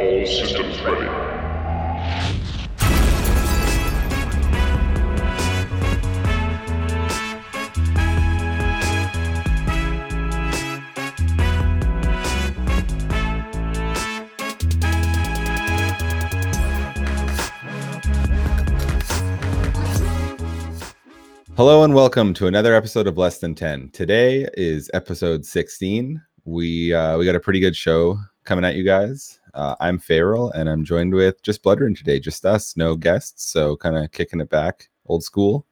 All systems ready. Hello and welcome to another episode of Less Than 10. Today is episode 16. We uh, we got a pretty good show coming at you guys. Uh, I'm Farrell and I'm joined with just Bloodrun today, just us, no guests, so kind of kicking it back, old school,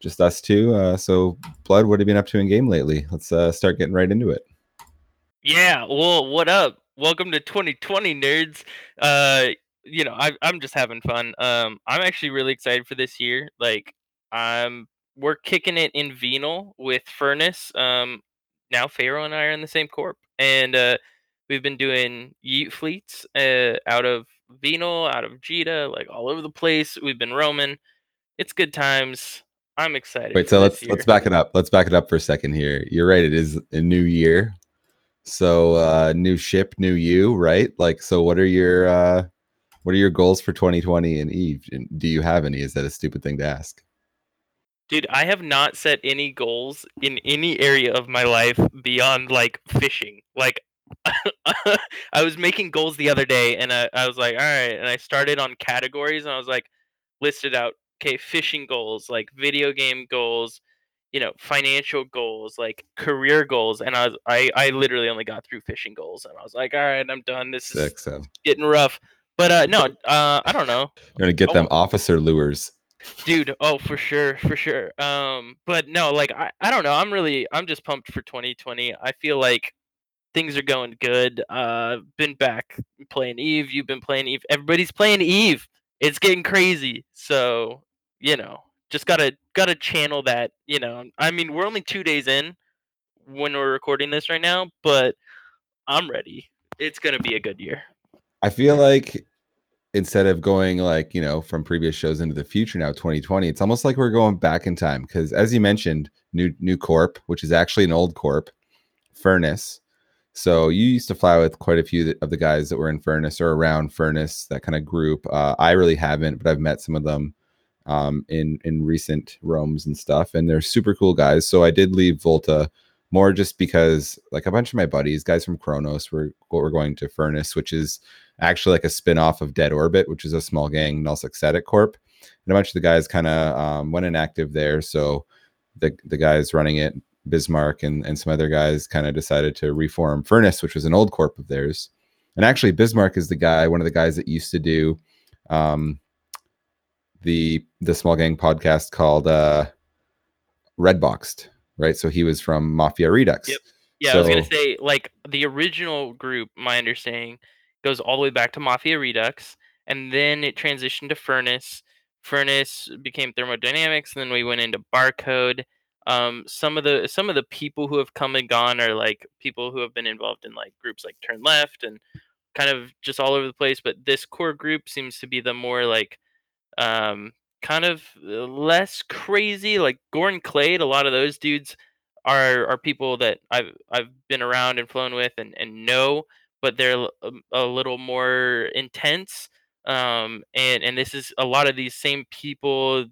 just us two. Uh, so, Blood, what have you been up to in game lately? Let's uh, start getting right into it. Yeah, well, what up? Welcome to 2020, nerds. Uh, you know, I, I'm just having fun. Um, I'm actually really excited for this year. Like, I'm we're kicking it in Venal with Furnace. Um, now Pharaoh and I are in the same corp, and uh, we've been doing Yeet fleets uh, out of Venal, out of Jita, like all over the place. We've been roaming. It's good times. I'm excited. Wait, so let's year. let's back it up. Let's back it up for a second here. You're right. It is a new year, so uh, new ship, new you, right? Like, so what are your uh, what are your goals for 2020 and Eve? And Do you have any? Is that a stupid thing to ask? Dude, I have not set any goals in any area of my life beyond like fishing. Like I was making goals the other day and I, I was like, all right, and I started on categories and I was like listed out, okay, fishing goals, like video game goals, you know, financial goals, like career goals, and I was I, I literally only got through fishing goals and I was like, all right, I'm done. This is Sick. Getting rough. But uh no, uh I don't know. you're gonna get Oh. them officer lures. dude oh for sure for sure um but no like I, I don't know i'm really i'm just pumped for 2020 i feel like things are going good uh been back playing eve you've been playing eve everybody's playing eve it's getting crazy so you know just gotta gotta channel that you know i mean we're only two days in when we're recording this right now but i'm ready it's gonna be a good year. I feel like instead of going like you know from previous shows into the future now 2020 it's almost like we're going back in time because as you mentioned new new corp which is actually an old corp furnace so you used to fly with quite a few of the guys that were in furnace or around furnace that kind of group uh, i really haven't but i've met some of them um, in in recent roams and stuff and they're super cool guys so i did leave volta more just because like a bunch of my buddies guys from kronos were, were going to furnace which is actually like a spin-off of Dead Orbit, which is a small gang Nullsec Static Corp. And a bunch of the guys kind of um, went inactive there. So the the guys running it, Bismarck and, and some other guys kind of decided to reform Furnace, which was an old corp of theirs. And actually Bismarck is the guy, one of the guys that used to do um, the the small gang podcast called uh Redboxed, right? So he was from Mafia Redux. Yep. Yeah, I was gonna say like the original group. My understanding goes all the way back to Mafia Redux, and then it transitioned to Furnace. Furnace became Thermodynamics, and then we went into Barcode. Um, some of the some of the people who have come and gone are like people who have been involved in like groups like Turn Left and kind of just all over the place. But this core group seems to be the more like um, kind of uh, less crazy. Like Goran Clade, a lot of those dudes are are people that I've I've been around and flown with and, and know, but they're l- um, a little more intense. Um, and and this is a lot of these same people,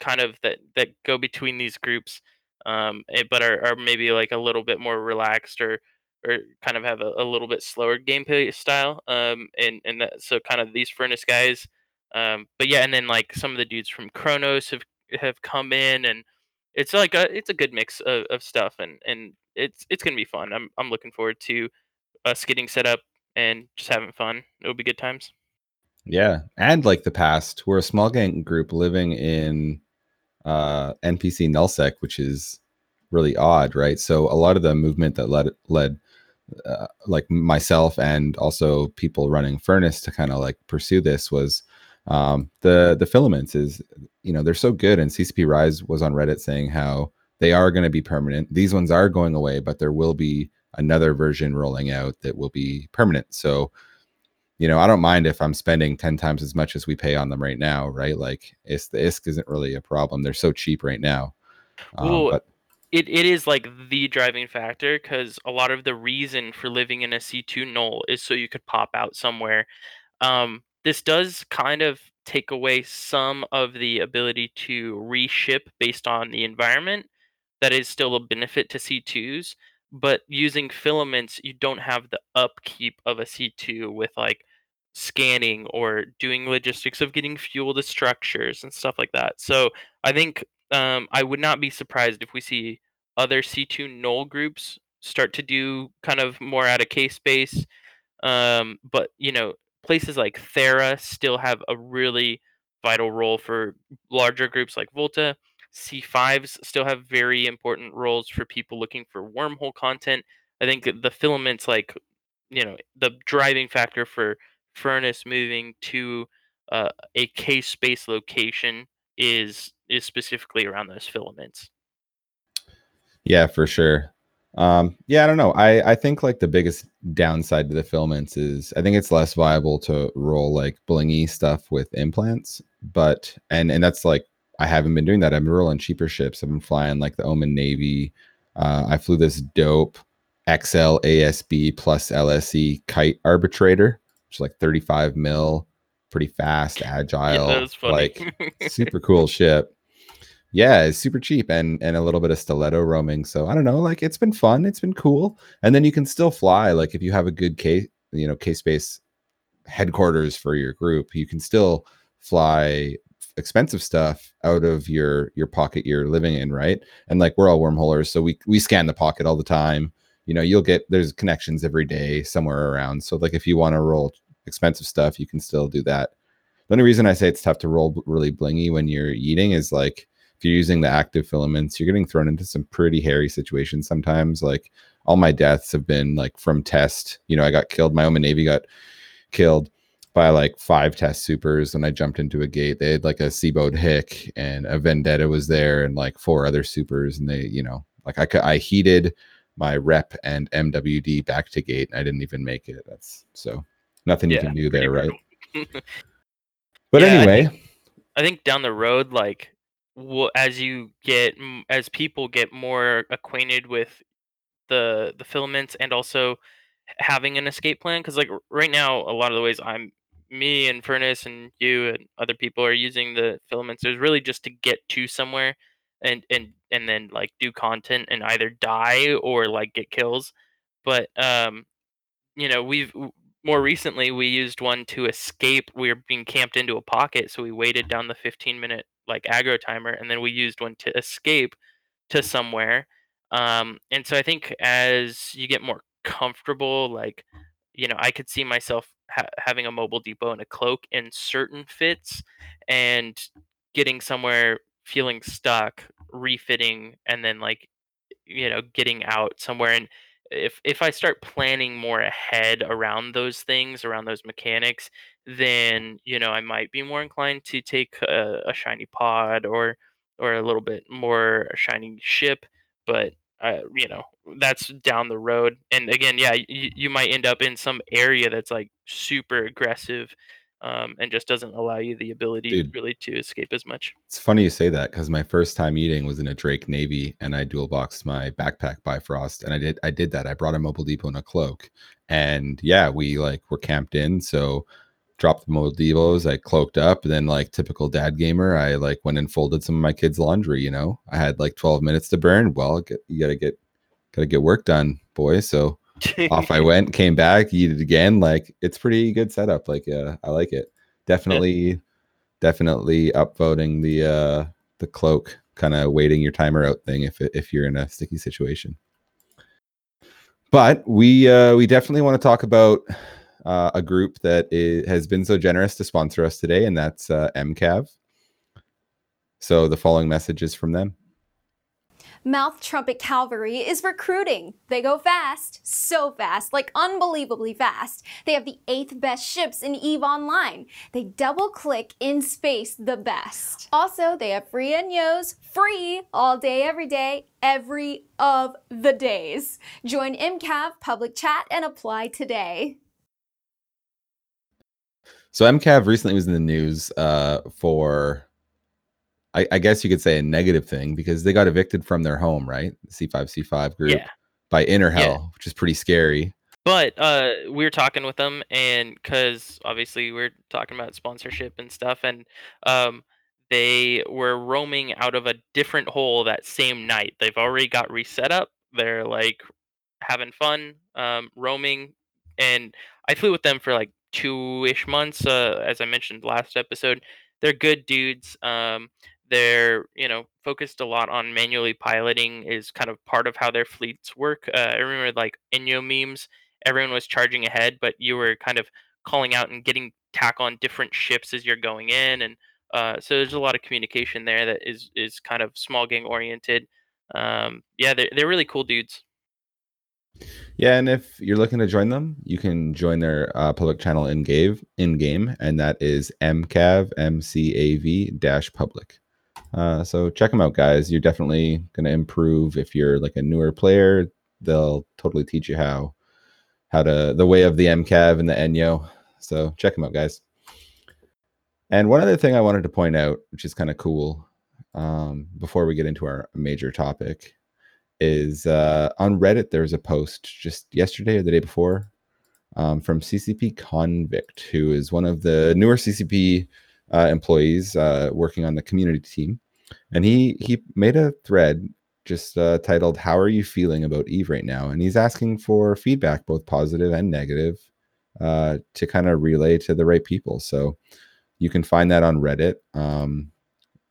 kind of that that go between these groups, um, eh, but are, are maybe like a little bit more relaxed or or kind of have a, a little bit slower gameplay style. Um, and and that, so kind of these furnace guys. Um, but yeah, and then like some of the dudes from Kronos have have come in and it's like a it's a good mix of, of stuff and and it's it's gonna be fun. I'm I'm looking forward to us getting set up and just having fun. It'll be good times. Yeah, and like the past, we're a small gang group living in uh, NPC nullsec, which is really odd, right? So a lot of the movement that led led uh, like myself and also people running Furnace to kind of like pursue this was um, the the filaments is you know they're so good, and CCP Rise was on Reddit saying how they are going to be permanent. These ones are going away, but there will be another version rolling out that will be permanent. So you know, I don't mind if I'm spending 10 times as much as we pay on them right now, right? Like it's the ISK isn't really a problem. They're so cheap right now. Um, Well, but It it is like the driving factor because a lot of the reason for living in a C two null is so you could pop out somewhere. Um, this does kind of take away some of the ability to reship based on the environment. That is still a benefit to C2s, but using filaments, you don't have the upkeep of a C2 with like scanning or doing logistics of getting fuel to structures and stuff like that. So I think um, I would not be surprised if we see other C2 null groups start to do kind of more out of case space. Um, but you know, places like Thera still have a really vital role for larger groups like Volta. C5s still have very important roles for people looking for wormhole content. I think the filaments, like, you know, the driving factor for Furnace moving to uh, a case space location is is specifically around those filaments. Yeah, for sure. Um, yeah, I don't know. I I think like the biggest downside to the filaments is I think it's less viable to roll like blingy stuff with implants, but and and that's like I haven't been doing that. I've been rolling cheaper ships. I've been flying like the Omen Navy. Uh, I flew this dope XL ASB plus LSE kite arbitrator, like 35 mil, pretty fast, agile, Yeah, funny. like super cool ship. Yeah, it's super cheap and and a little bit of stiletto roaming. So I don't know, like it's been fun, it's been cool, and then you can still fly. Like if you have a good case, you know, case space headquarters for your group, you can still fly expensive stuff out of your your pocket you're living in, right? And like we're all wormholers, so we we scan the pocket all the time. You know, you'll get there's connections every day somewhere around. So like if you want to roll expensive stuff, you can still do that. The only reason I say it's tough to roll really blingy when you're eating is like if you're using the active filaments, you're getting thrown into some pretty hairy situations sometimes. Like all my deaths have been like from test. You know, I got killed. My Omen Navy got killed by like five test supers when I jumped into a gate. They had like a Seaboat Hick and a Vendetta was there and like four other supers. And they, you know, like I I heated my rep and MWD back to gate and I didn't even make it. That's so nothing you can do there, right? But Yeah, I anyway, I think down the road, like w- as you get as people get more acquainted with the the filaments and also having an escape plan, because like right now, a lot of the ways I'm me and Furnace and you and other people are using the filaments is really just to get to somewhere and and and then like do content and either die or like get kills. But um you know, we've more recently we used one to escape. We were being camped into a pocket, so we waited down the 15 minute like aggro timer, and then we used one to escape to somewhere. Um, and so I think as you get more comfortable, like you know, I could see myself ha- having a mobile depot and a cloak in certain fits, and getting somewhere feeling stuck, refitting, and then like you know getting out somewhere and if if i start planning more ahead around those things around those mechanics then you know i might be more inclined to take a, a shiny pod or or a little bit more a shiny ship but uh, you know that's down the road and again yeah you, you might end up in some area that's like super aggressive um, and just doesn't allow you the ability Dude. really to escape as much It's funny you say that because my first time eating was in a Drake Navy, and I dual boxed my backpack Bifrost, and I did I did that. I brought a mobile depot and a cloak, and yeah, we like were camped in. So dropped the mobile depots, I cloaked up, and then like typical dad gamer, I like went and folded some of my kids' laundry. You know, I had like twelve minutes to burn. Well, get, you gotta get gotta get work done, boy. So off I went, came back, eat it again. Like it's pretty good setup. Like uh, I like it. Definitely, definitely upvoting the uh the cloak, kind of waiting your timer out thing if if you're in a sticky situation. But we uh we definitely want to talk about uh, a group that i- has been so generous to sponsor us today, and that's uh, MCAV. So the following message is from them. Mouth Trumpet Cavalry is recruiting. They go fast, so fast, like unbelievably fast. They have the eighth best ships in EVE Online. They double click in space the best. Also, they have free Enyos, free all day, every day, every of the days. Join MCAV public chat and apply today. So MCAV recently was in the news uh, for, I, I guess you could say a negative thing because they got evicted from their home, right? The C5C5 group yeah by Inner Yeah. Hell, which is pretty scary. but uh, we were talking with them, and because obviously we're talking about sponsorship and stuff, and um, they were roaming out of a different hole that same night. They've already got reset up. They're like having fun, um, roaming, and I flew with them for like two ish months. Uh, as I mentioned last episode, they're good dudes. Um, they're you know focused a lot on manually piloting is kind of part of how their fleets work. Uh, I remember like Enyo memes. Everyone was charging ahead, but you were kind of calling out and getting tack on different ships as you're going in, and uh, so there's a lot of communication there that is is kind of small gang oriented. Um, yeah, they're they're really cool dudes. Yeah, and if you're looking to join them, you can join their uh, public channel in game, in game, and that is MCAV MCAV dash public. Uh, so check them out, guys. You're definitely gonna improve if you're like a newer player. They'll totally teach you how how to the way of the MCAV and the Enyo. So check them out, guys. And one other thing I wanted to point out, which is kind of cool, um, before we get into our major topic, is uh, on Reddit. There was a post just yesterday or the day before um, from CCP Convict, who is one of the newer CCP uh, employees uh, working on the community team, and he he made a thread just uh, titled "How are you feeling about Eve right now?" and he's asking for feedback, both positive and negative, uh, to kind of relay to the right people. So you can find that on Reddit. Um,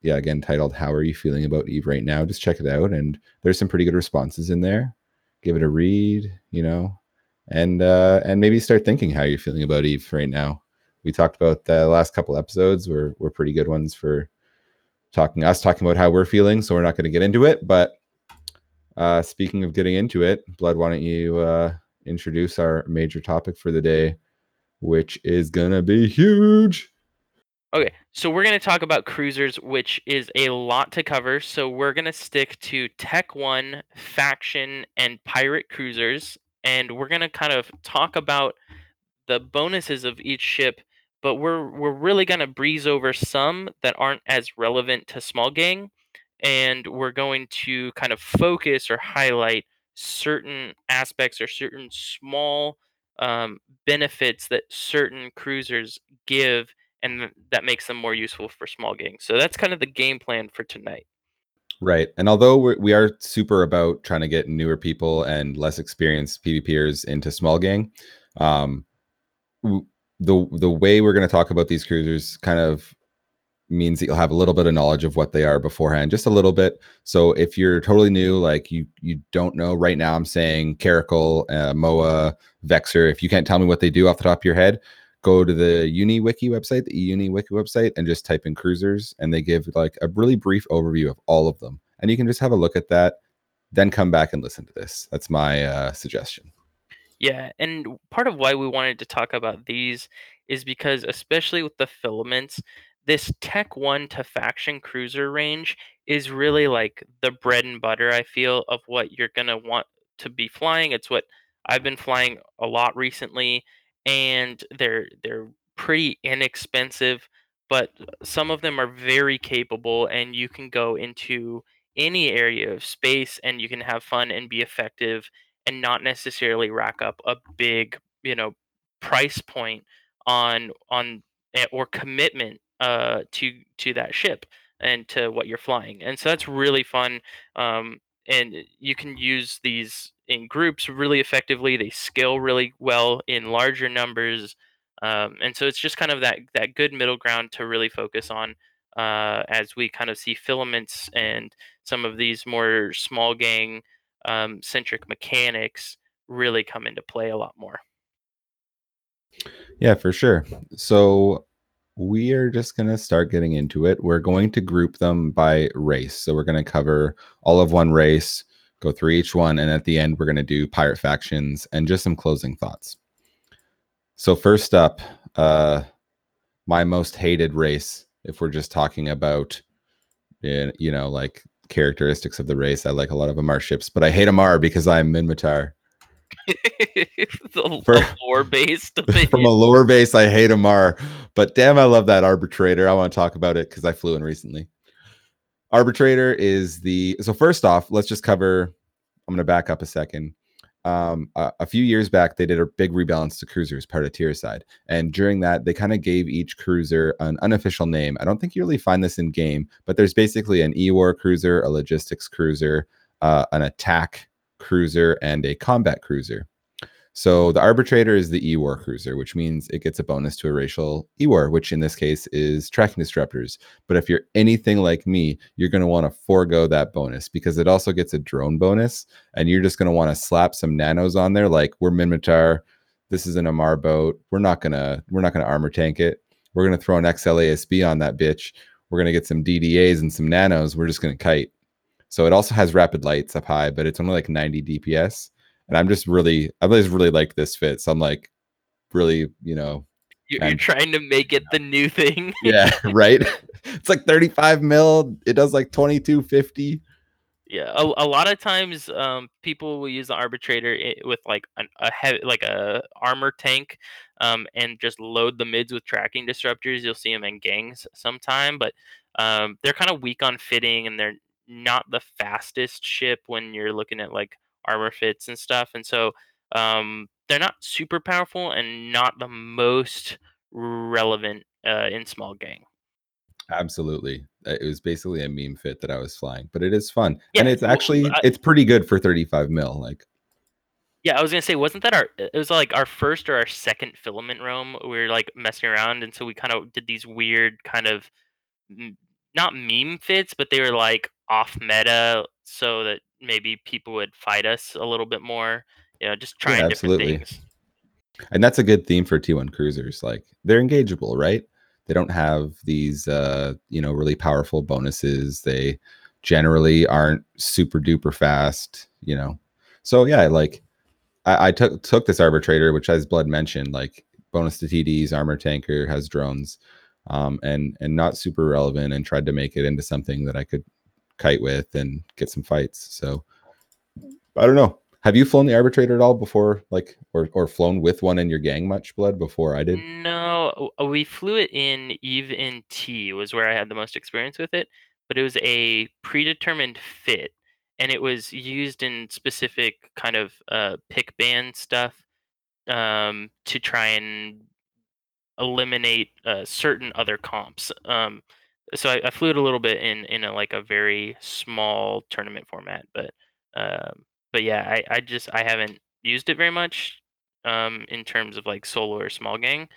yeah, again, titled How Are You Feeling About Eve Right Now? Just check it out. And there's some pretty good responses in there. Give it a read, you know, and uh, and maybe start thinking how you're feeling about Eve right now. We talked about the last couple episodes were were pretty good ones for talking us talking about how we're feeling, so we're not going to get into it. But uh, speaking of getting into it, Blood, why don't you uh, introduce our major topic for the day, which is gonna be huge. Okay, so we're going to talk about cruisers, which is a lot to cover. So we're going to stick to Tech 1, Faction, and Pirate cruisers. And we're going to kind of talk about the bonuses of each ship, but we're, we're really going to breeze over some that aren't as relevant to Small Gang. And we're going to kind of focus or highlight certain aspects or certain small um, benefits that certain cruisers give and th- that makes them more useful for small gangs. So that's kind of the game plan for tonight. Right. And although we're, we are super about trying to get newer people and less experienced PvPers into small gang, um, the the way we're going to talk about these cruisers kind of means that you'll have a little bit of knowledge of what they are beforehand, just a little bit. So if you're totally new, like you you don't know right now, I'm saying Caracal, uh, Moa, Vexer. If you can't tell me what they do off the top of your head, go to the Uni Wiki website, the Uni Wiki website, and just type in cruisers, and they give like a really brief overview of all of them, and you can just have a look at that, then come back and listen to this. That's my uh, suggestion. Yeah, and part of why we wanted to talk about these is because, especially with the filaments, this Tech 1 to Faction cruiser range is really like the bread and butter, I feel, of what you're going to want to be flying. It's what I've been flying a lot recently and they're they're pretty inexpensive, but uh, some of them are very capable, and you can go into any area of space and you can have fun and be effective and not necessarily rack up a big you know price point on on eh, or commitment uh to to that ship and to what you're flying and so that's really fun um and you can use these in groups really effectively. They scale really well in larger numbers, um, and so it's just kind of that that good middle ground to really focus on uh, as we kind of see filaments and some of these more small gang um, centric mechanics really come into play a lot more. Yeah, for sure. So we are just going to start getting into it. We're going to group them by race. So we're going to cover all of one race go through each one, and at the end, we're going to do pirate factions and just some closing thoughts. So, first up, uh, my most hated race, if we're just talking about, you know, like characteristics of the race, I like a lot of Amarr ships, but I hate Amarr because I'm Minmatar. the For, lore based from a lore base, I hate Amarr, but damn, I love that arbitrator. I want to talk about it because I flew in recently. Arbitrator is the so first off, let's just cover. I'm going to back up a second. Um, a, a few years back, they did a big rebalance to cruisers, part of tiericide. And during that, they kind of gave each cruiser an unofficial name. I don't think you really find this in game, but there's basically an E-War cruiser, a logistics cruiser, uh, an attack cruiser, and a combat cruiser. So the arbitrator is the E-War cruiser, which means it gets a bonus to a racial E-War, which in this case is tracking disruptors. But if you're anything like me, you're going to want to forego that bonus because it also gets a drone bonus, and you're just going to want to slap some nanos on there, like we're Minmatar, this is an Amarr boat. We're not gonna we're not gonna armor tank it. We're gonna throw an XLASB on that bitch. We're gonna get some DDAs and some nanos. We're just gonna kite. So it also has rapid lights up high, but it's only like 90 DPS and I'm just really I've always really liked this fit. So I'm like really, you know, You're, you're trying to make it the new thing. yeah, right. it's like 35 mil. It does like 2250. Yeah, a, a lot of times um, people will use the arbitrator with like an, a heavy, like a armor tank, um, and just load the mids with tracking disruptors. You'll see them in gangs sometime, but um, they're kind of weak on fitting, and they're not the fastest ship when you're looking at like armor fits and stuff. And so um, they're not super powerful and not the most relevant uh, in small gang. Absolutely. Uh, It was basically a meme fit that I was flying, but it is fun. Yeah, and it's actually I- it's pretty good for 35 mil. Like Yeah, I was gonna say, wasn't that our? It was like our first or our second filament roam. We were like messing around, and so we kind of did these weird kind of, not meme fits, but they were like off meta, so that maybe people would fight us a little bit more. You know, just trying different absolutely. things. and that's a good theme for T1 cruisers. Like they're engageable, right? They don't have these uh, you know, really powerful bonuses. They generally aren't super duper fast, you know. So yeah, like I, I took took this arbitrator, which as Blood mentioned, like bonus to TDs, armor tanker, has drones, um, and and not super relevant, and tried to make it into something that I could kite with and get some fights. So I don't know. Have you flown the arbitrator at all before, like, or or flown with one in your gang much, Blood? Before I did. No, uh, we flew it in EVE NT was where I had the most experience with it, but it was a predetermined fit, and it was used in specific kind of uh, pick band stuff um, to try and eliminate uh, certain other comps. Um, so I, I flew it a little bit in in a, like a very small tournament format, but um, but yeah, I, I just I haven't used it very much um, in terms of like solo or small gang.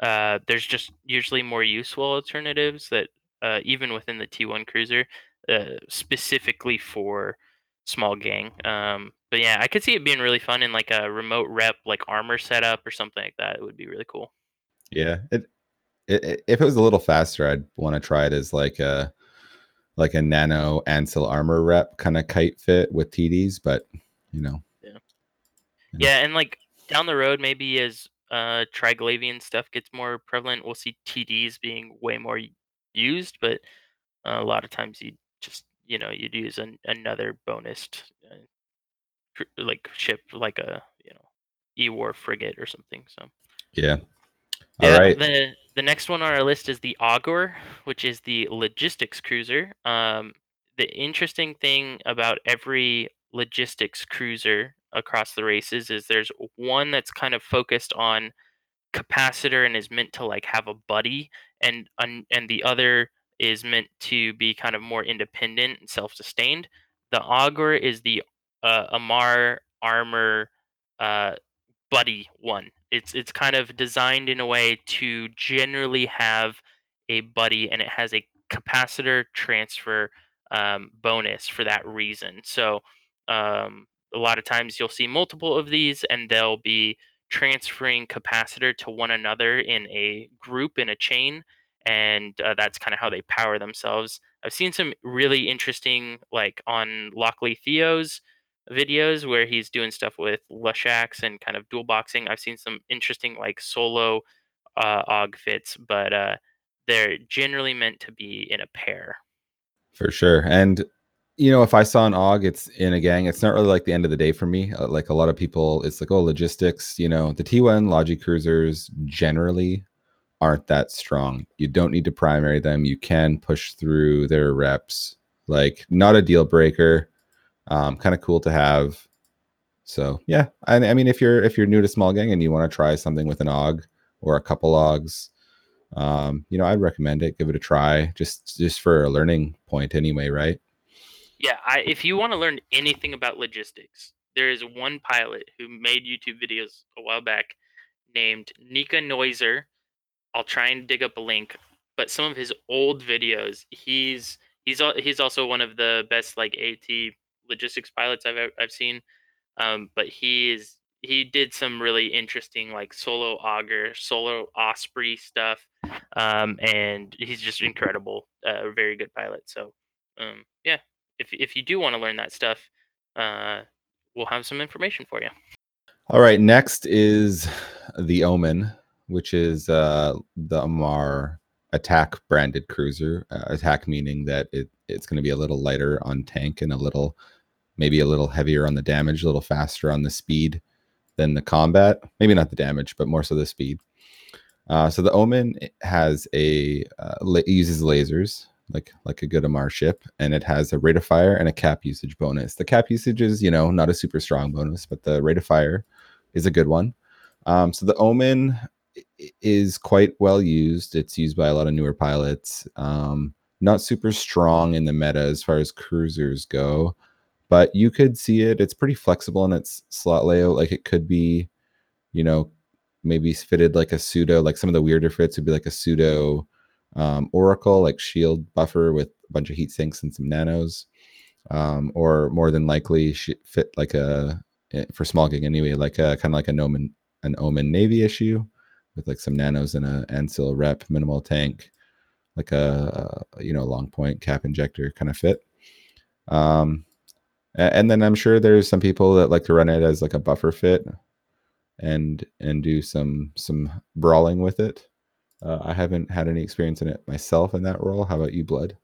Uh, there's just usually more useful alternatives that uh, even within the T1 cruiser, uh, specifically for small gang. Um, but yeah, I could see it being really fun in like a remote rep, like armor setup or something like that. It would be really cool. Yeah, it, it, it- if it was a little faster, I'd want to try it as like a like a nano Ansel armor rep kind of kite fit with TDs, but you know, Yeah, yeah, and like down the road, maybe as uh Triglavian stuff gets more prevalent, we'll see TDs being way more used. But uh, a lot of times, you just you know you'd use an, another bonus uh, cr- like ship, like a you know E-war frigate or something. So yeah. yeah, All right. the the next one on our list is the Augur, which is the logistics cruiser. Um, the interesting thing about every logistics cruiser across the races is there's one that's kind of focused on capacitor and is meant to like have a buddy and and the other is meant to be kind of more independent and self-sustained the augur is the uh, Amarr armor uh, buddy one it's it's kind of designed in a way to generally have a buddy and it has a capacitor transfer um, bonus for that reason. So um, a lot of times you'll see multiple of these and they'll be transferring capacitor to one another in a group in a chain and uh, that's kind of how they power themselves. I've seen some really interesting like on lockley theo's videos where he's doing stuff with lushax and kind of dual boxing i've seen some interesting like solo uh, og fits but uh, they're generally meant to be in a pair For sure. And you know, if I saw an og, it's in a gang. It's not really like the end of the day for me. Uh, like a lot of people, it's like, oh, logistics. You know, the T1 Logi cruisers generally aren't that strong. You don't need to primary them. You can push through their reps. Like, not a deal breaker. Um, kind of cool to have. So yeah, I, I mean, if you're if you're new to small gang and you want to try something with an og or a couple ogs, um, you know, I'd recommend it. Give it a try, just just for a learning point, anyway, right? Yeah, I, if you want to learn anything about logistics, there is one pilot who made YouTube videos a while back named Nika Noiser. I'll try and dig up a link, but some of his old videos, he's he's he's also one of the best like AT logistics pilots I've I've seen. Um, but he is he did some really interesting like solo auger, solo osprey stuff, um, and he's just incredible, uh, a very good pilot. So um, yeah, if if you do want to learn that stuff, uh, we'll have some information for you. All right, next is the Omen, which is uh, the Amarr attack branded cruiser. Uh, attack meaning that it it's going to be a little lighter on tank and a little maybe a little heavier on the damage, a little faster on the speed than the combat. Maybe not the damage, but more so the speed. Uh, so the Omen has a uh, la- uses lasers like like a good Amarr ship, and it has a rate of fire and a cap usage bonus. The cap usage is you know not a super strong bonus, but the rate of fire is a good one. Um, so the Omen is quite well used. It's used by a lot of newer pilots. Um, not super strong in the meta as far as cruisers go, but you could see it. It's pretty flexible in its slot layout. Like it could be, you know, maybe fitted like a pseudo. Like some of the weirder fits would be like a pseudo um, Oracle, like shield buffer with a bunch of heat sinks and some nanos, um, or more than likely fit like a for small gig anyway, like a kind of like an Omen an Omen Navy issue with like some nanos and a Ansil rep minimal tank, like a, a you know long point cap injector kind of fit. Um, a- and then I'm sure there's some people that like to run it as like a buffer fit and and do some some brawling with it. Uh, I haven't had any experience in it myself in that role. How about you, Blood?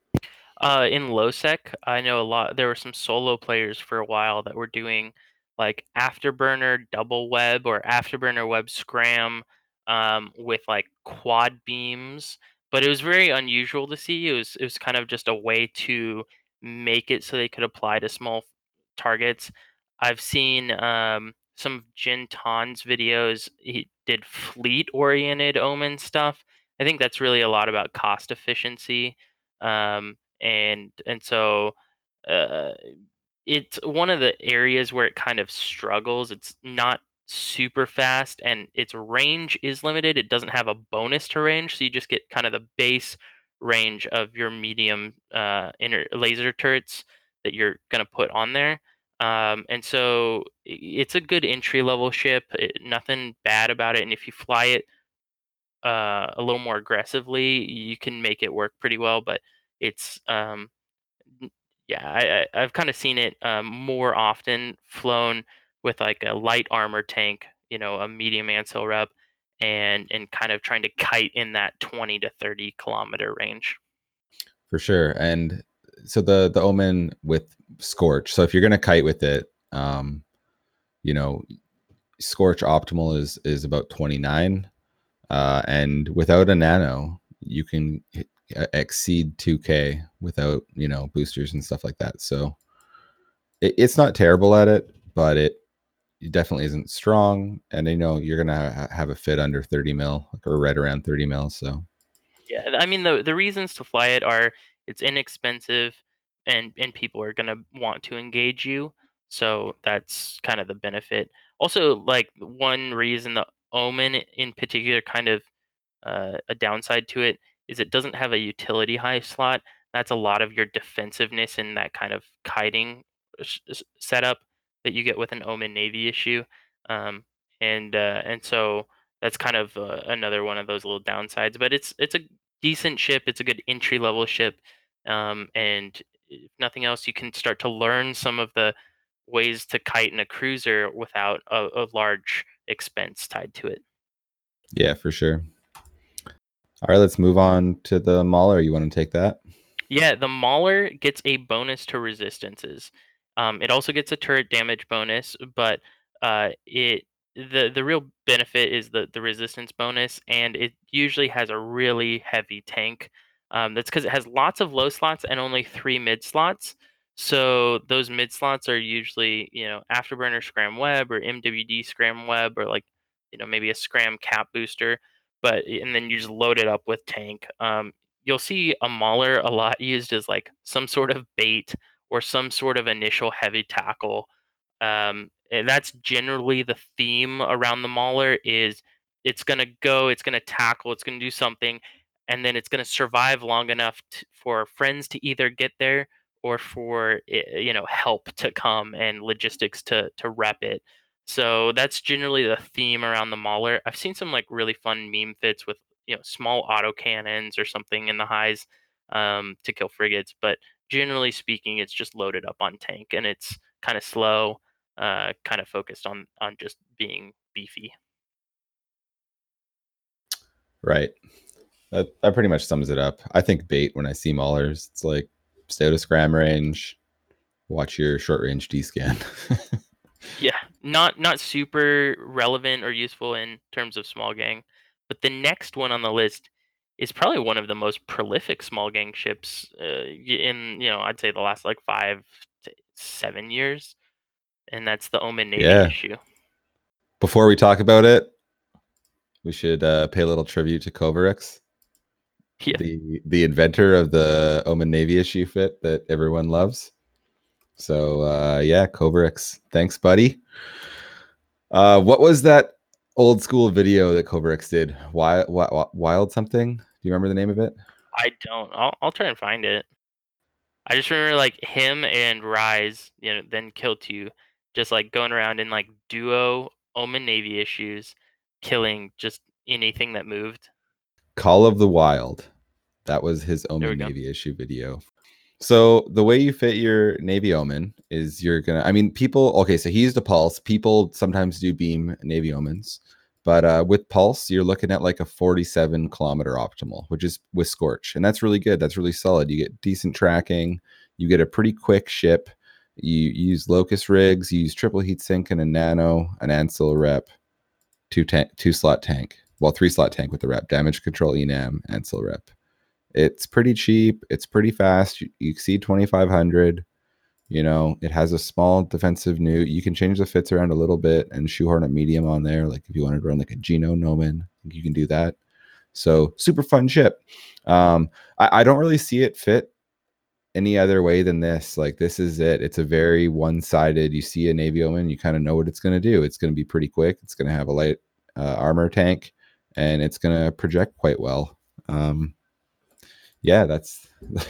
Uh, in LowSec, I know a lot. There were some solo players for a while that were doing like afterburner double web or afterburner web scram um, with like quad beams, but it was very unusual to see. It was it was kind of just a way to make it so they could apply to small targets. I've seen um, some of Jin'taan's videos. He did fleet oriented omen stuff. I think that's really a lot about cost efficiency. Um, and and so uh, it's one of the areas where it kind of struggles. It's not super fast, and its range is limited. It doesn't have a bonus to range, so you just get kind of the base range of your medium uh, inner laser turrets that you're gonna put on there. Um, and so it's a good entry level ship. It, nothing bad about it, and if you fly it uh, a little more aggressively, you can make it work pretty well. But it's um, yeah, I, I've kind of seen it um, more often flown with like a light armor tank, you know, a medium ancil rep, and and kind of trying to kite in that twenty to thirty kilometer range. For sure. And so the the Omen with Scorch. So if you're gonna kite with it, um, you know, Scorch optimal is is about 29, uh, and without a nano, you can hit- uh, exceed 2k without you know boosters and stuff like that. So it, it's not terrible at it, but it it definitely isn't strong. And you know you're gonna ha- have a fit under 30 mil or right around 30 mil. So Yeah, I mean the the reasons to fly it are it's inexpensive and and people are going to want to engage you. So that's kind of the benefit. Also like one reason the Omen in particular kind of uh, a downside to it is it doesn't have a utility high slot. That's a lot of your defensiveness in that kind of kiting setup that you get with an Omen Navy issue. Um, and uh, and so that's kind of uh, another one of those little downsides. But it's it's a decent ship. It's a good entry level ship. Um, and if nothing else, you can start to learn some of the ways to kite in a cruiser without a, a large expense tied to it. yeah, for sure. All right, let's move on to the Mauler. You want to take that? Yeah, the Mauler gets a bonus to resistances. Um, it also gets a turret damage bonus, but uh, it the the real benefit is the the resistance bonus, and it usually has a really heavy tank. Um, that's because it has lots of low slots and only three mid slots. So those mid slots are usually, you know, Afterburner Scram Web or MWD Scram Web or like, you know, maybe a Scram Cap Booster. But and then you just load it up with tank. Um, you'll see a mauler a lot used as like some sort of bait or some sort of initial heavy tackle. Um, and that's generally the theme around the mauler is it's going to go, it's going to tackle, it's going to do something, and then it's going to survive long enough t- for friends to either get there or for eh, you know help to come and logistics to to rep it. So that's generally the theme around the mauler. I've seen some like really fun meme fits with you know small auto cannons or something in the highs um, to kill frigates, but generally speaking, it's just loaded up on tank and it's kind of slow, uh, kind of focused on on just being beefy. Right. That that pretty much sums it up. I think bait when I see maulers, it's like stay out of scram range, watch your short range D scan. Yeah, not not super relevant or useful in terms of small gang, but the next one on the list is probably one of the most prolific small gang ships uh, in you know I'd say the last like five to seven years, and that's the Omen Navy Yeah. issue. Before we talk about it, we should uh, pay a little tribute to Kovarix, Yeah. the the inventor of the Omen Navy issue fit that everyone loves. So uh, yeah, Kovarix, thanks, buddy. Uh, what was that old school video that Kovarix did? Wild, wild, wild something? Do you remember the name of it? I don't. I'll I'll try and find it. I just remember like him and Rise, you know, then Kil2, just like going around in like duo Omen Navy issues, killing just anything that moved. Call of the Wild. That was his Omen. Navy issue video. So the way you fit your Navy Omen is you're gonna. I mean, people. Okay, so he used a pulse. People sometimes do beam Navy Omens, but uh, with pulse, you're looking at like a 47 kilometer optimal, which is with Scorch, and that's really good. That's really solid. You get decent tracking. You get a pretty quick ship. You use locus rigs. You use triple heat sink and a nano, an Ansel rep, two tank, two slot tank. Well, three slot tank with the rep, damage control enam, Ansel rep. It's pretty cheap. It's pretty fast. You, you exceed 2,500. You know, it has a small defensive new. You can change the fits around a little bit and shoehorn a medium on there. Like if you wanted to run like a Geno Nomen, you can do that. So super fun ship. Um, I, I don't really see it fit any other way than this. Like this is it. It's a very one-sided. You see a Navy Omen, you kind of know what it's going to do. It's going to be pretty quick. It's going to have a light uh, armor tank, and it's going to project quite well. Um, yeah, that's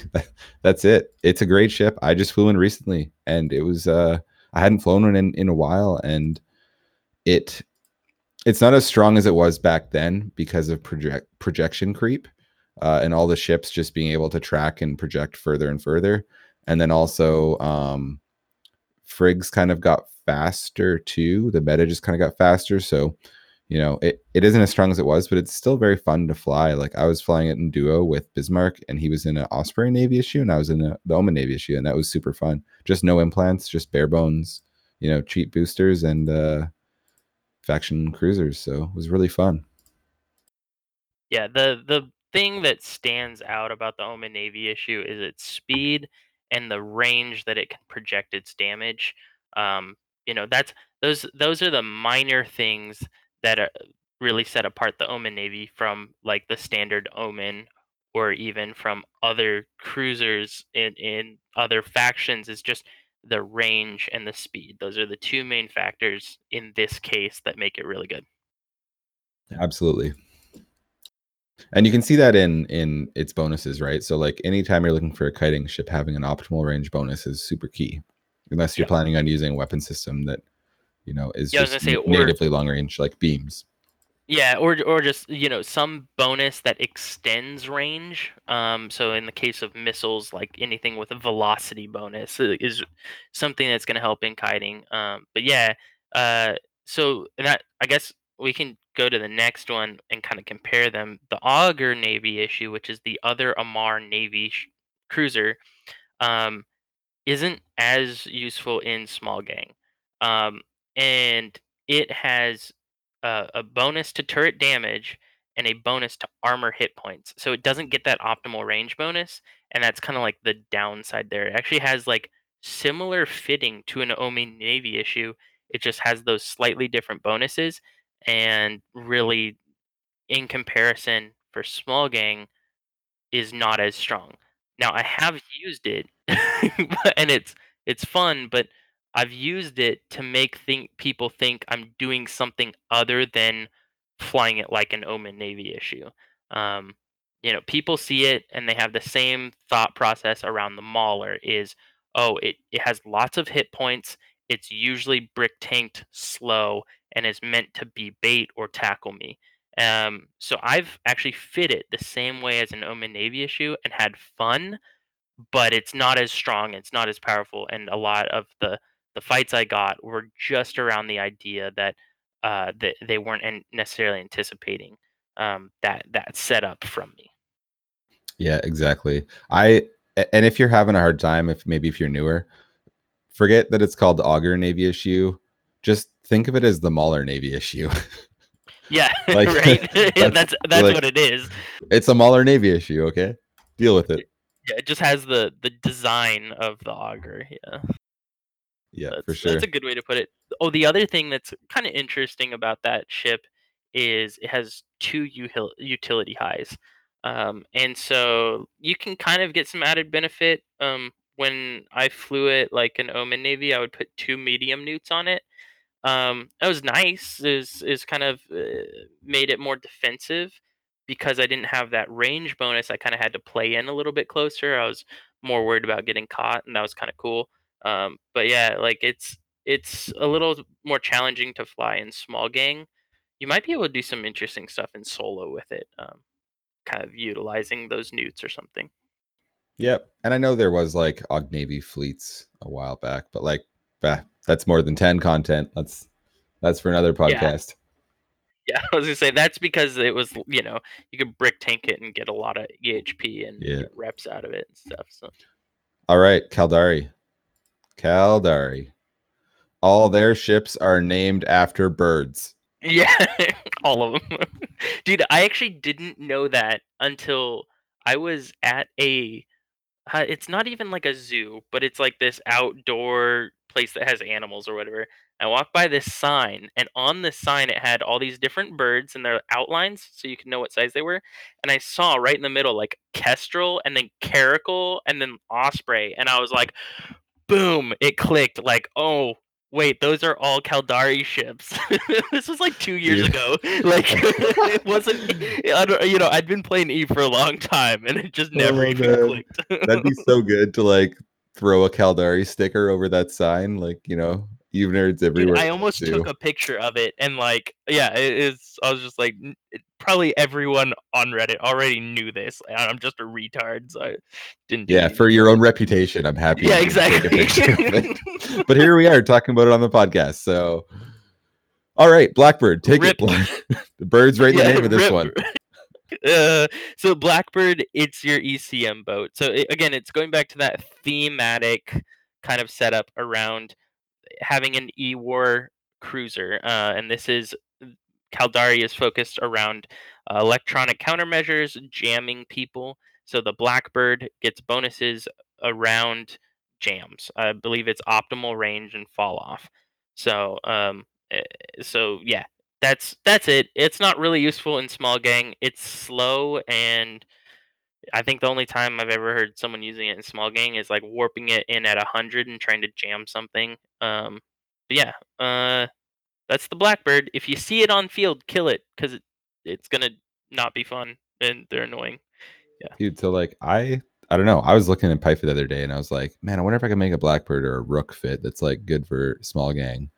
that's it. It's a great ship. I just flew in recently, and it was uh, I hadn't flown one in in a while, and it it's not as strong as it was back then because of project projection creep uh, and all the ships just being able to track and project further and further. And then also, um, Frigs kind of got faster too. The meta just kind of got faster. So, you know, it, it isn't as strong as it was, but it's still very fun to fly. Like I was flying it in duo with Bismarck, and he was in an Osprey Navy issue, and I was in a, the Omen Navy issue, and that was super fun. Just no implants, just bare bones, you know, cheap boosters and uh, faction cruisers. So it was really fun. Yeah, the the thing that stands out about the Omen Navy issue is its speed and the range that it can project its damage. Um, you know, that's those those are the minor things that are, really set apart the Omen Navy from like the standard Omen or even from other cruisers in in other factions is just the range and the speed. Those are the two main factors in this case that make it really good. Absolutely. And you can see that in in its bonuses, right? So like anytime you're looking for a kiting ship, having an optimal range bonus is super key. Unless you're Yeah. planning on using a weapon system that you know is Yeah, just say, na- or- natively long range, like beams. Yeah, or or just you know some bonus that extends range. Um, so in the case of missiles, like anything with a velocity bonus is something that's going to help in kiting. Um, but yeah, uh, so that I guess we can go to the next one and kind of compare them. The Augur Navy issue, which is the other Amarr Navy sh- cruiser, um, isn't as useful in small gang. Um, and it has a, a bonus to turret damage and a bonus to armor hit points. So it doesn't get that optimal range bonus, and that's kind of like the downside there. It actually has like similar fitting to an Omi Navy issue. It just has those slightly different bonuses, and really, in comparison, for small gang, is not as strong. Now I have used it, and it's it's fun, but I've used it to make think people think I'm doing something other than flying it like an Omen Navy issue. Um, you know, people see it and they have the same thought process around the Mauler is, oh, it, it has lots of hit points. It's usually brick tanked slow and is meant to be bait or tackle me. Um, so I've actually fit it the same way as an Omen Navy issue and had fun, but it's not as strong, it's not as powerful, and a lot of the the fights I got were just around the idea that uh, that they weren't necessarily anticipating um, that that setup from me. Yeah, exactly. I and if you're having a hard time, if maybe if you're newer, forget that it's called the Augoror Navy issue. Just think of it as the Mauler Navy issue. Yeah, Like, right. that's- that's that's like- what it is. it's a Mauler Navy issue. Okay, deal with it. Yeah, it just has the the design of the auger. Yeah. Yeah, that's, for sure. That's a good way to put it. Oh, the other thing that's kind of interesting about that ship is it has two util- utility highs. Um, and so you can kind of get some added benefit. Um, when I flew it like an Omen Navy, I would put two medium neuts on it. Um, that was nice. Is is kind of uh, made it more defensive because I didn't have that range bonus. I kind of had to play in a little bit closer. I was more worried about getting caught, and that was kind of cool. Um, but yeah, like it's it's a little more challenging to fly in small gang. You might be able to do some interesting stuff in solo with it, um, kind of utilizing those neuts or something. Yep. And I know there was like Aug Navy fleets a while back, but like bah, that's more than 10 content. That's that's for another Yeah. podcast. Yeah, I was gonna say that's because it was you know you could brick tank it and get a lot of EHP and Yeah. reps out of it and stuff. So All right, Caldari. Caldari. All their ships are named after birds. Yeah, all of them. Dude, I actually didn't know that until I was at a. Uh, it's not even like a zoo, but it's like this outdoor place that has animals or whatever. I walked by this sign, and on the sign it had all these different birds and their outlines, so you could know what size they were. And I saw right in the middle like kestrel, and then caracal, and then osprey, and I was like, boom! It clicked. Like, oh, wait, those are all Caldari ships. this was like two years Dude. ago. Like it wasn't. I don't, you know, I'd been playing E for a long time, and it just oh, never Oh, even man. clicked. That'd be so good to like throw a Caldari sticker over that sign. Like, you know, you nerds Dude, everywhere. I almost do. took a picture of it, and like, yeah, it is. I was just like, it- probably everyone on Reddit already knew this. I'm just a retard, so I didn't. do Yeah, for your own reputation, I'm happy. yeah, you take a picture of exactly. it. but here we are talking about it on the podcast. So, all right, Blackbird, take Rip. it. Black- the bird's right in the name of this rip. one. Uh, so Blackbird, it's your ECM boat. So i again, it's going back to that thematic kind of setup around having an E-war cruiser, uh, and this is Caldari is focused around uh, electronic countermeasures, jamming people. So the Blackbird gets bonuses around jams. I believe it's optimal range and fall off. So um, eh, so yeah, that's that's it. It's not really useful in small gang. It's slow and I think the only time I've ever heard someone using it in small gang is like warping it in at a hundred and trying to jam something. Um, but yeah, uh, that's the blackbird. If you see it on field, kill it because it, it's gonna not be fun and they're annoying. Yeah. Dude, so like I I don't know. I was looking at Pyfa the other day and I was like, man, I wonder if I can make a Blackbird or a Rook fit that's like good for small gang,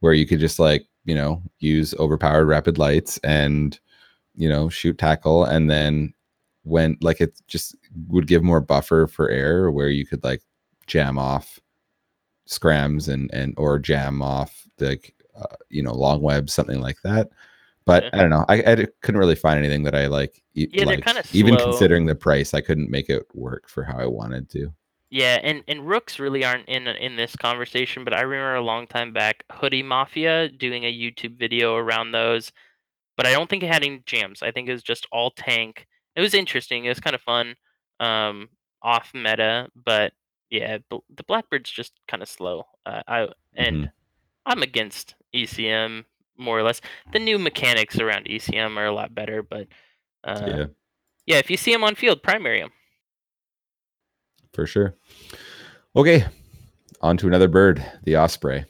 where you could just like, you know, use overpowered rapid lights and, you know, shoot tackle. And then when like it just would give more buffer for air where you could like jam off scrams and, and, or jam off like, uh, you know, long web, something like that. But Yeah. I don't know. I, I couldn't really find anything that I like. e- Yeah, they're even slow. considering the price, I couldn't make it work for how I wanted to. Yeah, and and rooks really aren't in in this conversation, but I remember a long time back Hoodie Mafia doing a YouTube video around those, but I don't think it had any jams. I think it was just all tank. It was interesting. It was kind of fun, um, off meta, but Yeah, the Blackbird's just kind of slow. Uh, I and I'm against ECM more or less. The new mechanics around ECM are a lot better, but uh, yeah, yeah, if you see him on field, primary him. for sure. Okay, on to another bird, the osprey.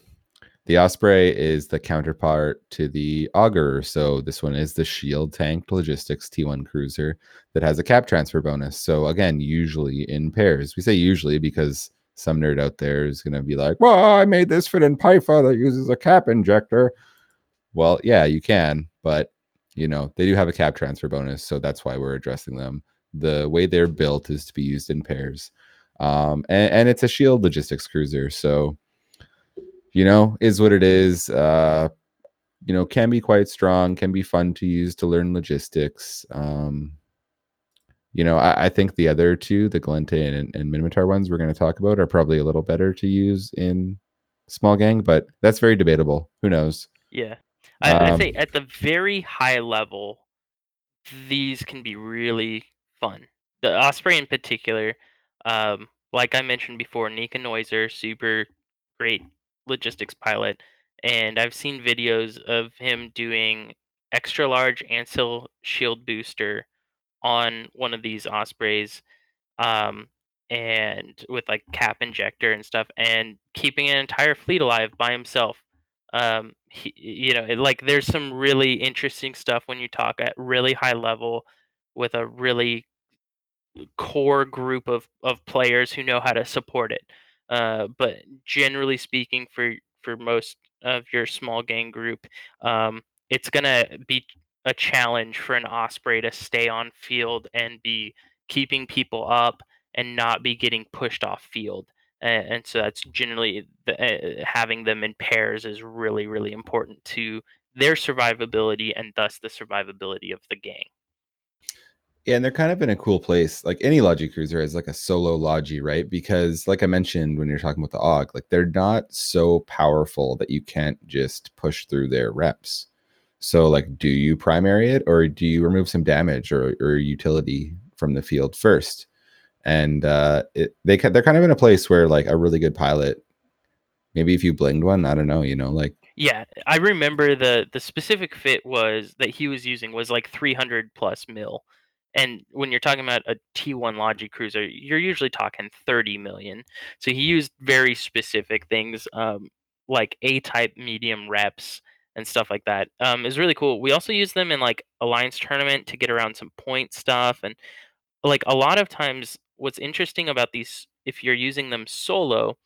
The osprey is the counterpart to the augur. So this one is the shield tanked logistics T1 cruiser that has a cap transfer bonus. So again, usually in pairs. We say usually because some nerd out there is going to be like, "Well, I made this fit in Pyfa that uses a cap injector." Well, yeah, you can, but you know they do have a cap transfer bonus, so that's why we're addressing them. The way they're built is to be used in pairs, um, and, and it's a shield logistics cruiser, so you know is what it is. Uh, you know, can be quite strong, can be fun to use to learn logistics. Um, you know, I, I think the other two, the Gallente and, and ones we're going to talk about, are probably a little better to use in small gang, but that's very debatable. Who knows? Yeah, I, Um, say at the very high level, these can be really fun. The Osprey in particular, um, like I mentioned before, Nika Noiser, super great logistics pilot, and I've seen videos of him doing extra large Ancil shield booster on one of these Ospreys, um, and with like cap injector and stuff, and keeping an entire fleet alive by himself. Um he, you know like there's some really interesting stuff when you talk at really high level with a really core group of of players who know how to support it uh but generally speaking for for most of your small gang group um it's gonna be a challenge for an osprey to stay on field and be keeping people up and not be getting pushed off field. And, and so that's generally the, uh, having them in pairs is really really important to their survivability and thus the survivability of the gang Yeah, and they're kind of in a cool place. Like any Logi cruiser is like a solo Logi, right? Because like I mentioned when you're talking about the AUG, like they're not so powerful that you can't just push through their reps. So like do you primary it or do you remove some damage or, or utility from the field first? And uh it they they're kind of in a place where like a really good pilot, maybe if you blinged one, I don't know, you know, like Yeah, I remember the the specific fit was that he was using was like 300 plus mil. And when you're talking about a T1 Logi cruiser, you're usually talking 30 million. So he used very specific things um, like A type medium reps and stuff like that. Um, is really cool. We also use them in like alliance tournament to get around some point stuff and like a lot of times what's interesting about these if you're using them solo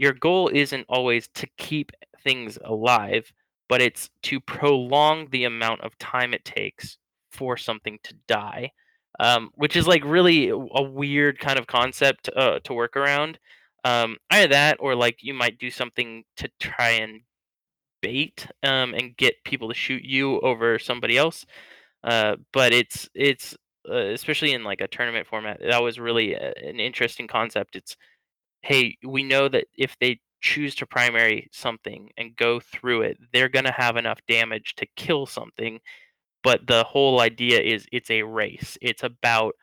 your goal isn't always to keep things alive, but it's to prolong the amount of time it takes for something to die, um, which is like really a weird kind of concept uh, to work around. Um, either that, or like you might do something to try and bait um, and get people to shoot you over somebody else. Uh, but it's it's uh, especially in like a tournament format that was really a, an interesting concept. It's hey, we know that if they choose to primary something and go through it, they're going to have enough damage to kill something. But the whole idea is it's a race. It's about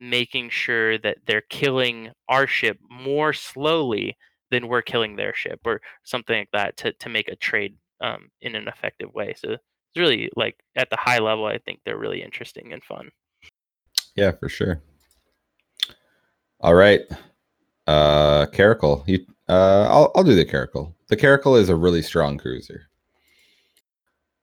making sure that they're killing our ship more slowly than we're killing their ship or something like that to, to make a trade um, in an effective way. So it's really like at the high level, I think they're really interesting and fun. yeah, for sure. All right. Uh Caracal. You uh I'll I'll do the Caracal. The Caracal is a really strong cruiser.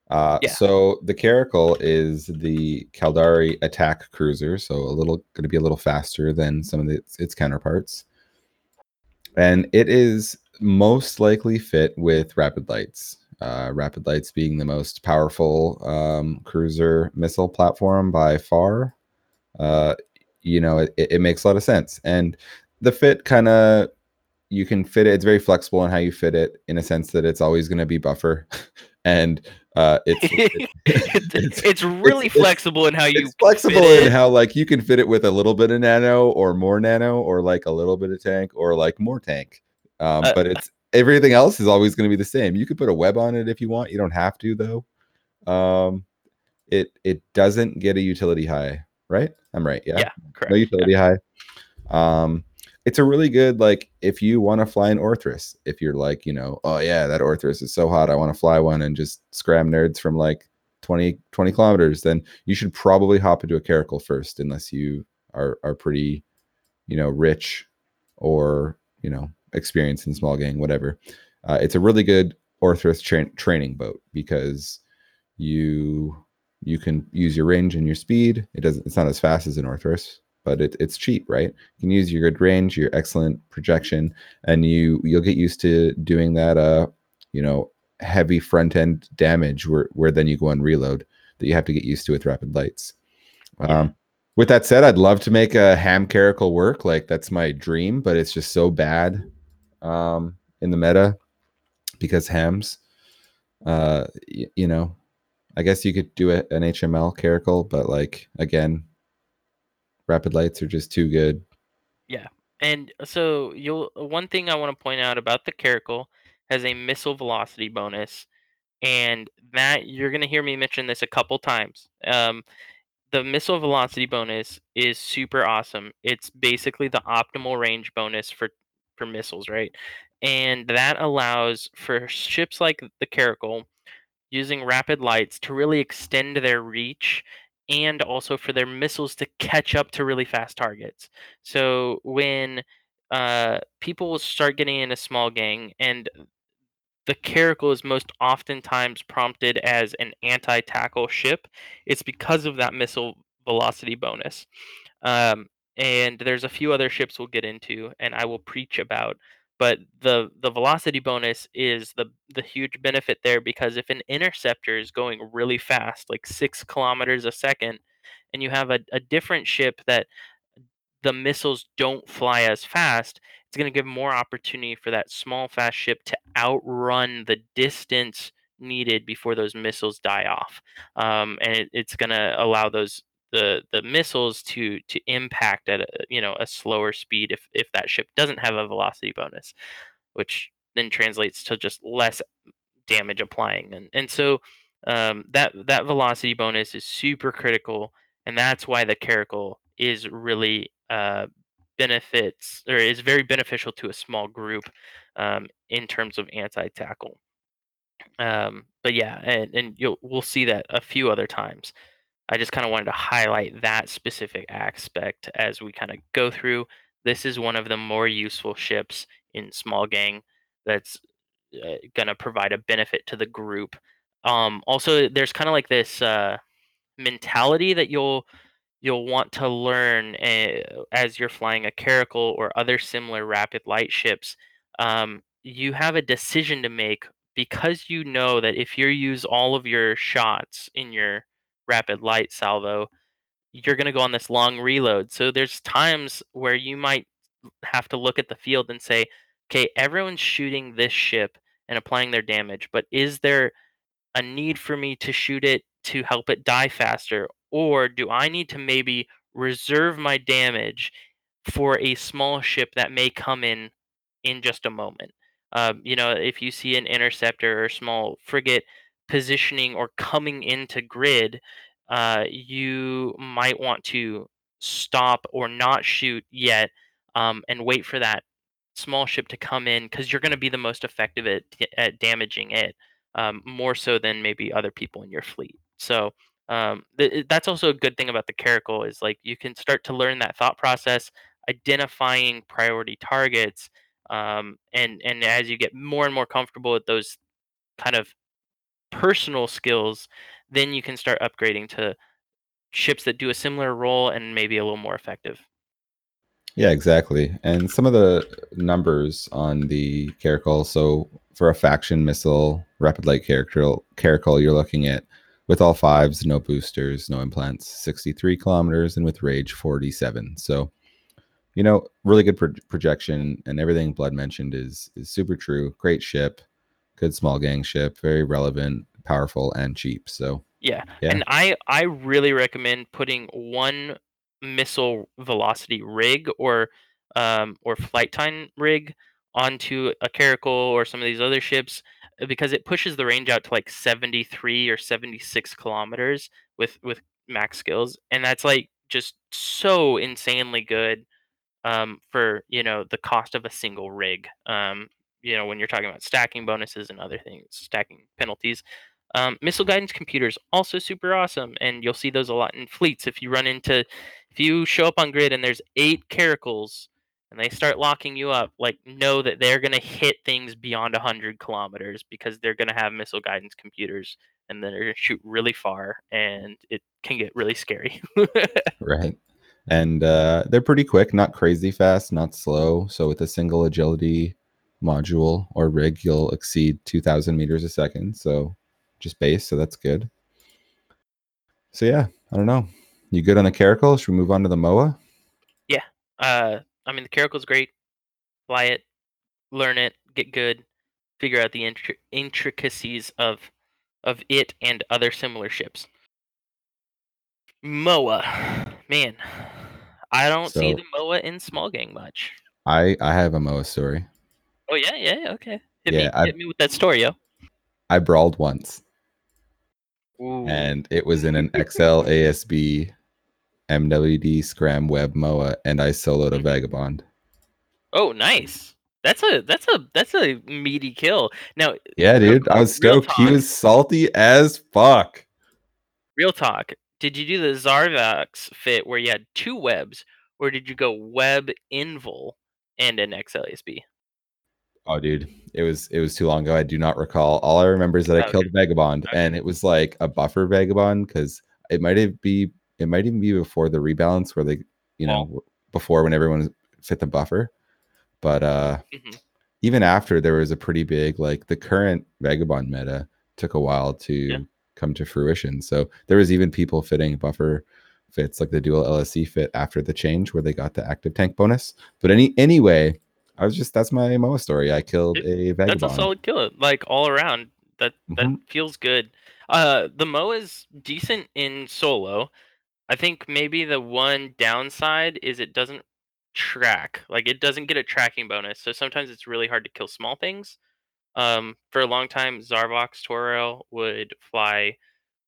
Uh Yeah. so the Caracal is the Caldari attack cruiser, so a little going to be a little faster than some of the, its counterparts. And it is most likely fit with Rapid Lights. Uh, Rapid Lights being the most powerful um, cruiser missile platform by far. Uh, you know, it, it makes a lot of sense. And the fit kind of you can fit it it's very flexible in how you fit it in a sense that it's always going to be buffer and uh it's it's, it's really it's- flexible in how you it's flexible in it. how like you can fit it with a little bit of nano or more nano or like a little bit of tank or like more tank um Uh, but it's everything else is always going to be the same you could put a web on it if you want you don't have to though um it it doesn't get a utility high right i'm right yeah Yeah, correct. no yeah. utility high. Um, it's a really good like if you want to fly an Orthrus, if you're like, you know, oh yeah, that Orthrus is so hot, I want to fly one and just scram nerds from like 20 20 kilometers, then you should probably hop into a Caracal first, unless you are are pretty, you know, rich or you know experienced in small gang, whatever. Uh, it's a really good Orthrus tra- training boat because you you can use your range and your speed. It doesn't. It's not as fast as an Orthrus, but it, it's cheap, right? You can use your good range, your excellent projection, and you you'll get used to doing that. Uh, you know, heavy front end damage where where then you go on reload that you have to get used to with rapid lights. Um, with that said, I'd love to make a ham caracal work. Like that's my dream, but it's just so bad um, in the meta because hams. Uh, y- you know, I guess you could do a, an HML caracal, but like again, rapid lights are just too good. Yeah. And so you'll one thing I want to point out about the Caracal has a missile velocity bonus, and that you're gonna hear me mention this a couple times. Um, the missile velocity bonus is super awesome. It's basically the optimal range bonus for for missiles, right? And that allows for ships like the Caracal using rapid lights to really extend their reach and also for their missiles to catch up to really fast targets. So when uh, people will start getting in a small gang and the Caracal is most oftentimes prompted as an anti-tackle ship, it's because of that missile velocity bonus. Um, and there's a few other ships we'll get into, and I will preach about. But the the velocity bonus is the the huge benefit there because if an interceptor is going really fast, like six kilometers a second, and you have a, a different ship that the missiles don't fly as fast, it's going to give more opportunity for that small, fast ship to outrun the distance needed before those missiles die off. Um, and it, it's going to allow those the the missiles to to impact at a you know a slower speed if if that ship doesn't have a velocity bonus, which then translates to just less damage applying. And and so um, that that velocity bonus is super critical and that's why the caracal is really uh, benefits or is very beneficial to a small group um, in terms of anti-tackle. Um, but yeah and, and you'll we'll see that a few other times i just kind of wanted to highlight that specific aspect as we kind of go through this is one of the more useful ships in small gang that's uh, going to provide a benefit to the group um, also there's kind of like this uh, mentality that you'll you'll want to learn uh, as you're flying a Caracal or other similar rapid light ships. Um, you have a decision to make because you know that if you use all of your shots in your rapid light salvo, you're going to go on this long reload. So there's times where you might have to look at the field and say, okay, everyone's shooting this ship and applying their damage, but is there a need for me to shoot it to help it die faster? Or do I need to maybe reserve my damage for a small ship that may come in in just a moment? Um, you know, if you see an interceptor or small frigate positioning or coming into grid, uh, you might want to stop or not shoot yet um, and wait for that small ship to come in because you're going to be the most effective at, at damaging it um, more so than maybe other people in your fleet. So um, th- that's also a good thing about the Caracal is like you can start to learn that thought process, identifying priority targets, um, and and as you get more and more comfortable with those kind of personal skills, then you can start upgrading to ships that do a similar role and maybe a little more effective. Yeah, exactly. And some of the numbers on the Caracal. So for a faction missile, rapid light Caracal, Caracal, you're looking at with all fives, no boosters, no implants, 63 kilometers, and with rage, 47. So, you know, really good pro- projection, and everything Blood mentioned is is super true. Great ship, good small gang ship, very relevant, powerful, and cheap. So, Yeah. Yeah. And I I really recommend putting one missile velocity rig or um or flight time rig onto a Caracal or some of these other ships uh, because it pushes the range out to like 73 or 76 kilometers with with max skills and that's like just so insanely good um, for you know the cost of a single rig. Um, you know when you're talking about stacking bonuses and other things, stacking penalties. Um, missile guidance computers also super awesome, and you'll see those a lot in fleets. If you run into, if you show up on grid and there's eight caracals and they start locking you up, like know that they're gonna hit things beyond hundred kilometers because they're gonna have missile guidance computers and then they're gonna shoot really far, and it can get really scary. right and uh, they're pretty quick not crazy fast not slow so with a single agility module or rig you'll exceed 2000 meters a second so just base so that's good so yeah i don't know you good on the caracal should we move on to the moa Yeah. uh, I mean the caracal's great. Fly it, learn it, get good, figure out the intri- intricacies of of it and other similar ships. MOA, man, I don't see the MOA in small gang much. i i have a moa story Oh yeah, yeah, okay. Hit Yeah, me, I- hit me with that story, yo. i brawled once Ooh. and it was in an xl asb mwd scram web moa and i soloed a Mhm. vagabond oh, nice. That's a that's a that's a meaty kill. Now, yeah Real dude i was real stoked he was salty as fuck real talk. Did you do the Zarvox fit where you had two webs, or did you go web invul and an XLSB? Oh, dude, it was it was too long ago. I do not recall. All I remember is that I Okay. killed a vagabond, Okay. and it was like a buffer vagabond because it might have be it might even be before the rebalance where they, you know, before when everyone fit the buffer. But uh Mhm. even after there was a pretty big like the current vagabond meta took a while to Yeah. come to fruition. So there was even people fitting buffer fits like the dual LSC fit after the change where they got the active tank bonus. But any anyway, I was just that's my MOA story. I killed It- a vagabond. That's a solid kill, like all around. That that Mhm. feels good. Uh, the Moa is decent in solo. I think maybe the one downside is it doesn't track. Like it doesn't get a tracking bonus, so sometimes it's really hard to kill small things. Um, for a long time, Zarvox Toral would fly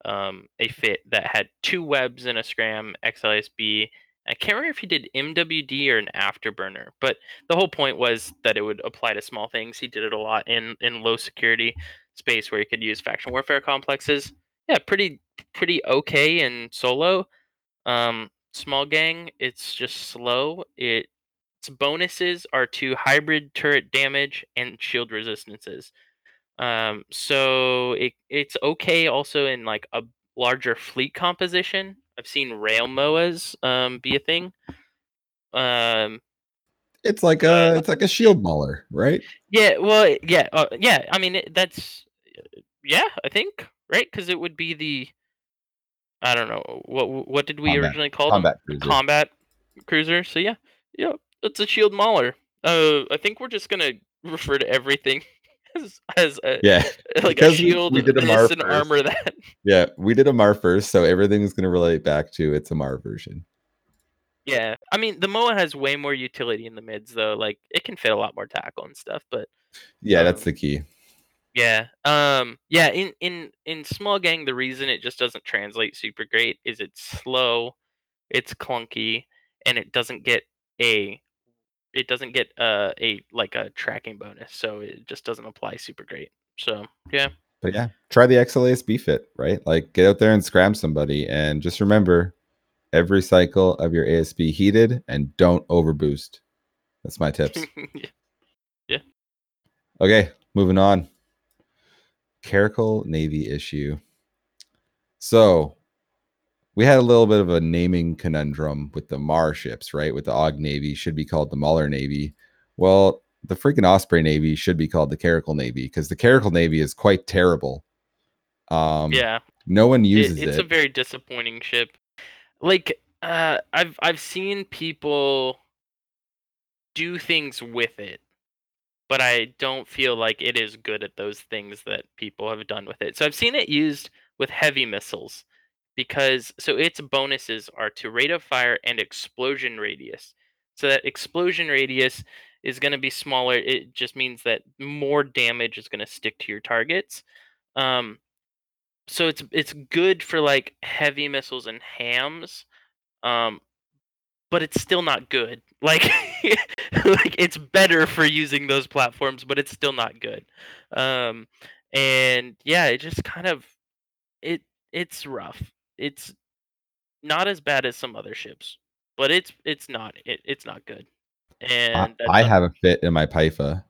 um, a fit that had two webs and a scram XLSB. I can't remember if he did MWD or an afterburner, but the whole point was that it would apply to small things. He did it a lot in in low security space where you could use faction warfare complexes. Yeah, pretty pretty okay in solo. Um, small gang, it's just slow. It its bonuses are to hybrid turret damage and shield resistances. Um, so it it's okay also in like a larger fleet composition. I've seen rail moas um, be a thing. Um, It's like Uh, a it's like a shield mauler, right? yeah, well, yeah, uh, yeah. I mean, it, that's yeah, I think right because it would be the I don't know what what did we Combat- originally call them? Combat cruiser. combat cruiser. So yeah, yeah, it's a shield mauler. Uh, I think we're just gonna refer to everything as as a, yeah, like because a we- shield we did Amarr and first. armor that. yeah. We did Amarr first, so everything's gonna relate back to it's Amarr version. Yeah, I mean the Moa has way more utility in the mids though. Like it can fit a lot more tackle and stuff. But Yeah, that's Um, the key. yeah, um, yeah. In in in small gang, the reason it just doesn't translate super great is it's slow, it's clunky, and it doesn't get a it doesn't get uh, a like a tracking bonus, so it just doesn't apply super great. So yeah, But yeah, try the XLASB fit, right? Like get out there and scram somebody, and just remember every cycle of your ASB heated, and don't overboost. That's my tips. Yeah. yeah. Okay, moving on. Caracal Navy issue. So we had a little bit of a naming conundrum with the Amarr ships, right? With the Aug Navy should be called the Mauler Navy. Well, the freaking Osprey Navy should be called the Caracal Navy because the Caracal Navy is quite terrible. Um, yeah. no one uses It- it's it. a very disappointing ship. Like uh, I've I've seen people do things with it, but I don't feel like it is good at those things that people have done with it. So I've seen it used with heavy missiles because so its bonuses are to rate of fire and explosion radius. So that explosion radius is going to be smaller. It just means that more damage is going to stick to your targets. Um, so it's it's good for like heavy missiles and hams um but it's still not good. Like, like it's better for using those platforms, but it's still not good. Um, and yeah, it just kind of it it's rough. It's not as bad as some other ships, but it's it's not it, it's not good. And I, I have a fit in my Pyfa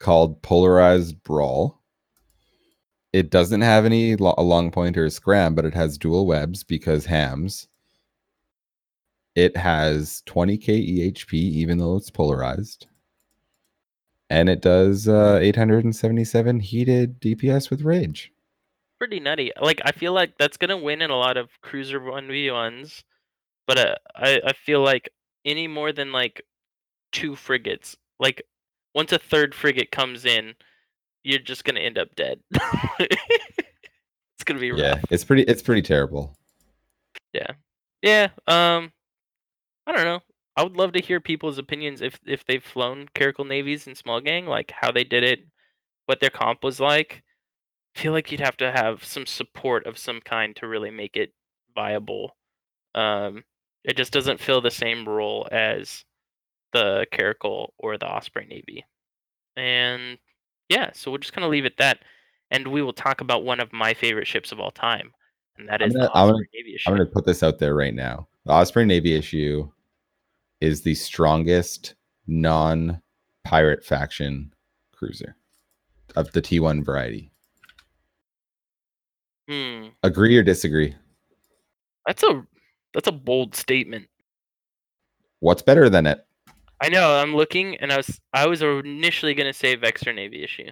called Polarized Brawl. It doesn't have any lo- long pointer or scram, but it has dual webs because hams. It has 20k EHP, even though it's polarized. And it does uh, 877 heated DPS with rage. Pretty nutty. Like I feel like that's gonna win in a lot of cruiser one v ones, but uh, I I feel like any more than like two frigates, like once a third frigate comes in, you're just gonna end up dead. it's gonna be rough. Yeah, it's pretty. It's pretty terrible. Yeah. Yeah. Um, I don't know. I would love to hear people's opinions if if they've flown Caracal navies in small gang, like how they did it, what their comp was like. I feel like you'd have to have some support of some kind to really make it viable. Um, it just doesn't fill the same role as the Caracal or the Osprey Navy. And yeah, so we'll just kind of leave it that, and we will talk about one of my favorite ships of all time, and that I'm is gonna- the I'm gonna- Osprey Navy issue. I'm going to put this out there right now. The Osprey Navy issue is the strongest non-pirate faction cruiser of the T1 variety. Hmm. Agree or disagree? That's a that's a bold statement. What's better than it? I know. I'm looking, and I was I was initially gonna say Vexor Navy issue.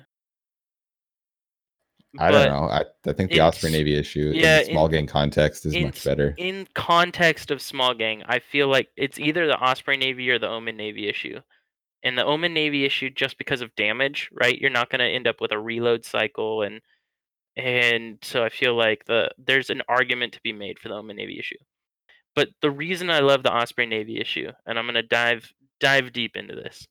I But don't know. I, I think the Osprey Navy issue yeah, in small in- gang context is in much better. In context of small gang, I feel like it's either the Osprey Navy or the Omen Navy issue. And the Omen Navy issue, just because of damage, right? You're not gonna end up with a reload cycle, and and so I feel like the there's an argument to be made for the Omen Navy issue. But the reason I love the Osprey Navy issue, and I'm gonna dive dive deep into this,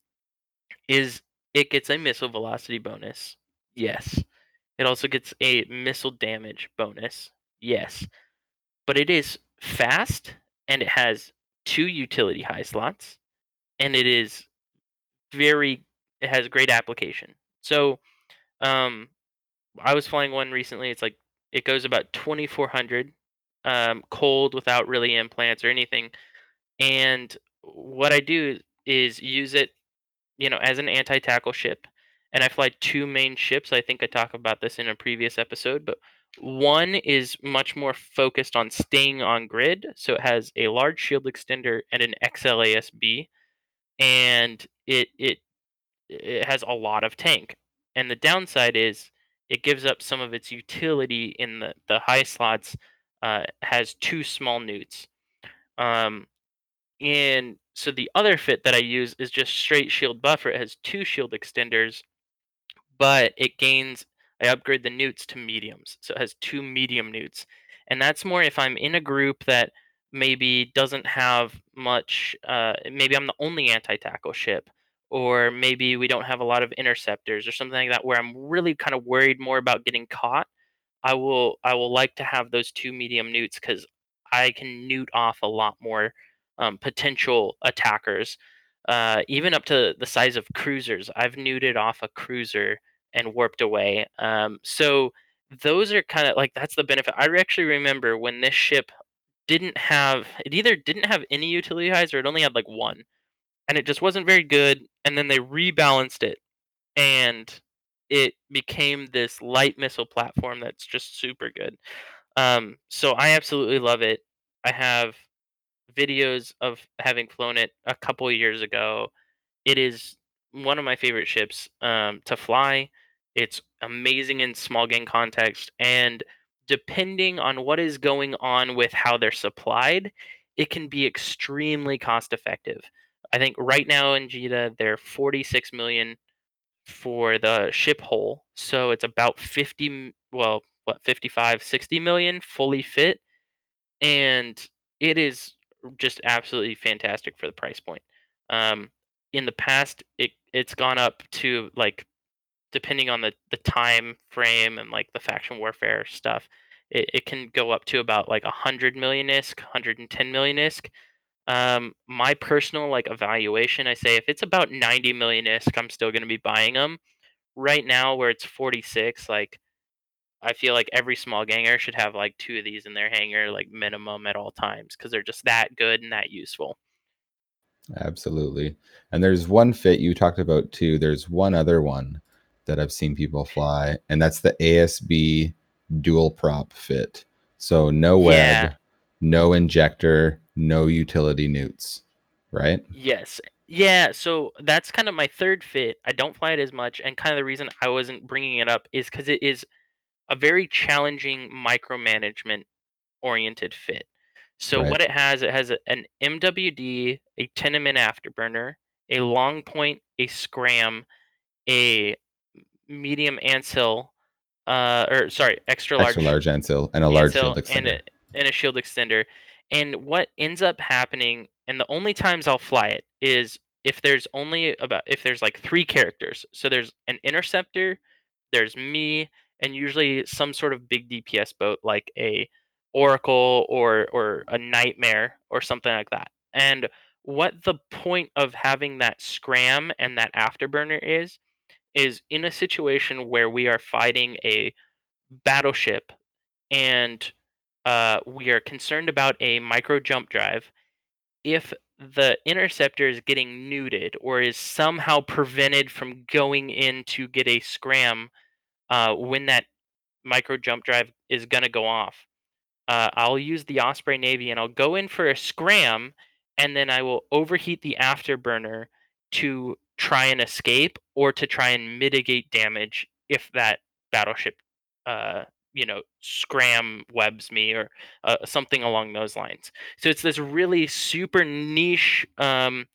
is it gets a missile velocity bonus. Yes. It also gets a missile damage bonus. Yes. But it is fast and it has two utility high slots and it is very it has great application. So um I was flying one recently. It's like it goes about 2400 um cold without really implants or anything. And what I do is use it you know, as an anti-tackle ship, and I fly two main ships. I think I talked about this in a previous episode, but one is much more focused on staying on grid, so it has a large shield extender and an XLASB, and it it it has a lot of tank. And the downside is it gives up some of its utility in the the high slots. Uh, has two small neuts. Um, and so the other fit that I use is just straight shield buffer. It has two shield extenders, but it gains I upgrade the neuts to mediums. So it has two medium neuts. And that's more if I'm in a group that maybe doesn't have much uh, maybe I'm the only anti-tackle ship or maybe we don't have a lot of interceptors or something like that where I'm really kind of worried more about getting caught. I will I will like to have those two medium neuts cuz I can neut off a lot more um, potential attackers, uh, even up to the size of cruisers. I've neuted off a cruiser and warped away. Um, so those are kind of like that's the benefit. I actually remember when this ship didn't have it either didn't have any utility highs or it only had like one, and it just wasn't very good. And then they rebalanced it, and it became this light missile platform that's just super good. Um, so I absolutely love it. I have videos of having flown it a couple years ago. It is one of my favorite ships um, to fly. It's amazing in small game context, and depending on what is going on with how they're supplied, it can be extremely cost effective. I think right now in Jita they're 46 million for the ship hull, so it's about 50 well, what 55 60 million fully fit and it is just absolutely fantastic for the price point. Um, in the past, it it's gone up to like depending on the the time frame and like the faction warfare stuff, it, it can go up to about like a hundred million isk, hundred and ten million isk. Um, my personal like evaluation, I say if it's about 90 million ISK, I'm still going to be buying them. Right now, where it's 46, like I feel like every small ganger should have like two of these in their hangar, like minimum at all times, because they're just that good and that useful. Absolutely. And there's one fit you talked about too. There's one other one that I've seen people fly, and that's the ASB dual prop fit. So no web, Yeah. No injector, no utility neuts, right? Yes. Yeah, so that's kind of my third fit. I don't fly it as much, and kind of the reason I wasn't bringing it up is because it is a very challenging micromanagement oriented fit. So Right. what it has, it has an MWD, a 10MN afterburner, a long point, a scram, a medium ancil, uh, or sorry, extra large Extra large ancil and a large Ancil and a, and a shield extender. And what ends up happening, and the only times I'll fly it is if there's only about if there's like three characters. So there's an interceptor, there's me, and usually some sort of big DPS boat like a Oracle or or a Nightmare or something like that. And what the point of having that scram and that afterburner is is in a situation where we are fighting a battleship and uh, we are concerned about a micro jump drive. If the interceptor is getting neuted or is somehow prevented from going in to get a scram uh, when that micro jump drive is going to go off, uh, I'll use the Osprey Navy and I'll go in for a scram and then I will overheat the afterburner to try and escape or to try and mitigate damage if that battleship, uh, you know, scram webs me or uh, something along those lines. So it's this really super niche um,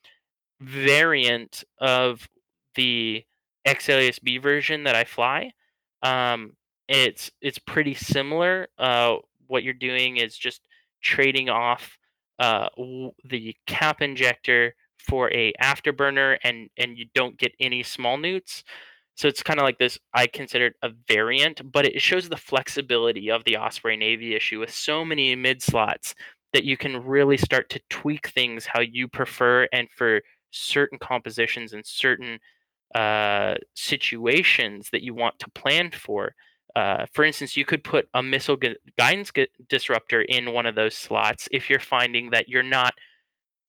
variant of the XLSB version that I fly. Um, it's it's pretty similar. Uh, what you're doing is just trading off uh, the cap injector for a afterburner, and and you don't get any small neuts. So it's kind of like this. I consider it a variant, but it shows the flexibility of the Osprey Navy issue with so many mid slots that you can really start to tweak things how you prefer, and for certain compositions and certain uh, situations that you want to plan for. Uh, for instance, you could put a missile gu- guidance gu- disruptor in one of those slots if you're finding that you're not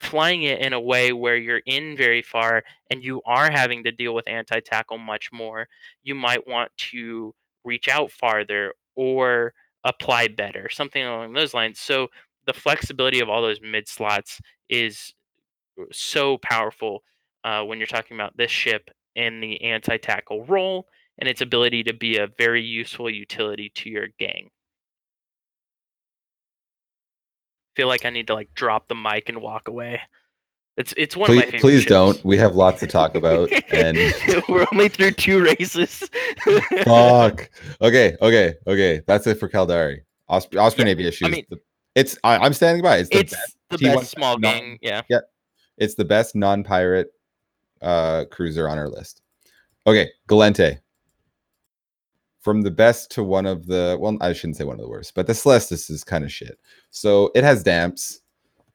flying it in a way where you're in very far and you are having to deal with anti tackle much more. You might want to reach out farther or apply better, something along those lines. So the flexibility of all those mid slots is so powerful uh, when you're talking about this ship and the anti tackle role and its ability to be a very useful utility to your gang. Feel like I need to like drop the mic and walk away. It's it's one of my Please, please don't. We have lots to talk about. And we're only through two races. fuck. Okay, okay, okay. That's it for Caldari. Osprey, Osprey Yeah, Navy issues. mean- the- it's I, I'm standing by. It's the it's best, the best small non- gang. Yeah. it's the best non-pirate uh cruiser on our list. Okay, Gallente. From the best to one of the well, I shouldn't say one of the worst, but the Celestis is kind of shit. So it has damps,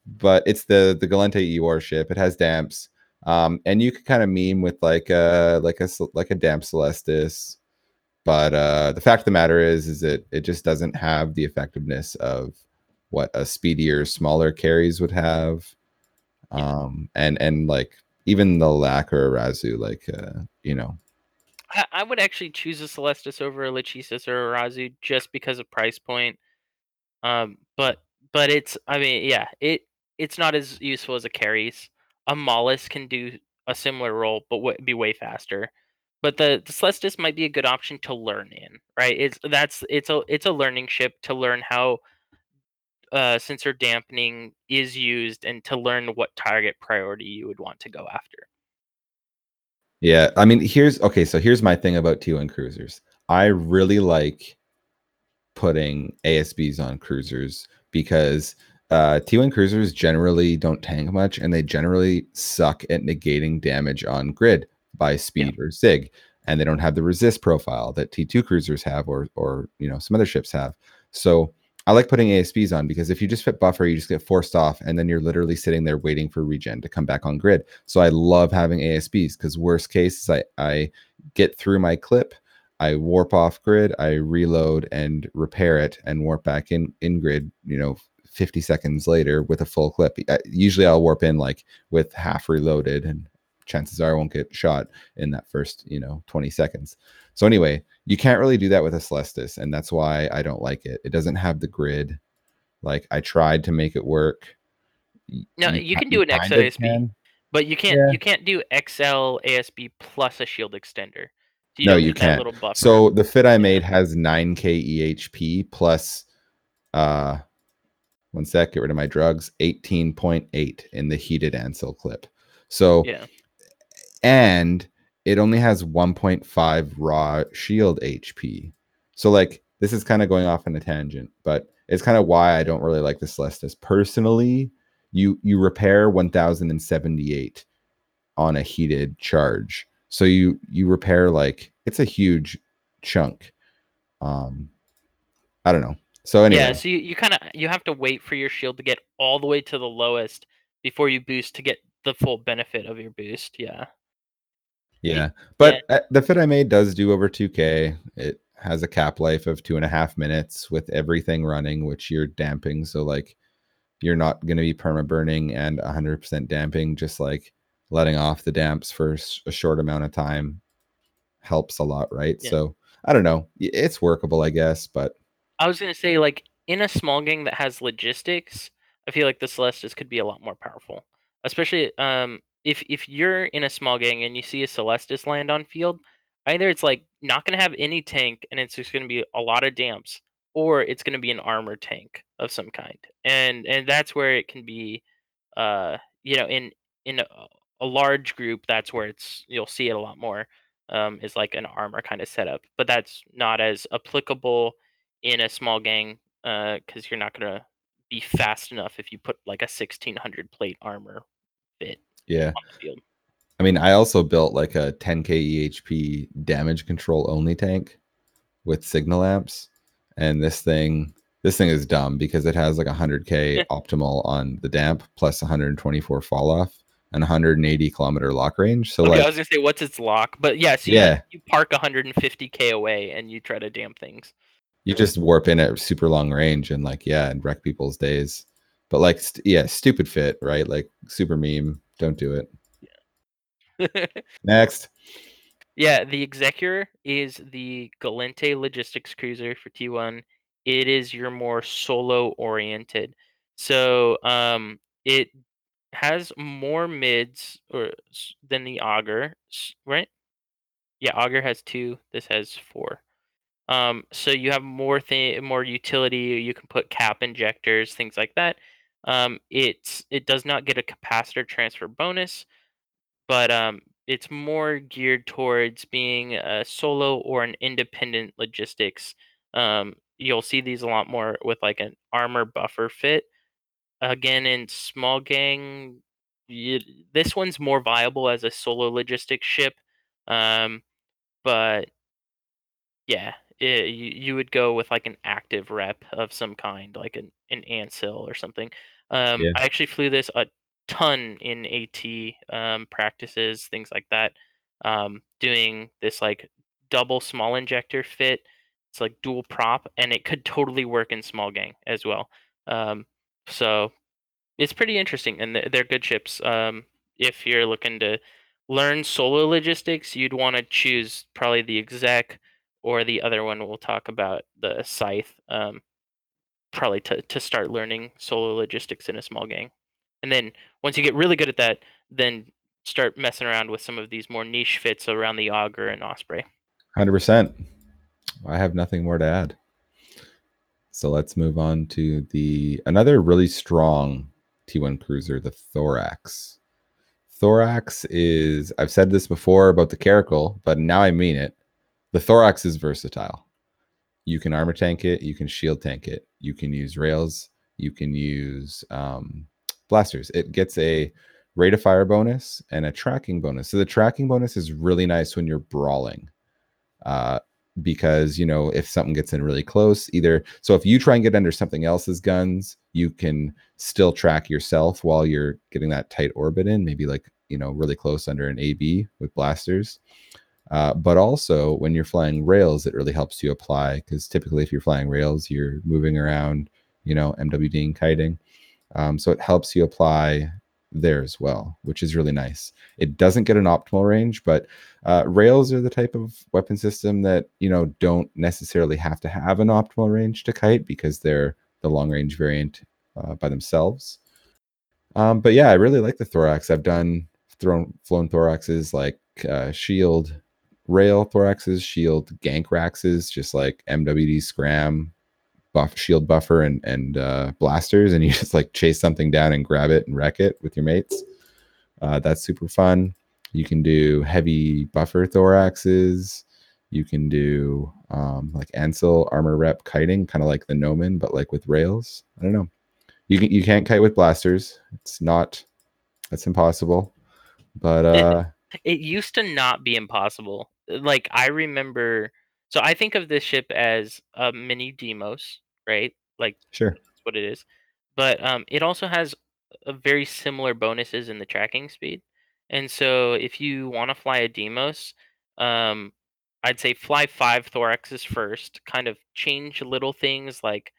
but it's the the Gallente E warship. It has damps. Um, and you could kind of meme with like a like a like a damp Celestis. But uh the fact of the matter is is it it just doesn't have the effectiveness of what a speedier, smaller Keres would have um and and like even the lack or Razu, like uh you know I, would actually choose a Celestis over a Lachesis or Arazu just because of price point. Um, but but it's I mean yeah it it's not as useful as a Keres. A Maulus can do a similar role, but w- be way faster. But the, the Celestis might be a good option to learn in, right? It's that's it's a it's a learning ship to learn how uh, sensor dampening is used and to learn what target priority you would want to go after. Yeah i mean here's okay so here's my thing about t1 cruisers. I really like putting asbs on cruisers because uh t1 cruisers generally don't tank much and they generally suck at negating damage on grid by speed or zig and they don't have the resist profile that t2 cruisers have or or you know some other ships have. So I like putting ASBs on because if you just fit buffer, you just get forced off, and then you're literally sitting there waiting for regen to come back on grid. So I love having ASBs because worst case is I I get through my clip, I warp off grid, I reload and repair it, and warp back in in grid. You know, 50 seconds later with a full clip. I- Usually I'll warp in like with half reloaded, and chances are I won't get shot in that first you know 20 seconds. So anyway, you can't really do that with a Celestis, and that's why I don't like it. It doesn't have the grid. Like I tried to make it work. No, you ki- can do an kinda can. But you can't Yeah. you can't do XL ASB plus a shield extender. So No, you can't. So the fit I made has 9k EHP plus uh one sec, get rid of my drugs, 18.8 in the heated Ancil clip. So yeah, and it only has 1.5 raw shield HP. So like this is kind of going off on a tangent, but it's kind of why I don't really like the Celestis. Personally, you you repair 1078 on a heated charge. So you you repair like it's a huge chunk. Um I don't know. So anyway, yeah. So you, you kind of you have to wait for your shield to get all the way to the lowest before you boost to get the full benefit of your boost. Yeah. Yeah, but uh, the fit I made does do over 2K. It has a cap life of two and a half minutes with everything running, which you're damping. So like, you're not going to be perma burning and 100% damping. Just like letting off the damps for a short amount of time helps a lot, right? Yeah. So I don't know. It's workable, I guess, but I was gonna say like in a small gang that has logistics, I feel like the Celestis could be a lot more powerful. Especially um if if you're in a small gang and you see a Celestis land on field, either it's like not gonna have any tank and it's just gonna be a lot of damps, or it's gonna be an armor tank of some kind. And and that's where it can be uh you know in in a, a large group that's where it's you'll see it a lot more um is like an armor kind of setup but that's not as applicable in a small gang because you're not gonna be fast enough if you put like a 1600 plate armor yeah. on the field. I mean, I also built like a 10k EHP damage control only tank with signal amps, and this thing, this thing is dumb because it has like 100k optimal on the damp plus 124 fall off and 180 kilometer lock range. So Okay, like, I was gonna say what's its lock, but yeah, so you- Yeah. you, park 150k away and you try to damp things. you just warp in at super long range and like yeah, and wreck people's days. But like, st- yeah, stupid fit, right? Like super meme. Don't do it. Next. Yeah, the Exequror is the Gallente logistics cruiser for T1. It is your more solo oriented. So um it has more mids or than the Augur, right? Yeah, Augur has 2, this has 4. Um so you have more thing more utility, you can put cap injectors, things like that. Um it's it does not get a capacitor transfer bonus but um, it's more geared towards being a solo or an independent logistics. Um, you'll see these a lot more with like an armor buffer fit. Again, in small gang, you, this one's more viable as a solo logistics ship, um, but yeah, it, you, you would go with like an active rep of some kind, like an an Ancil or something. Um, Yeah. I actually flew this a ton in AT um, practices, things like that. Um, doing this like double small injector fit. It's like dual prop, and it could totally work in small gang as well. Um, so it's pretty interesting, and they're, they're good ships. Um, if you're looking to learn solo logistics, you'd want to choose probably the exec or the other one we'll talk about, the scythe. Um, probably to to start learning solo logistics in a small gang. And then once you get really good at that, then start messing around with some of these more niche fits around the auger and osprey. Hundred percent. I have nothing more to add. So let's move on to the another really strong T1 cruiser, the Thorax. Thorax is I've said this before about the Caracal, but now I mean it. The Thorax is versatile. You can armor tank it, you can shield tank it, you can use rails, you can use um, blasters. It gets a rate of fire bonus and a tracking bonus. So the tracking bonus is really nice when you're brawling. Uh, because you know if something gets in really close either so if you try and get under something else's guns you can still track yourself while you're getting that tight orbit in maybe like you know really close under an ab with blasters uh, but also when you're flying rails it really helps you apply because typically if you're flying rails you're moving around you know mwd and kiting um, so it helps you apply there as well which is really nice it doesn't get an optimal range but uh, rails are the type of weapon system that you know don't necessarily have to have an optimal range to kite because they're the long range variant uh, by themselves. Um, but yeah, I really like the thorax. I've done thrown flown thoraxes like uh, shield rail thoraxes, shield gank raxes, just like MWD scram buff shield buffer and and uh, blasters, and you just like chase something down and grab it and wreck it with your mates. Uh, that's super fun. You can do heavy buffer thoraxes. You can do um, like Ancil armor rep kiting, kind of like the Gnomon, but like with rails. I don't know. You can you can't kite with blasters. It's not. That's impossible. But uh, it used to not be impossible. Like I remember. So I think of this ship as a mini Deimos, right? Like sure, that's what it is. But um, it also has a very similar bonuses in the tracking speed. And so if you want to fly a Deimos, um, I'd say fly five thoraxes first. Kind of change little things like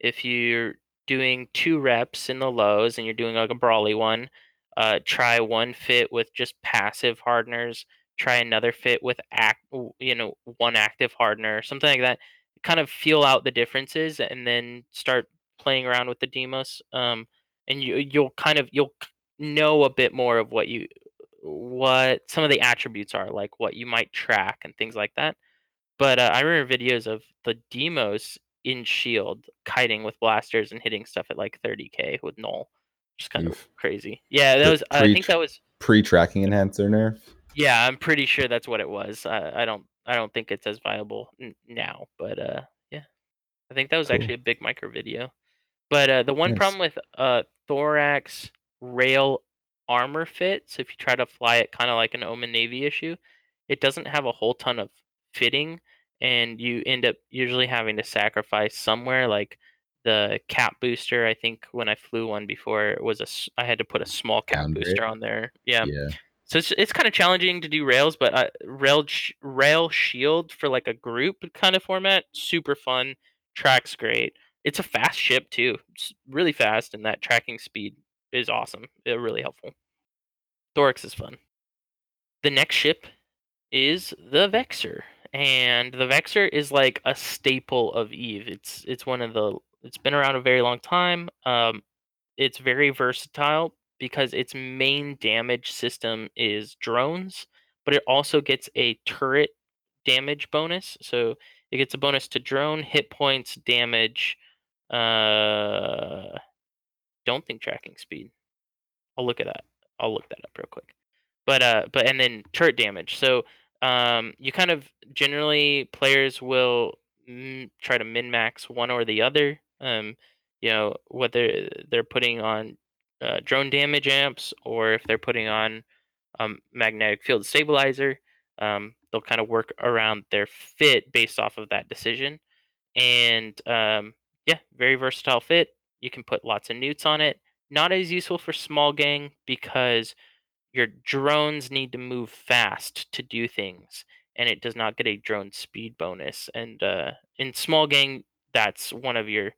if you're doing two reps in the lows and you're doing like a brawly one, uh, try one fit with just passive hardeners. Try another fit with act, you know, one active hardener, something like that. Kind of feel out the differences and then start playing around with the Deimos Um, and you you'll kind of you'll know a bit more of what you what some of the attributes are, like what you might track and things like that. But uh, I remember videos of the Deimos in Shield kiting with blasters and hitting stuff at like 30k with null, just kind Oof. of crazy. Yeah, that was. Pre- I think that was pre-tracking enhancer nerf. Yeah, I'm pretty sure that's what it was. I, I don't. I don't think it's as viable n- now, but uh, yeah, I think that was cool. actually a big micro video. But uh, the one nice. problem with uh, thorax rail armor fit. So if you try to fly it kind of like an Omen Navy issue, it doesn't have a whole ton of fitting, and you end up usually having to sacrifice somewhere. Like the cap booster, I think when I flew one before, it was a I had to put a small cap booster on there. Yeah. Yeah. So it's, it's kind of challenging to do rails, but uh, rail rail shield for like a group kind of format, super fun. Tracks great. It's a fast ship too. It's really fast, and that tracking speed is awesome. It's really helpful. Thorax is fun. The next ship is the Vexor, and the Vexor is like a staple of Eve. It's it's one of the it's been around a very long time. Um, it's very versatile because its main damage system is drones, but it also gets a turret damage bonus. So it gets a bonus to drone hit points, damage. Uh, don't think tracking speed. I'll look at that. I'll look that up real quick. But uh, but and then turret damage. So um, you kind of generally players will m- try to min max one or the other. Um, you know whether they're putting on uh, drone damage amps or if they're putting on um, magnetic field stabilizer. Um, they'll kind of work around their fit based off of that decision. And um, yeah, very versatile fit. You can put lots of neuts on it. Not as useful for small gang because your drones need to move fast to do things, and it does not get a drone speed bonus. And uh, in small gang, that's one of your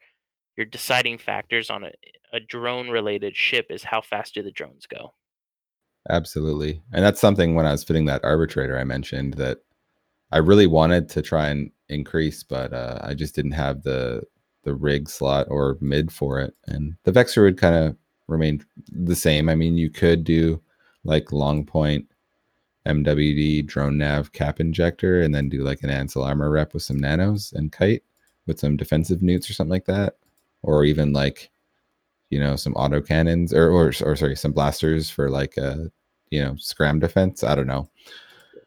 your deciding factors on a, a drone related ship is how fast do the drones go. Absolutely, and that's something when I was fitting that arbitrator I mentioned that I really wanted to try and increase, but uh, I just didn't have the the rig slot or mid for it. And the Vexor would kind of remain the same. I mean, you could do like long point MWD drone nav cap injector and then do like an Ancil armor rep with some nanos and kite with some defensive neuts or something like that. Or even like, you know, some auto cannons or, or, or sorry, some blasters for like a, you know, scram defense. I don't know.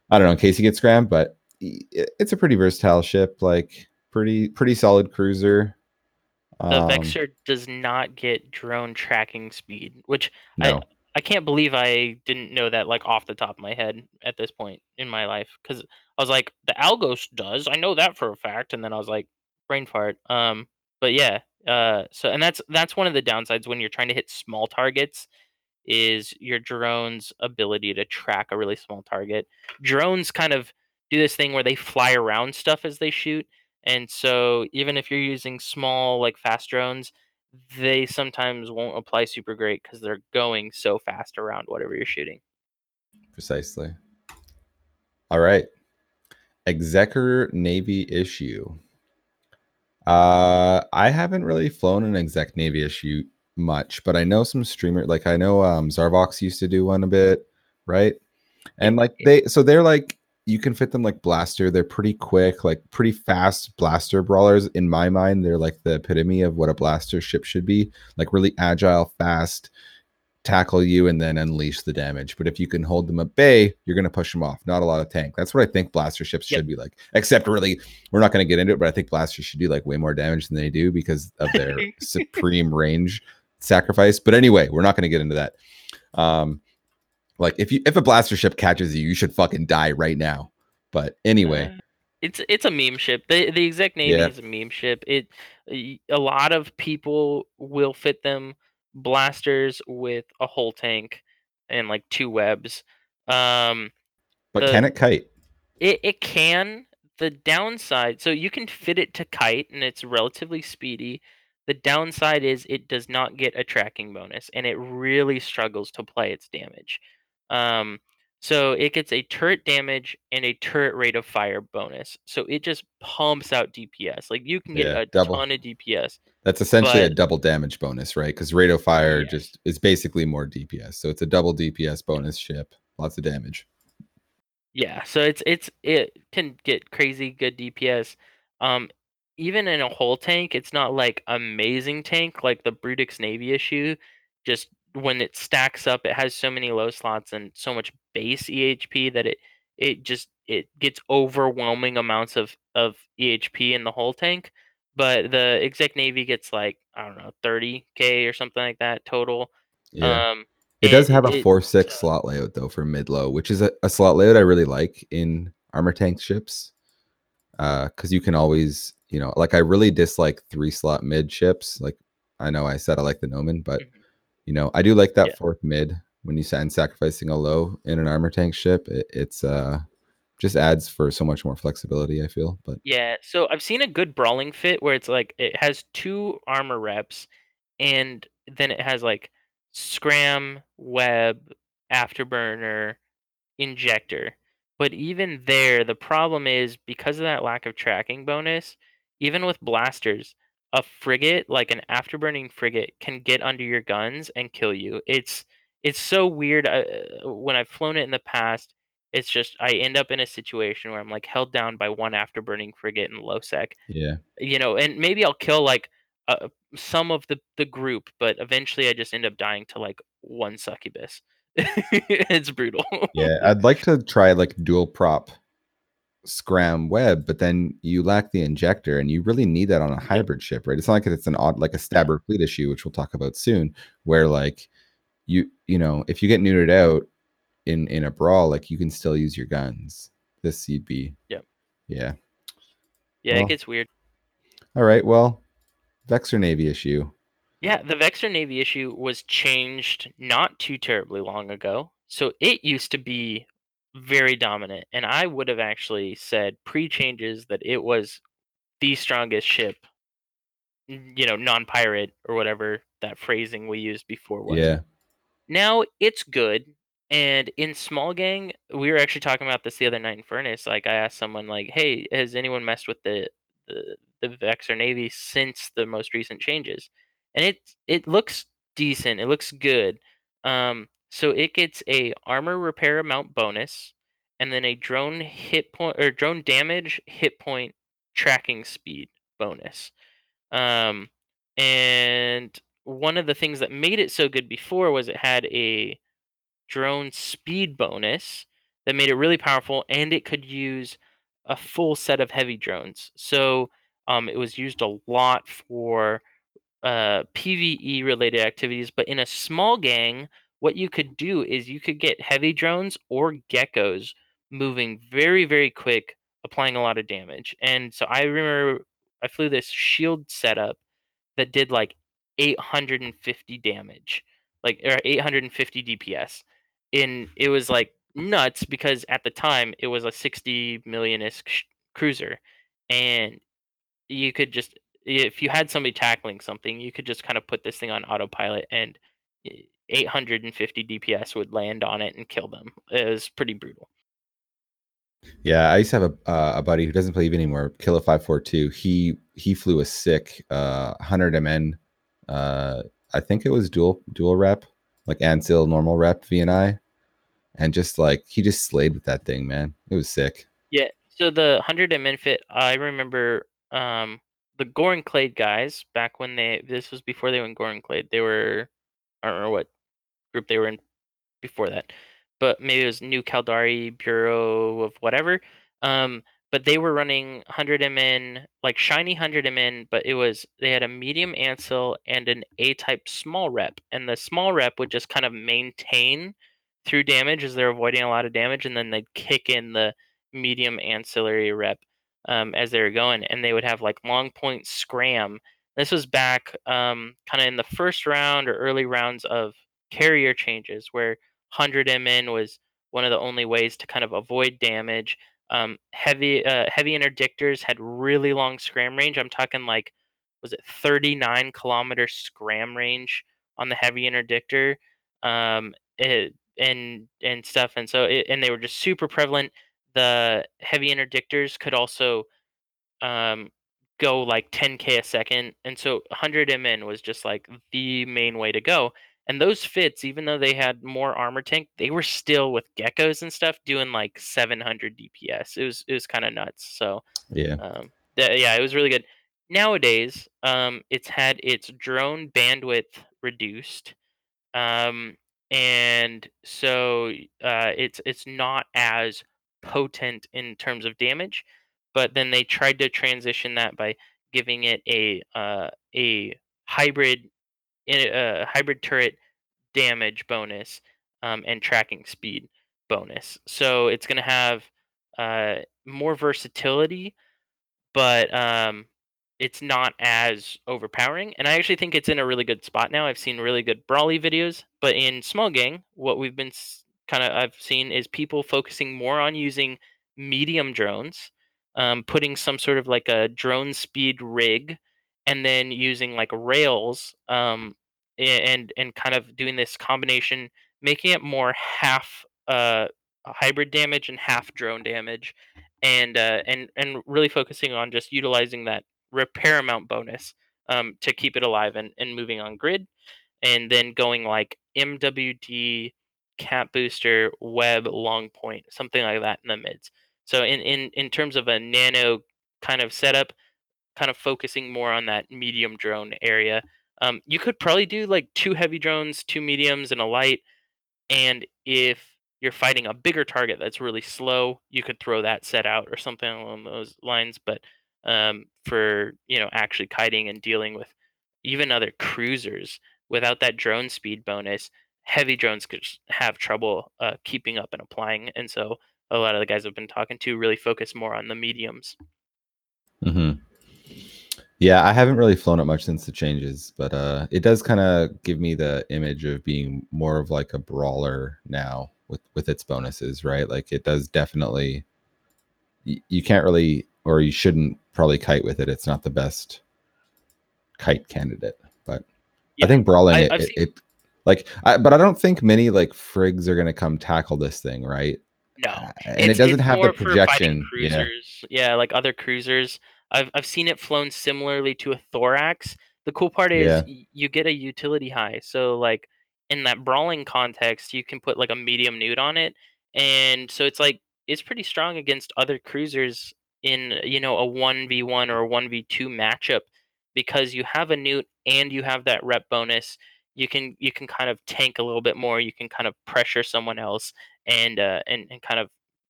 I don't know in case you get scram, but it's a pretty versatile ship, like pretty, pretty solid cruiser. The um, Vexor does not get drone tracking speed, which no. I can't believe I didn't know that like off the top of my head at this point in my life because I was like, the Algos does. I know that for a fact, and then I was like, brain fart. Um, but yeah. Uh, so and that's that's one of the downsides when you're trying to hit small targets is your drone's ability to track a really small target. Drones kind of do this thing where they fly around stuff as they shoot. And so even if you're using small like fast drones, they sometimes won't apply super great because they're going so fast around whatever you're shooting. Precisely. All right. Exequror Navy issue. Uh, I haven't really flown an exec Navy issue much, but I know some streamer like I know um Zarvox used to do one a bit, right? And like they so they're like you can fit them like blaster. They're pretty quick, like pretty fast blaster brawlers. In my mind, they're like the epitome of what a blaster ship should be. Like really agile, fast, tackle you and then unleash the damage. But if you can hold them at bay, you're going to push them off. Not a lot of tank. That's what I think blaster ships Yep. should be like. Except really, we're not going to get into it, but I think blasters should do like way more damage than they do because of their supreme range sacrifice. But anyway, we're not going to get into that. Um, like if you if a blaster ship catches you, you should fucking die right now. But anyway, Uh, it's it's a meme ship. The the exact name Yeah. is a meme ship. It a lot of people will fit them blasters with a whole tank and like two webs. Um, but the- can it kite? it it can. The downside, so you can fit it to kite and it's relatively speedy. The downside is it does not get a tracking bonus and it really struggles to play its damage. Um, so it gets a turret damage and a turret rate of fire bonus. So it just pumps out DPS. Like you can get Yeah, a double. ton of DPS. That's essentially a double damage bonus, right? Because Rate of Fire Yes. just is basically more DPS. So it's a double DPS bonus ship. Lots of damage. Yeah, so it's it's it can get crazy good DPS. Um, even in a whole tank, it's not like amazing tank like the Brutix Navy issue. Just when it stacks up, it has so many low slots and so much base EHP that it it just it gets overwhelming amounts of of EHP in the whole tank. But the exec navy gets like I don't know 30k or something like that total. Yeah. Um, it does have a it- 4 6 uh, slot layout, though, for mid low, which is a, a slot layout I really like in armor tank ships. Uh, because you can always, you know, like I really dislike three slot mid ships. Like I know I said I like the Nomen, but, Mhm. You know, I do like that Yeah. fourth mid when you send sacrificing a low in an armor tank ship. It, it's uh just adds for so much more flexibility, I feel. But Yeah, so I've seen a good brawling fit where it's like it has two armor reps and then it has like scram, web, afterburner, injector. But even there, the problem is because of that lack of tracking bonus, even with blasters, a frigate, like an afterburning frigate, can get under your guns and kill you. It's it's so weird. Uh, when I've flown it in the past, it's just I end up in a situation where I'm like held down by one afterburning frigate in low sec, yeah. you know, and maybe I'll kill like uh, some of the the group, but eventually I just end up dying to like one succubus. it's brutal. Yeah, I'd like to try like dual prop scram web, but then you lack the injector, and you really need that on a hybrid ship, right? It's not like it's an odd like a stabber fleet issue, which we'll talk about soon, where like you you know if you get neutered out in in a brawl, like you can still use your guns. This you'd be Yep. yeah. yeah, Well- it gets weird. All right, well, Vexor Navy issue. Yeah, the Vexor Navy issue was changed not too terribly long ago. So it used to be very dominant, and I would have actually said pre-changes that it was the strongest ship. You know, non-pirate or whatever that phrasing we used before was. Yeah, Now it's good. And in small gang, we were actually talking about this the other night in Furnace. Like I asked someone like, "Hey, has anyone messed with the the the Vexor Navy since the most recent changes?" And it it looks decent. It looks good. Um, so it gets a armor repair amount bonus, and then a drone hit point or drone damage hit point tracking speed bonus. Um, and one of the things that made it so good before was it had a drone speed bonus that made it really powerful and it could use a full set of heavy drones. So um, it was used a lot for uh, PVE related activities, but in a small gang what you could do is you could get heavy drones or geckos moving very very quick applying a lot of damage and so i remember i flew this shield setup that did like 850 damage like or 850 dps and it was like nuts because at the time it was a 60 million-ish cruiser and you could just if you had somebody tackling something you could just kind of put this thing on autopilot and eh, 850 DPS would land on it and kill them. It was pretty brutal. Yeah, I used to have a uh, a buddy who doesn't play EVE anymore, Killer five four two. He he flew a sick uh, hundred MN. Uh, I think it was dual dual rep, like Ancil normal rep VNI, and just like he just slayed with that thing, man. It was sick. Yeah. So the hundred MN fit, I remember um, the Gorin Clade guys back when they. This was before they went Gorin Clade. They were, I don't know what group they were in before that, but maybe it was New Caldari Bureau of whatever. Um, but they were running 100 MN, like shiny 100 MN, but it was they had a medium ancil and an A type small rep, and the small rep would just kind of maintain through damage as they're avoiding a lot of damage, and then they'd kick in the medium ancillary rep um, as they were going, and they would have like long point scram. This was back um, kind of in the first round or early rounds of carrier changes where 100 MN was one of the only ways to kind of avoid damage. Um, heavy uh, heavy interdictors had really long scram range. I'm talking like was it 39 kilometer scram range on the heavy interdictor, um, it, and and stuff. And so it, and they were just super prevalent. The heavy interdictors could also um, go like 10k a second, and so 100 MN was just like the main way to go. And those fits, even though they had more armor tank, they were still with geckos and stuff doing like 700 DPS. It was it was kind of nuts. So Yeah. um, th- yeah, it was really good. Nowadays, um, it's had its drone bandwidth reduced, um, and so uh, it's it's not as potent in terms of damage. But then they tried to transition that by giving it a uh, a hybrid a hybrid turret damage bonus um, and tracking speed bonus. So it's going to have uh, more versatility, but um, it's not as overpowering. And I actually think it's in a really good spot now. I've seen really good Brawly videos, but in Small Gang, what we've been kind of I've seen is people focusing more on using medium drones, um, putting some sort of like a drone speed rig, and then using like rails um, and and kind of doing this combination, making it more half uh, hybrid damage and half drone damage, and uh, and and really focusing on just utilizing that repair amount bonus um, to keep it alive and, and moving on grid, and then going like MWD, cap booster, web, long point, something like that in the mids. So in in in terms of a nano kind of setup, kind of focusing more on that medium drone area. Um, you could probably do like two heavy drones, two mediums, and a light. And if you're fighting a bigger target that's really slow, you could throw that set out or something along those lines. But um, for you know actually kiting and dealing with even other cruisers without that drone speed bonus, heavy drones could have trouble uh, keeping up and applying. And so a lot of the guys I've been talking to really focus more on the mediums. hmm Yeah, I haven't really flown it much since the changes, but uh, it does kind of give me the image of being more of like a brawler now with with its bonuses, right? Like it does definitely. You, you can't really, or you shouldn't probably kite with it. It's not the best kite candidate, but Yeah, I think brawling I- it, I've it, it, like, I, but I don't think many like frigs are gonna come tackle this thing, right? No, uh, and It's- it doesn't have the projection. Yeah, Cruisers, yeah. like other cruisers. I've I've seen it flown similarly to a thorax. The cool part is Yeah. y- you get a utility high. So like in that brawling context, you can put like a medium neut on it, and so it's like it's pretty strong against other cruisers in you know a one v one or one v two matchup because you have a neut and you have that rep bonus. You can you can kind of tank a little bit more. You can kind of pressure someone else and uh, and and kind of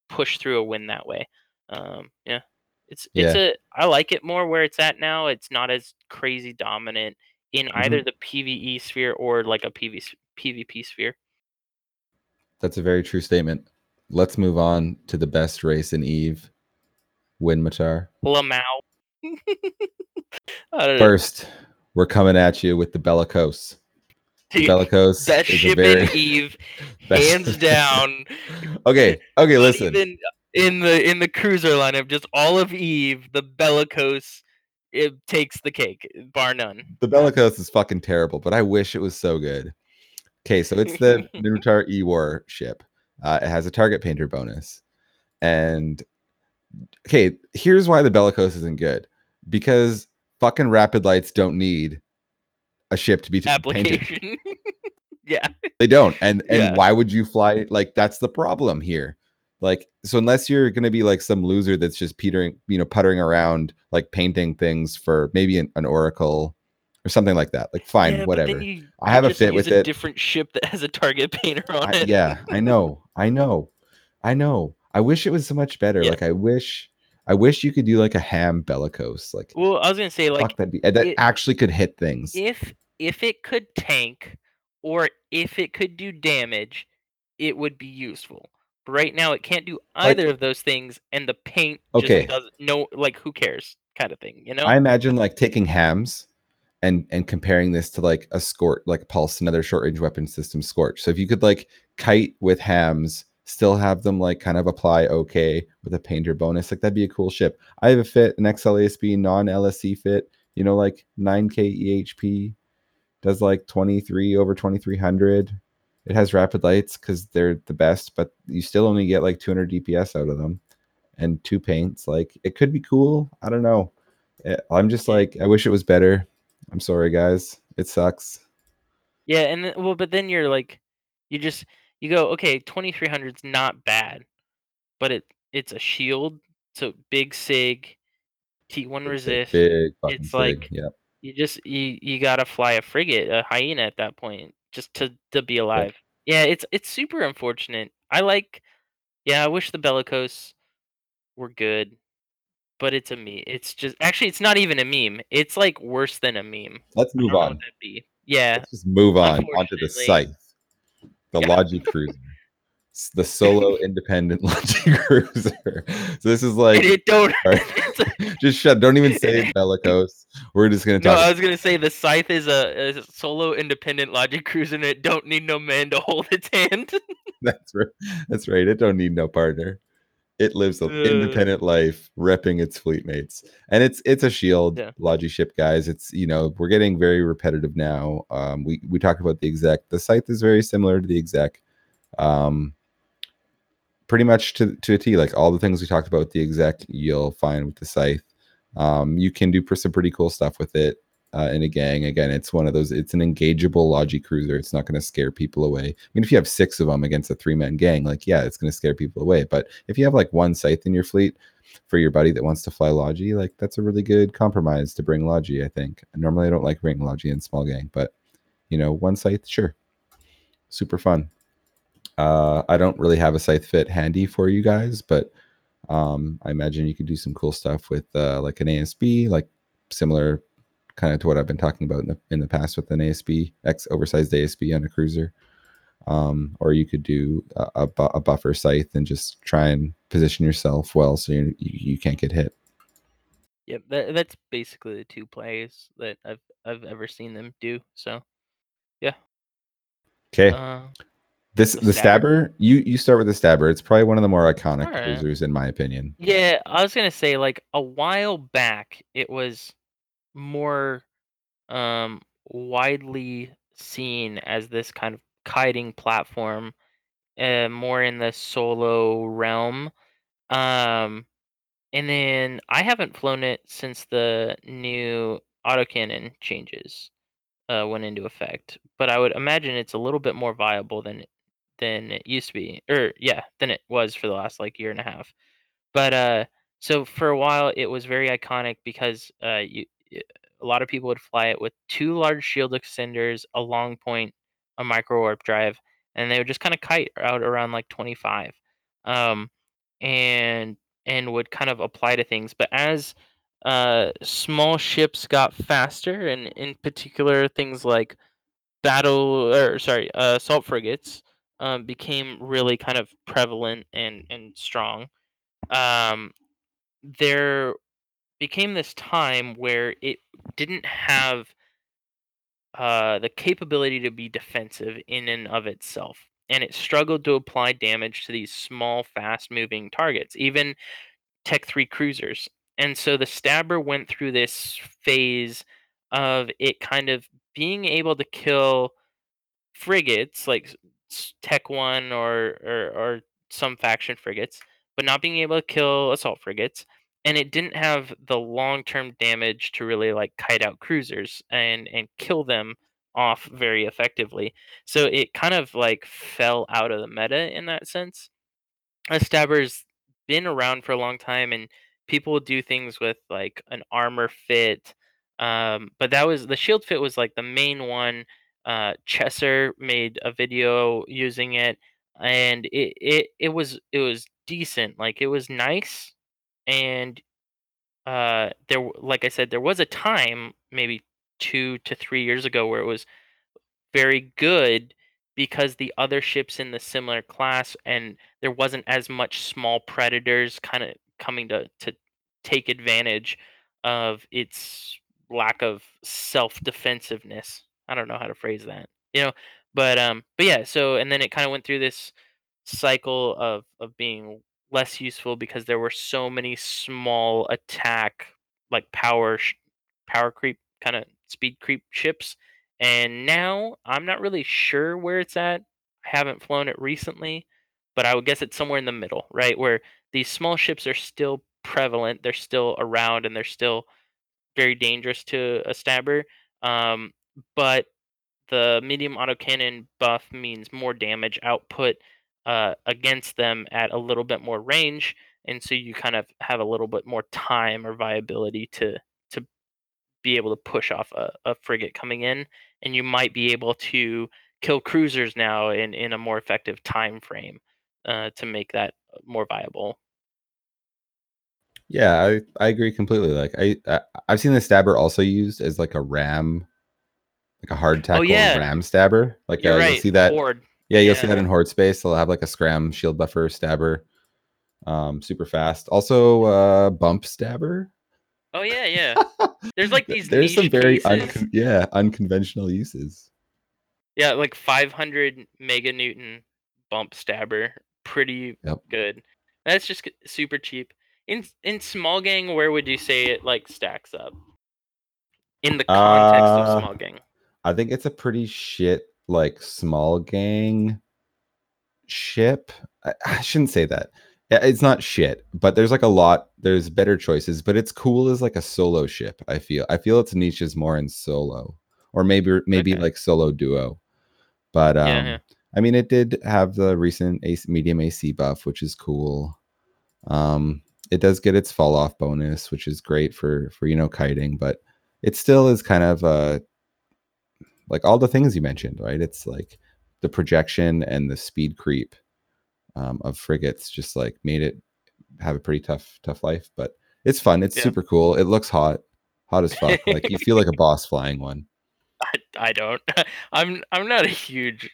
push through a win that way. Um, yeah, it's it's a I like it more where it's at now. It's not as crazy dominant in either the PVE sphere or like a PV, PvP sphere. That's a very true statement. Let's move on to the best race in Eve. Minmatar. Lamau. Don't know. First, we're coming at you with the Bellicose. Dude, Bellicose that ship very in Eve, hands down. okay, okay, listen. Even in the in the cruiser lineup, just all of Eve, the Bellicose, it takes the cake, bar none. The Bellicose is fucking terrible, but I wish it was so good. Okay, so it's the Minmatar E War ship. Uh, it has a target painter bonus. And okay, here's why the Bellicose isn't good because fucking rapid lights don't need a ship to be t- painted. Yeah. They don't. And and Yeah. why would you fly like that's the problem here. Like so unless you're going to be like some loser that's just petering, you know, puttering around like painting things for maybe an, an oracle or something like that. Like fine, Yeah, whatever. you I have a fit with a it. different ship that has a target painter on I, it. yeah, I know. I know. I know. I wish it was so much better. Yeah. Like I wish I wish you could do like a ham bellicose. Like, Well, I was gonna say like fuck that be that it- actually could hit things. if if it could tank or if it could do damage, it would be useful. But right now, it can't do Like- either of those things, and the paint Okay. just doesn't. No, like who cares, kind of thing. You know? I imagine like taking hams and and comparing this to like a scorch, like pulse, another short range weapon system scorch. So if you could like kite with hams, still have them like kind of apply okay with a painter bonus, like that'd be a cool ship. I have a fit, an XLASB non LSC fit, you know, like 9k EHP, does like 23 over 2300. It has rapid lights because they're the best, but you still only get like 200 DPS out of them and two paints. Like it could be cool. I don't know. Eh, I'm just like, I wish it was better. I'm sorry, guys. It sucks. Yeah, and then, well, but then you're like, you just you go, okay, 2300 is not bad, but it it's a shield, so big sig, T one It's resist. Big it's sig, like- yeah. You just you you gotta fly a frigate, a hyena at that point, just to to be alive. Yeah, it's it's super unfortunate. I like, yeah, I wish the bellicose were good, but it's a meme. It's just actually it's not even a meme. It's like worse than a meme. Let's move on. Yeah, Let's just move on onto the scythe, the Yeah. Logi Cruiser, the solo independent Logi Cruiser. So this is like, it don't. A- just shut. Don't even say bellicose. We're just gonna No, talk. I was gonna say the scythe is a, a solo independent Logi cruiser and it don't need no man to hold its hand. That's right. That's right. It don't need no partner. It lives an Uh. independent life, repping its fleet mates, and it's it's a shield Yeah. Logi ship, guys. It's you know we're getting very repetitive now. Um, we we talked about the exec. The scythe is very similar to the exec, um, pretty much to to a T. Like all the things we talked about with the exec, you'll find with the scythe. Um, you can do some pretty cool stuff with it uh, in a gang. Again, it's one of those. It's an engageable Logi cruiser. It's not going to scare people away. I mean, if you have six of them against a three man gang, like yeah, it's going to scare people away. But if you have like one scythe in your fleet for your buddy that wants to fly Logi, like that's a really good compromise to bring Logi. I think. Normally, I don't like bringing Logi in small gang, but you know, one scythe, sure, super fun. Uh, I don't really have a scythe fit handy for you guys, but um, I imagine you could do some cool stuff with uh, like an ASB, like similar kind of to what I've been talking about in the in the past with an ASB, X oversized ASB on a cruiser. Um, or you could do a, a, a buffer scythe and just try and position yourself well so you you, can't get hit. yep, that, that's basically the two plays that I've I've ever seen them do. So yeah. Okay, uh, this the the stabber. stabber. You you start with the stabber. It's probably one of the more iconic Alright. cruisers in my opinion. yeah, I was gonna say like a while back it was more um widely seen as this kind of kiting platform, uh, more in the solo realm. Um, and then I haven't flown it since the new autocannon changes uh, went into effect. But I would imagine it's a little bit more viable than it- than it used to be, or yeah, than it was for the last like year and a half. But uh, so for a while it was very iconic because uh, you, a lot of people would fly it with two large shield extenders, a long point, a micro warp drive, and they would just kind of kite out around like 25. Um, and and would kind of apply to things. But as uh, small ships got faster, and in particular things like battle or sorry, uh, assault frigates um, became really kind of prevalent and and strong, um, there became this time where it didn't have uh, the capability to be defensive in and of itself. And it struggled to apply damage to these small, fast moving targets, even Tech 3 cruisers. And so the Stabber went through this phase of it kind of being able to kill frigates like Tech 1 or, or, or some faction frigates, but not being able to kill assault frigates and it didn't have the long-term damage to really like kite out cruisers and and kill them off very effectively. So it kind of like fell out of the meta in that sense. A stabber's been around for a long time and people do things with like an armor fit. Um, but that was the shield fit was like the main one. Uh, Chesser made a video using it and it, it it was it was decent. Like it was nice and uh there like i said there was a time maybe two to three years ago where it was very good because the other ships in the similar class and there wasn't as much small predators kind of coming to to take advantage of its lack of self-defensiveness. I don't know how to phrase that. You know, but um but yeah, so and then it kind of went through this cycle of of being less useful because there were so many small attack like power sh- power creep kind of speed creep ships and now I'm not really sure where it's at. I haven't flown it recently, but I would guess it's somewhere in the middle, right? Where these small ships are still prevalent, they're still around, and they're still very dangerous to a stabber. Um, but the medium autocannon buff means more damage output uh, against them at a little bit more range, and so you kind of have a little bit more time or viability to to be able to push off a, a frigate coming in, and you might be able to kill cruisers now in in a more effective time frame uh, to make that more viable. Yeah, I, I agree completely. Like I, I I've seen the stabber also used as like a ram, like a hard tackle Oh, yeah. ram stabber. Like You're uh, right. you'll see that. Horde. Yeah, you'll see that in horde space. They'll have like a scram shield buffer stabber, um, super fast. Also, uh, bump stabber. Oh yeah, yeah. There's like these. There's some very uncon- yeah unconventional uses. Yeah, like 500 meganewton bump stabber, pretty Yep. good. That's just super cheap. In in small gang, where would you say it like stacks up? In the context Uh, of small gang. I think it's a pretty shit like small gang ship. I, I shouldn't say that. It's not shit, but there's like a lot. There's better choices, but it's cool as like a solo ship. I feel. I feel its niche is more in solo, or maybe maybe Okay. like solo duo. But um, Yeah, yeah. I mean, it did have the recent AC, medium AC buff, which is cool. Um, it does get its fall off bonus, which is great for for you know kiting, but it still is kind of uh like all the things you mentioned, right? It's like the projection and the speed creep um, of frigates just like made it have a pretty tough tough life, but it's fun. It's Yeah. super cool. It looks hot, hot as fuck. like you feel like a boss flying one. I, I don't. I'm I'm not a huge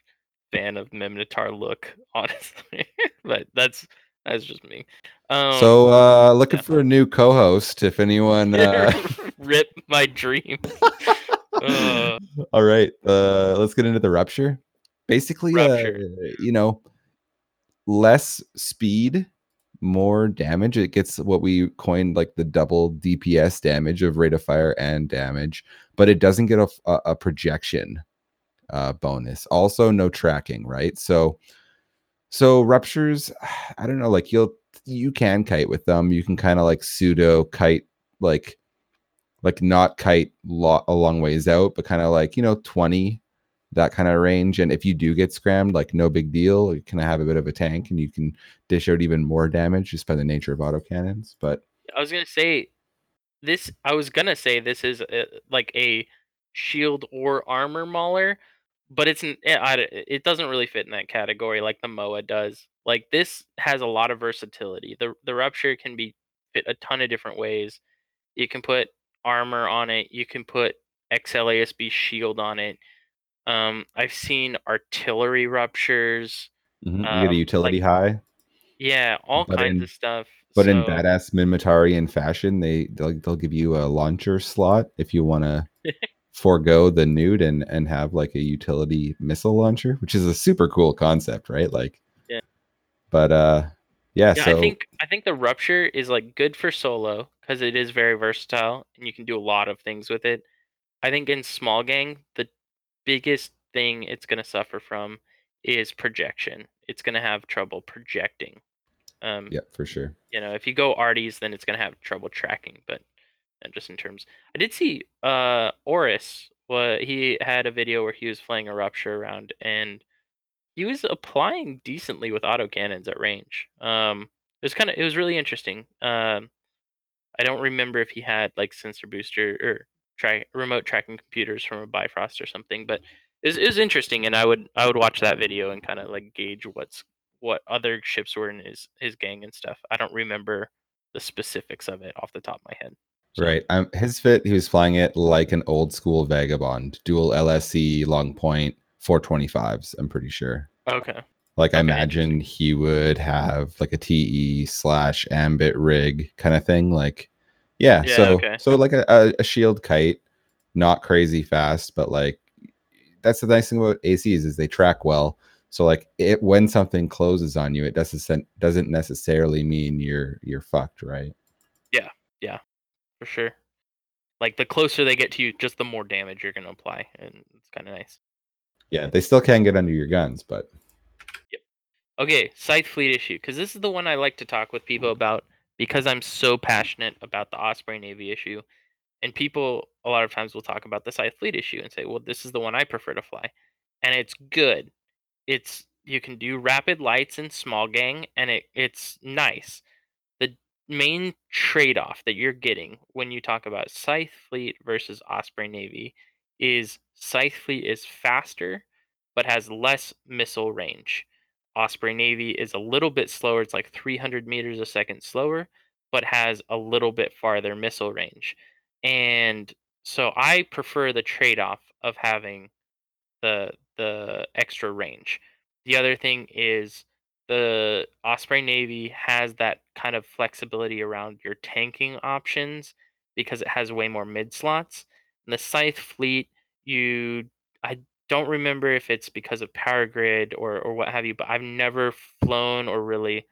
fan of Minmatar look, honestly. but that's that's just me. Um, so uh looking yeah. for a new co-host. If anyone uh rip my dream. Uh, All right, uh, let's get into the rupture. Basically, uh, you know, less speed, more damage. It gets what we coined like the double DPS damage of rate of fire and damage, but it doesn't get a, a projection uh, bonus. Also, no tracking, right? So, so ruptures. I don't know. Like you'll you can kite with them. You can kind of like pseudo kite, like like not kite a long ways out, but kind of like you know twenty that kind of range. And if you do get scrammed, like no big deal. You kind of have a bit of a tank, and you can dish out even more damage just by the nature of autocannons. But I was gonna say this. I was gonna say this is a, like a shield or armor mauler, but it's n- eh, I d- it doesn't really fit in that category like the Moa does. Like this has a lot of versatility. The the rupture can be fit a ton of different ways. You can put armor on it. You can put XLASB shield on it. Um, I've seen artillery ruptures. Mhm, You get Um, a utility high, Yeah, all But kinds in- of stuff. but in badass Minmatarian fashion, they they'll, they'll give you a launcher slot if you want to forego the neut and and have like a utility missile launcher, which is a super cool concept, right? Like, Yeah. But uh, yeah. Yeah, so I think I think the rupture is like good for solo because it is very versatile and you can do a lot of things with it. I think in small gang, the biggest thing it's gonna suffer from is projection. It's gonna have trouble projecting. Um, yeah, for sure. you know, if you go arties, then it's gonna have trouble tracking. But uh, just in terms, I did see uh Oris. What he had a video where he was flying a rupture around, and he was applying decently with auto cannons at range. Um, it was kind of it was really interesting. Um, I don't remember if he had like sensor booster or try remote tracking computers from a Bifrost or something, but it was, interesting, and I would I would watch that video and kind of like gauge what's what other ships were in his his gang and stuff. I don't remember the specifics of it off the top of my head. So, Right. Um, his fit, he was flying it like an old school vagabond, dual LSC, long point, 425s. I'm pretty sure. Okay. Like I imagine he would have like a TE slash ambit rig kind of thing. Like, yeah. Yeah, so okay. so like a, a, shield kite, not crazy fast, but like that's the nice thing about ACs is they track well. So like it when something closes on you, it doesn't doesn't necessarily mean you're you're fucked, right? Yeah, yeah, for sure. Like the closer they get to you, just the more damage you're gonna apply, and it's kind of nice. Yeah, they still can get under your guns, but Yep. Okay, Scythe Fleet issue, because this is the one I like to talk with people mm. about because I'm so passionate about the Osprey Navy issue. And people a lot of times will talk about the Scythe Fleet issue and say, well, this is the one I prefer to fly. And it's good. It's you can do rapid lights and small gang and it, it's nice. The main trade-off that you're getting when you talk about Scythe Fleet versus Osprey Navy is Scythe Fleet is faster but has less missile range. Osprey Navy is a little bit slower. It's like 300 meters a second slower, but has a little bit farther missile range. And so I prefer the trade-off of having the the extra range. The other thing is the Osprey Navy has that kind of flexibility around your tanking options because it has way more mid slots. And the Scythe fleet, you I don't remember if it's because of power grid or or what have you, but I've never flown or really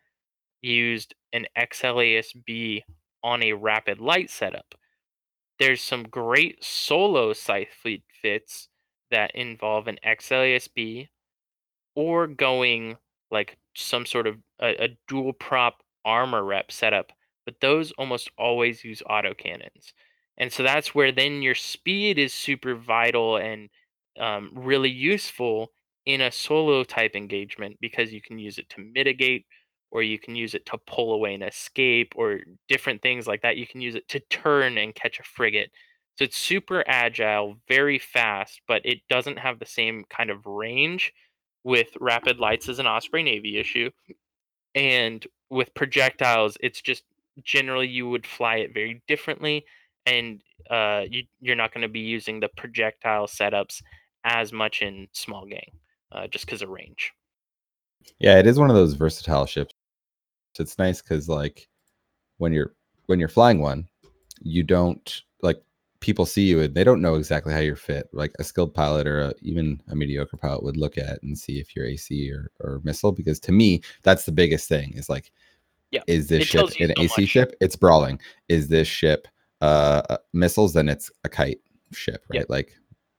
used an XLASB on a rapid light setup. There's some great solo Scythe fleet fits that involve an XLASB or going like some sort of a, a dual prop armor rep setup, but those almost always use autocannons. And so that's where then your speed is super vital and um, really useful in a solo type engagement because you can use it to mitigate or you can use it to pull away and escape or different things like that. You can use it to turn and catch a frigate. So it's super agile, very fast, but it doesn't have the same kind of range with rapid lights as an Osprey Navy issue. And with projectiles, it's just generally you would fly it very differently and uh, you, you're not going to be using the projectile setups as much in small gang uh, just because of range. Yeah, it is one of those versatile ships. It's nice because like when you're when you're flying one, you don't like people see you and they don't know exactly how you're fit. Like a skilled pilot or a, even a mediocre pilot would look at and see if you're AC or, or missile. Because to me, that's the biggest thing. Is like, Yeah, is this ship an so AC much. ship? It's brawling. Is this ship uh missiles? Then it's a kite ship, right? Like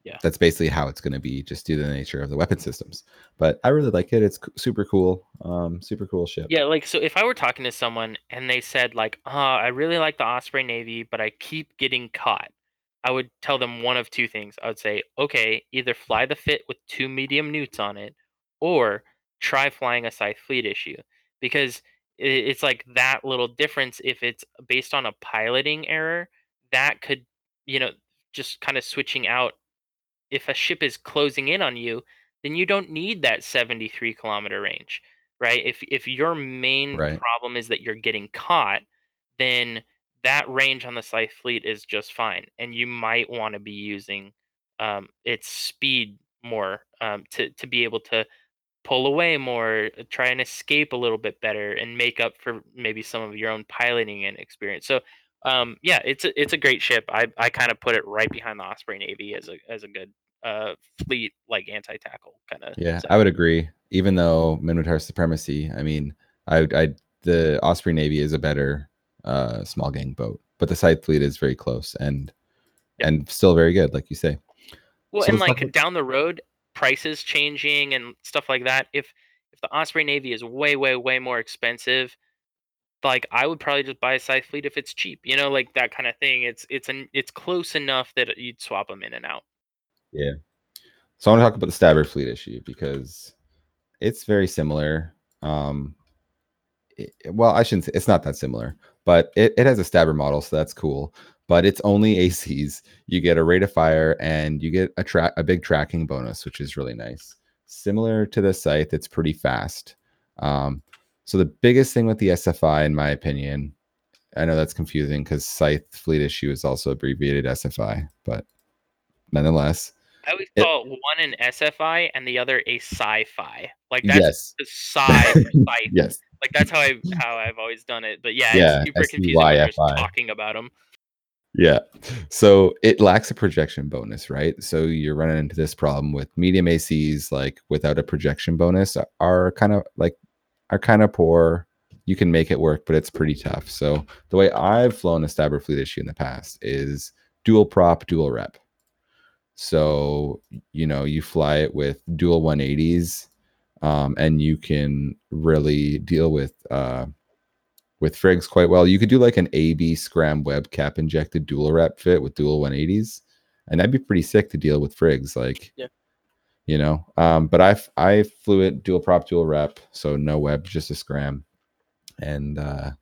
Yeah. that's basically how it's going to be just due to the nature of the weapon systems but i really like it it's super cool um super cool ship Yeah, like so if I were talking to someone and they said like, "Uh, I really like the Osprey Navy, but I keep getting caught." I would tell them one of two things. I would say, "Okay, either fly the fit with two medium neuts on it or try flying a Scythe fleet issue." Because it's like that little difference if it's based on a piloting error, that could, you know, just kind of switching out if a ship is closing in on you, then you don't need that 73 kilometer range, right? If if your main Right. problem is that you're getting caught, then that range on the Scythe fleet is just fine, and you might want to be using um, its speed more um, to to be able to pull away more, uh, try and escape a little bit better, and make up for maybe some of your own piloting and experience. So, um, yeah, it's a, it's a great ship. I, I kind of put it right behind the Osprey Navy as a as a good uh, fleet like anti tackle kind of. Yeah, I would agree. Even though Minmatar supremacy, I mean, I I the Osprey Navy is a better uh, small gang boat, but the Scythe fleet is very close and Yeah. and still very good, like you say. Well, So and like about- down the road, prices changing and stuff like that. If if the Osprey Navy is way, way, way more expensive, like I would probably just buy a Scythe fleet if it's cheap. You know, like that kind of thing. It's it's an it's close enough that you'd swap them in and out. Yeah. So I want to talk about the Stabber fleet issue because it's very similar. Um, it- well, I shouldn't say it's not that similar, but it, it has a Stabber model, so that's cool. But it's only ACs. You get a rate of fire and you get a track a big tracking bonus, which is really nice. Similar to the scythe, it's pretty fast. Um, so the biggest thing with the SFI, in my opinion, I know that's confusing because scythe fleet issue is also abbreviated SFI, but nonetheless, I always It- call one an SFI and the other a sci-fi. Like that's yes, the sci scythe. yes, Like that's how I how I've always done it. But yeah, Yeah, it's super confusing when just talking about them. yeah. So it lacks a projection bonus, right? So you're running into this problem with medium ACs, like without a projection bonus, are kind of like are kind of poor. You can make it work, but it's pretty tough. So the way I've flown a Stabber fleet issue in the past is dual prop, dual rep. So you know you fly it with dual 180s, um, and you can really deal with uh, with frigs quite well. You could do like an AB scram web cap injected dual rep fit with dual 180s, and that'd be pretty sick to deal with frigs. Like, Yeah. You know. Um, but I I flew it dual prop, dual rep, so no web, just a scram. And uh,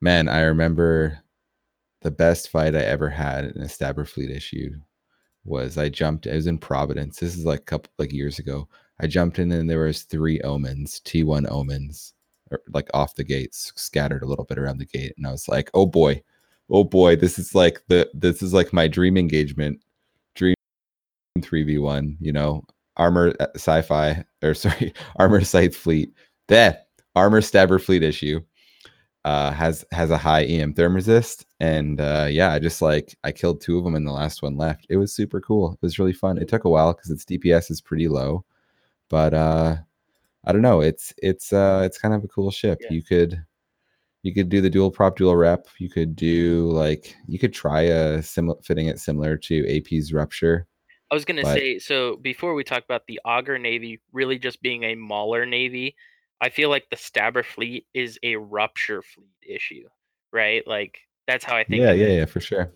man, I remember the best fight I ever had in a stabber fleet issue was I jumped. I was in Providence. This is like a couple like years ago. I jumped in and there was three omens, T1 omens, or like off the gates, scattered a little bit around the gate, and I was like, "Oh boy, oh boy, this is like the this is like my dream engagement, dream three v one. You know, armor uh, sci-fi or sorry, armor scythe fleet, that armor stabber fleet issue." Uh, has has a high EM therm resist, and uh, yeah, I just like I killed two of them, and the last one left. It was super cool. It was really fun. It took a while because its DPS is pretty low, but uh, I don't know. It's it's uh it's kind of a cool ship. Yeah. You could you could do the dual prop dual rep. You could do like you could try a similar fitting it similar to AP's rupture. I was gonna say so before we talk about the Augur Navy really just being a Maller Navy, I feel like the Stabber fleet is a rupture fleet issue, right? Like that's how I think. Yeah, yeah, yeah, for sure.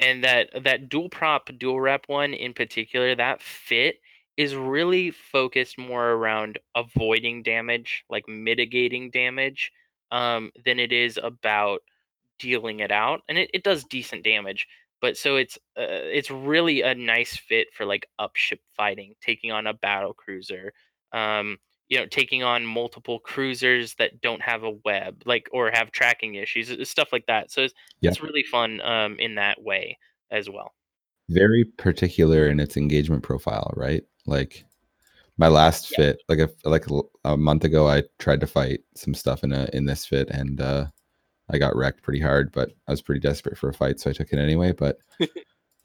And that that dual prop dual rep one in particular, that fit is really focused more around avoiding damage, like mitigating damage, um, than it is about dealing it out. And it, it does decent damage, but so it's uh, it's really a nice fit for like upship fighting, taking on a battle cruiser, um, you know, taking on multiple cruisers that don't have a web, like or have tracking issues, uh, stuff like that. So it's, Yeah. it's really fun um, in that way as well. Very particular in its engagement profile, right? Like my last Yeah. fit, like a like a, a month ago, I tried to fight some stuff in a in this fit, and uh, I got wrecked pretty hard. But I was pretty desperate for a fight, so I took it anyway. But I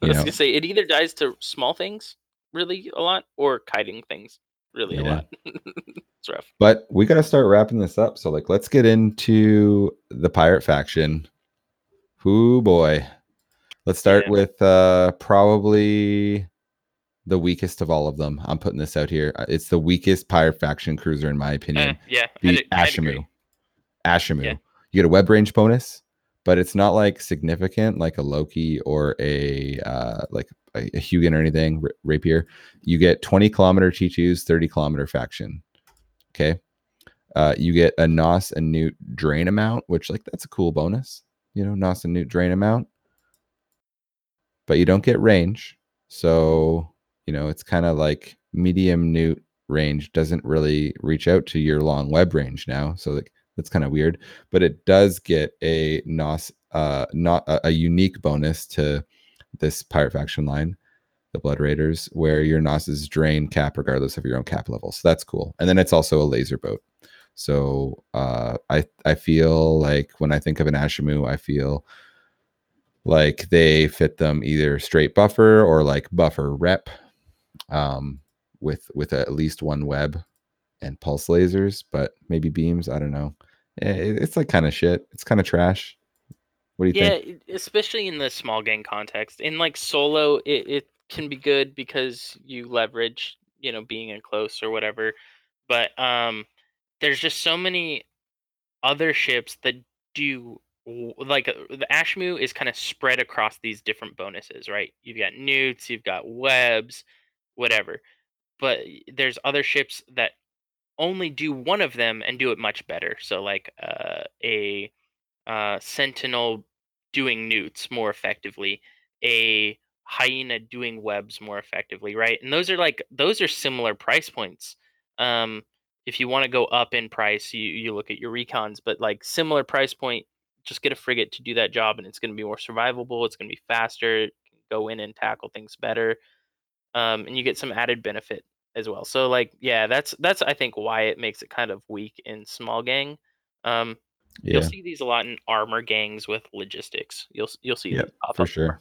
was know, gonna say it either dies to small things really a lot or kiting things really a lot. it's rough. But we got to start wrapping this up. So, like, let's get into the pirate faction. Whoo boy. Let's start Yeah. with uh probably the weakest of all of them. I'm putting this out here. Uh, It's the weakest pirate faction cruiser, in my opinion. yeah, the. Ashimmu. Ashimmu. Yeah. You get a web range bonus, but it's not like significant like a Loki or a uh like a, a Hugin or anything, ra- rapier. You get 20 kilometer T2s, 30 kilometer faction. Okay. Uh you get a Nos and Neut drain amount, which like that's a cool bonus, you know, Nos and Neut drain amount. But you don't get range. So, you know, it's kind of like medium Neut range doesn't really reach out to your long web range now. So like that's kind of weird, but it does get a NOS uh not a, a unique bonus to this pirate faction line. the Blood Raiders, where your NOS is drain cap regardless of your own cap level. So that's cool. And then it's also a laser boat. So uh, I I feel like when I think of an Ashimmu, I feel like they fit them either straight buffer or like buffer rep, um, with with at least one web and pulse lasers, but maybe beams. I don't know. Eh, It's like kind of shit. It's kind of trash. What do you Yeah, think? e- especially in the small gang context. In like solo, it, it can be good because you leverage, you know, being in close or whatever. But um, there's just so many other ships that do like uh, the Ashimmu is kind of spread across these different bonuses, right? You've got neuts, you've got webs, whatever. But there's other ships that only do one of them and do it much better. So like uh, a uh, sentinel doing neuts more effectively, a hyena doing webs more effectively, right? And those are like those are similar price points. Um, if you want to go up in price, you you look at your recons, but like similar price point, just get a frigate to do that job, and it's going to be more survivable. It's going to be faster. Go in and tackle things better, um, and you get some added benefit as well. So like, yeah, that's that's I think why it makes it kind of weak in small gang. Um, Yeah, You'll see these a lot in armor gangs with logistics. You'll you'll see Yep, for up sure.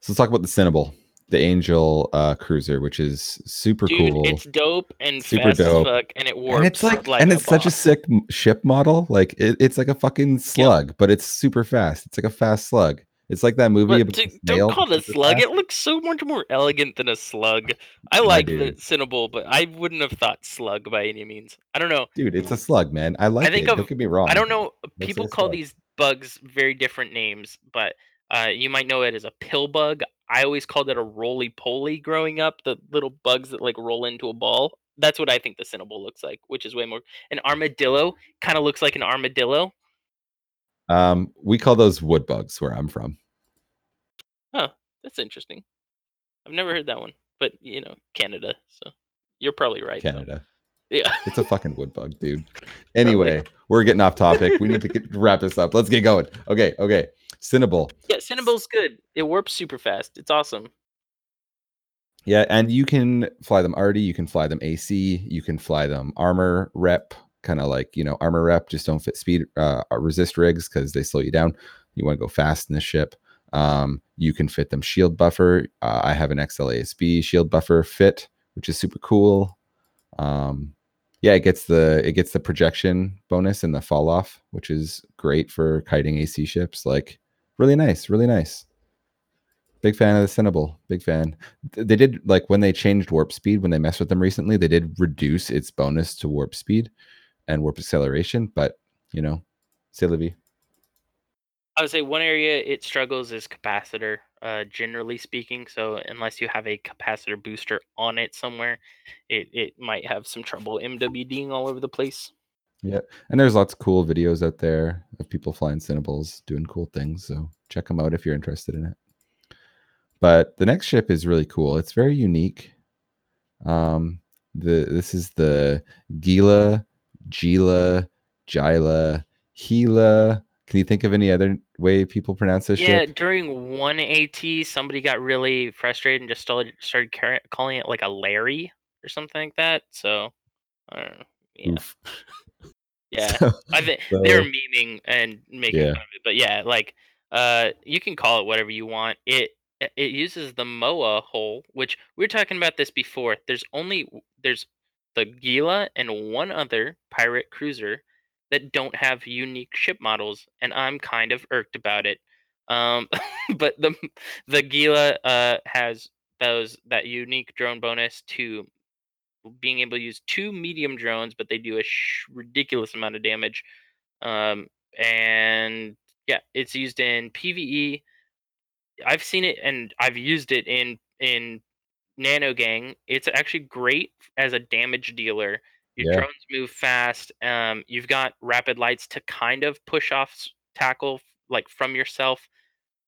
So let's talk about the Cynabal, the Angel uh, cruiser, which is super Dude, cool. it's dope and Super fast dope. as fuck, and it works. and it's like, like and it's such a sick ship model. Like it, it's like a fucking slug, but it's super fast. It's like a fast slug. It's like that movie But about dude, don't call it a slug. It looks so much more elegant than a slug. I like the. Cynabal, but I wouldn't have thought slug by any means. I don't know. Dude, it's a slug, man. I like I think it. of- Don't get me wrong. I don't know. People call slug. these bugs very different names, but uh, you might know it as a pill bug. I always called it a roly poly growing up. The little bugs that like roll into a ball. That's what I think the Cynabal looks like, which is way more. An armadillo kind of looks like an armadillo. Um, we call those wood bugs where I'm from. Oh, that's interesting. I've never heard that one, but you know, Canada. So you're probably right. though. Canada. Yeah. It's a fucking wood bug, dude. Anyway, we're getting off topic. We need to get, wrap this up. Let's get going. Okay, okay. Cynabal. Yeah, Cynabal's good. It warps super fast. It's awesome. Yeah, and you can fly them arty, you can fly them AC, you can fly them armor rep, kind of like you know armor rep. Just don't fit speed uh, resist rigs because they slow you down. You want to go fast in the ship. Um, you can fit them shield buffer. Uh, I have an XLASB shield buffer fit, which is super cool. Um, yeah, it gets the it gets the projection bonus and the fall off, which is great for kiting AC ships. Like really nice, really nice. Big fan of the Cynabal. Big fan. They did like when they changed warp speed when they messed with them recently. They did reduce its bonus to warp speed and warp acceleration, but you know, c'est la vie. I would say one area it struggles is capacitor, uh, generally speaking. So unless you have a capacitor booster on it somewhere, it, it might have some trouble MWDing all over the place. Yeah, and there's lots of cool videos out there of people flying Cynabals doing cool things. So check them out if you're interested in it. But the next ship is really cool. It's very unique. Um, the this is the Gila, Gila, Gila, Gila. Can you think of any other way people pronounce this yeah, ship? during one AT, somebody got really frustrated and just started started calling it like a Larry or something like that. So I don't know. Yeah, yeah. So- I think they're so- memeing and making Yeah. fun of it, but yeah, like uh, you can call it whatever you want. It it- it uses the MOA hole, which we were talking about this before. There's only there's the Gila and one other pirate cruiser that don't have unique ship models, and I'm kind of irked about it. Um, but the the Gila uh has those that unique drone bonus to being able to use two medium drones, but they do a sh- ridiculous amount of damage. Um, and yeah, it's used in PVE. I've seen it and I've used it in in Nano Gang. It's actually great as a damage dealer. Your Yeah. drones move fast. Um, you've got rapid lights to kind of push off tackle like from yourself.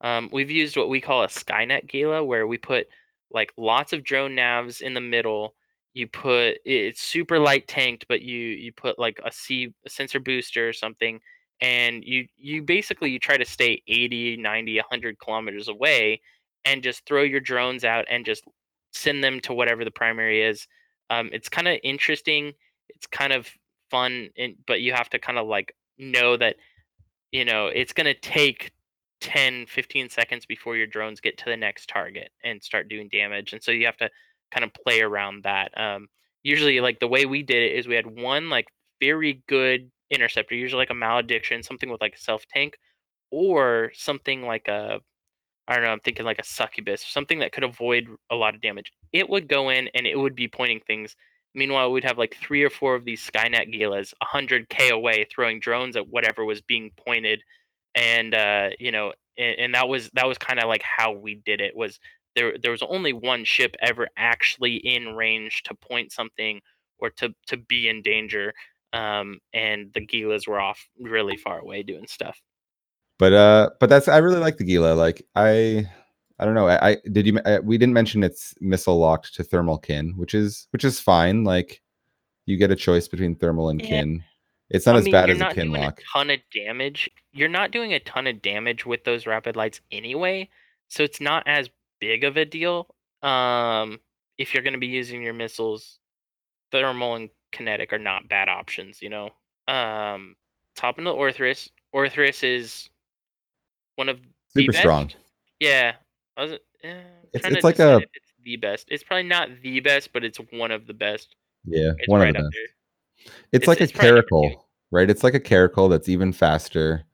Um, we've used what we call a Skynet Gila, where we put like lots of drone navs in the middle. You put it's super light tanked, but you you put like a C a sensor booster or something, and you you basically you try to stay 80, 90, 100 kilometers away, and just throw your drones out and just send them to whatever the primary is. Um, it's kind of interesting. It's kind of fun, and, but you have to kind of like know that you know it's going to take 10 15 seconds before your drones get to the next target and start doing damage and so you have to kind of play around that um, usually like the way we did it is we had one like very good interceptor usually like a malediction something with like a self tank or something like a I don't know, I'm thinking like a succubus, something that could avoid a lot of damage. It would go in and it would be pointing things. Meanwhile, we'd have like three or four of these Skynet Gilas, 100k away, throwing drones at whatever was being pointed, and uh, you know, and, and that was that was kind of like how we did it. Was there there was only one ship ever actually in range to point something or to to be in danger, um, and the Gilas were off really far away doing stuff. But uh, but that's I really like the Gila. Like I, I don't know. I, I did you I, we didn't mention it's missile locked to thermal kin, which is which is fine. Like you get a choice between thermal and Yeah. kin. It's not I as mean, bad you're as a kin doing lock. a ton of damage. You're not doing a ton of damage with those rapid lights anyway, so it's not as big of a deal. Um, if you're going to be using your missiles, thermal and kinetic are not bad options. You know. Um, top into Orthrus. Orthrus is one of the Super strong. Yeah, I was. I'm It's- it's like a- it's the best. It's probably not the best, but it's one of the best. Yeah, It's one right of the best. It's, It's- like it's a caracal, right? It's like a caracal that's even faster,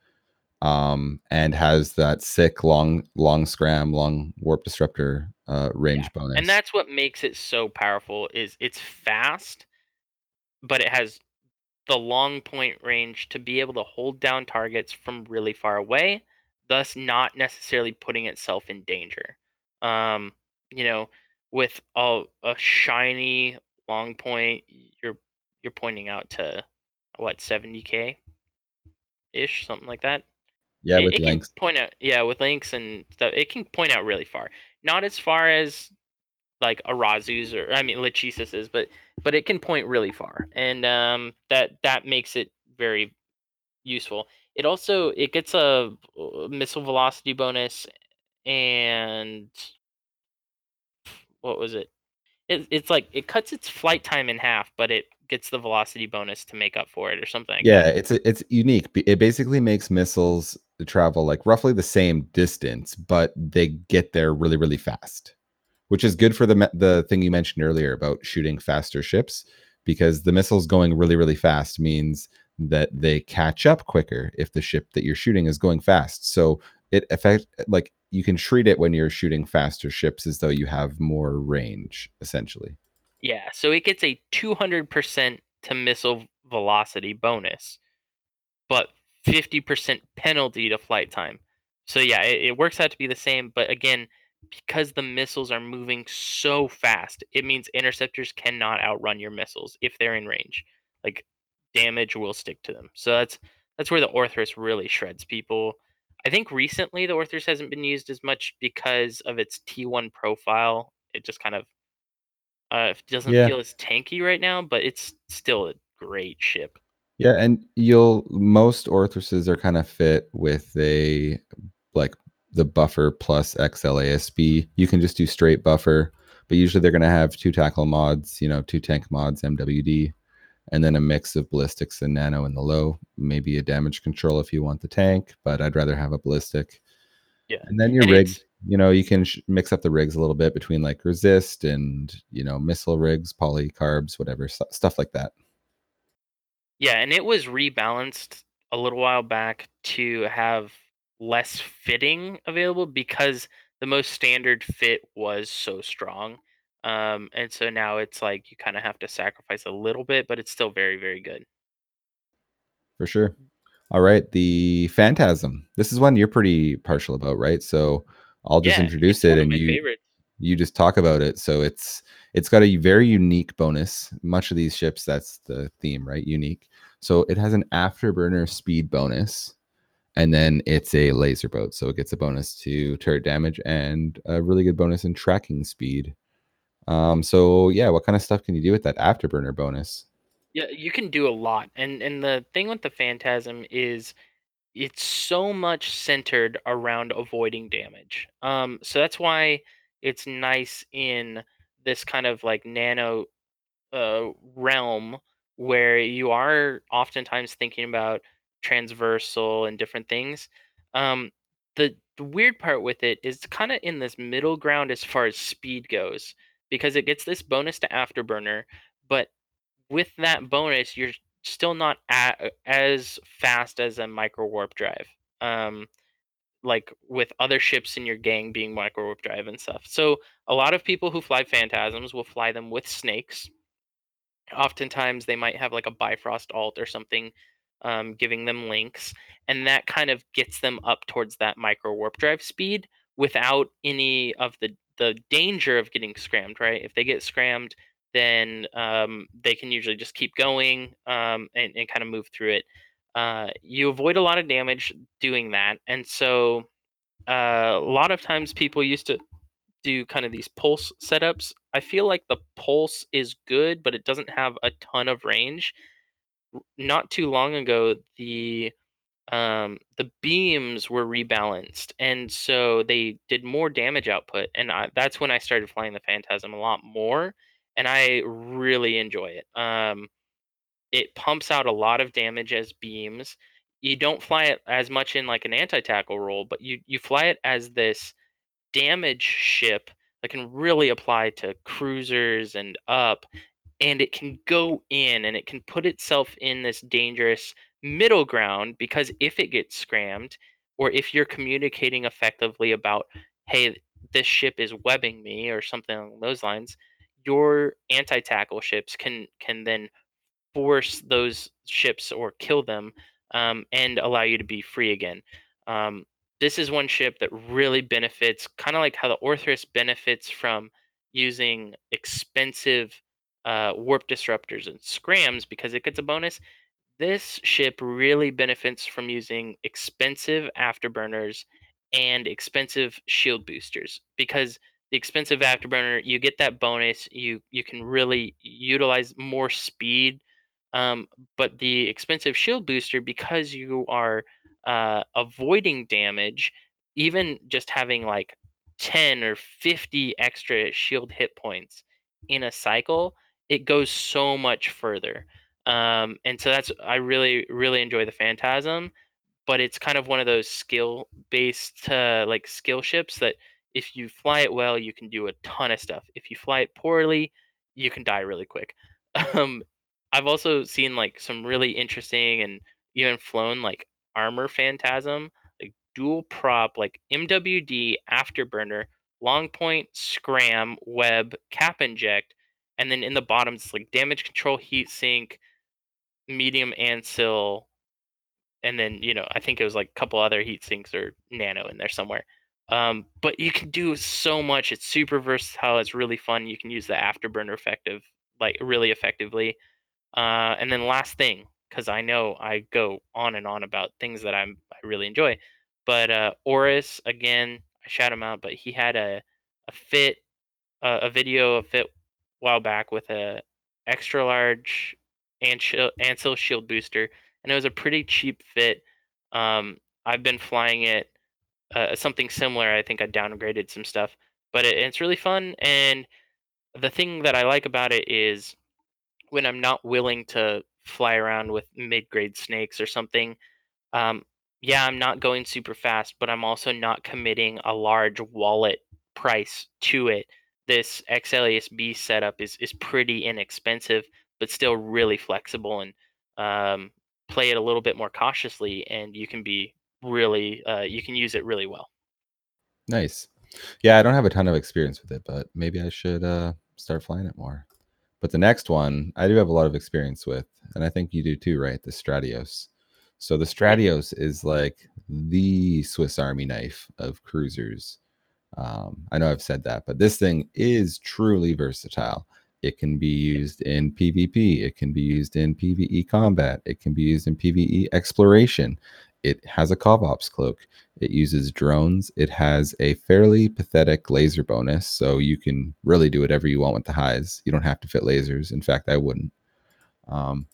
um, and has that sick long long scram, long warp disruptor uh range bonus. and that's what makes it so powerful is it's fast but it has the long point range to be able to hold down targets from really far away thus not necessarily putting itself in danger. Um you know with a, a shiny long point you're you're pointing out to what 70k ish something like that? Yeah, it, with it links. can point out yeah with links and stuff it can point out really far. Not as far as like Arazu's or I mean Lachesis is, but but it can point really far and um that that makes it very useful it also it gets a uh, missile velocity bonus and what was it? it it's like it cuts its flight time in half but it gets the velocity bonus to make up for it or something yeah, it's it's unique. It basically makes missiles travel like roughly the same distance, but they get there really really fast, which is good for the the thing you mentioned earlier about shooting faster ships because the missiles going really really fast means that they catch up quicker if the ship that you're shooting is going fast. So it affect like you can treat it when you're shooting faster ships as though you have more range essentially. Yeah, so it gets a 200% to missile velocity bonus, but 50% penalty to flight time. So yeah, it, it works out to be the same, but again, because the missiles are moving so fast, it means interceptors cannot outrun your missiles if they're in range. Like damage will stick to them. So that's that's where the Orthrus really shreds people. I think recently the Orthrus hasn't been used as much because of its T1 profile. It just kind of uh, doesn't Yeah. feel as tanky right now, but it's still a great ship. Yeah, and you'll most Orthruses are kind of fit with a like the buffer plus XLASB. You can just do straight buffer, but usually they're going to have two tackle mods, you know, two tank mods, MWD, and then a mix of ballistics and nano in the low. Maybe a damage control if you want the tank, but I'd rather have a ballistic. Yeah. And then your And rig, you know, you can sh- mix up the rigs a little bit between like resist and you know missile rigs, poly carbs, whatever stu- stuff like that. Yeah, and it was rebalanced a little while back to have less fitting available because the most standard fit was so strong. Um, and so now it's like you kind of have to sacrifice a little bit, but it's still very, very good. For sure. All right, the Phantasm. This is one you're pretty partial about, right? So I'll just yeah, introduce it and you favorites. you just talk about it. So it's it's got a very unique bonus. Much of these ships, that's the theme, right? Unique. So it has an afterburner speed bonus, and then it's a laser boat. So it gets a bonus to turret damage and a really good bonus in tracking speed. Um, so yeah, what kind of stuff can you do with that afterburner bonus? Yeah, you can do a lot. And and the thing with the Phantasm is it's so much centered around avoiding damage. Um, so that's why it's nice in this kind of like nano uh, realm where you are oftentimes thinking about transversal and different things. Um, the, the weird part with it is kind of in this middle ground as far as speed goes because it gets this bonus to afterburner, but with that bonus, you're still not at, as fast as a micro warp drive. Um, like with other ships in your gang being micro warp drive and stuff. So a lot of people who fly phantasms will fly them with snakes. Oftentimes they might have like a Bifrost alt or something um, giving them links, and that kind of gets them up towards that micro warp drive speed without any of the the danger of getting scrammed. Right? If they get scrammed, then um, they can usually just keep going um, and, and kind of move through it. Uh, you avoid a lot of damage doing that, and so uh, a lot of times people used to do kind of these pulse setups. I feel like the pulse is good, but it doesn't have a ton of range. Not too long ago, the um, the beams were rebalanced, and so they did more damage output, and I, that's when I started flying the Phantasm a lot more, and I really enjoy it. Um, it pumps out a lot of damage as beams. You don't fly it as much in like an anti-tackle role, but you you fly it as this damage ship that can really apply to cruisers and up and it can go in and it can put itself in this dangerous middle ground because if it gets scrammed or if you're communicating effectively about hey this ship is webbing me or something along those lines your anti-tackle ships can can then force those ships or kill them um, and allow you to be free again um, this is one ship that really benefits kind of like how the orthrus benefits from using expensive uh, warp disruptors and scrams because it gets a bonus. This ship really benefits from using expensive afterburners and expensive shield boosters because the expensive afterburner you get that bonus you you can really utilize more speed um, but the expensive shield booster because you are uh, avoiding damage even just having like 10 or 50 extra shield hit points in a cycle it goes so much further. Um, and so that's I really really enjoy the Phantasm, but it's kind of one of those skill based uh, like skill ships that if you fly it well, you can do a ton of stuff. If you fly it poorly, you can die really quick. Um, I've also seen like some really interesting and even flown like armor Phantasm, like dual prop, like MWD afterburner, long point, scram, web, cap inject and then in the bottom it's like damage control, heat sink, medium ancil, and then you know I think it was like a couple other heat sinks or nano in there somewhere. Um, but you can do so much. It's super versatile. It's really fun. You can use the afterburner effective like really effectively. Uh, and then last thing, because I know I go on and on about things that I'm I really enjoy, but uh, Oris again, I shout him out, but he had a a fit uh, a video a fit while back with a extra large Ancil shield booster, and it was a pretty cheap fit. Um, I've been flying it uh, something similar. I think I downgraded some stuff, but it, it's really fun. And the thing that I like about it is when I'm not willing to fly around with mid-grade snakes or something. Um, yeah, I'm not going super fast, but I'm also not committing a large wallet price to it this XLASB setup is is pretty inexpensive, but still really flexible and um, play it a little bit more cautiously, and you can be really uh, you can use it really well. Nice. Yeah, I don't have a ton of experience with it, but maybe I should uh, start flying it more. But the next one, I do have a lot of experience with, and I think you do too, right? The Stratios. So the Stratios is like the Swiss Army knife of cruisers. Um, I know I've said that, but this thing is truly versatile. It can be used in PvP, it can be used in PvE combat, it can be used in PvE exploration. It has a CovOps cloak. It uses drones. It has a fairly pathetic laser bonus, so you can really do whatever you want with the highs. You don't have to fit lasers. In fact, I wouldn't. Um,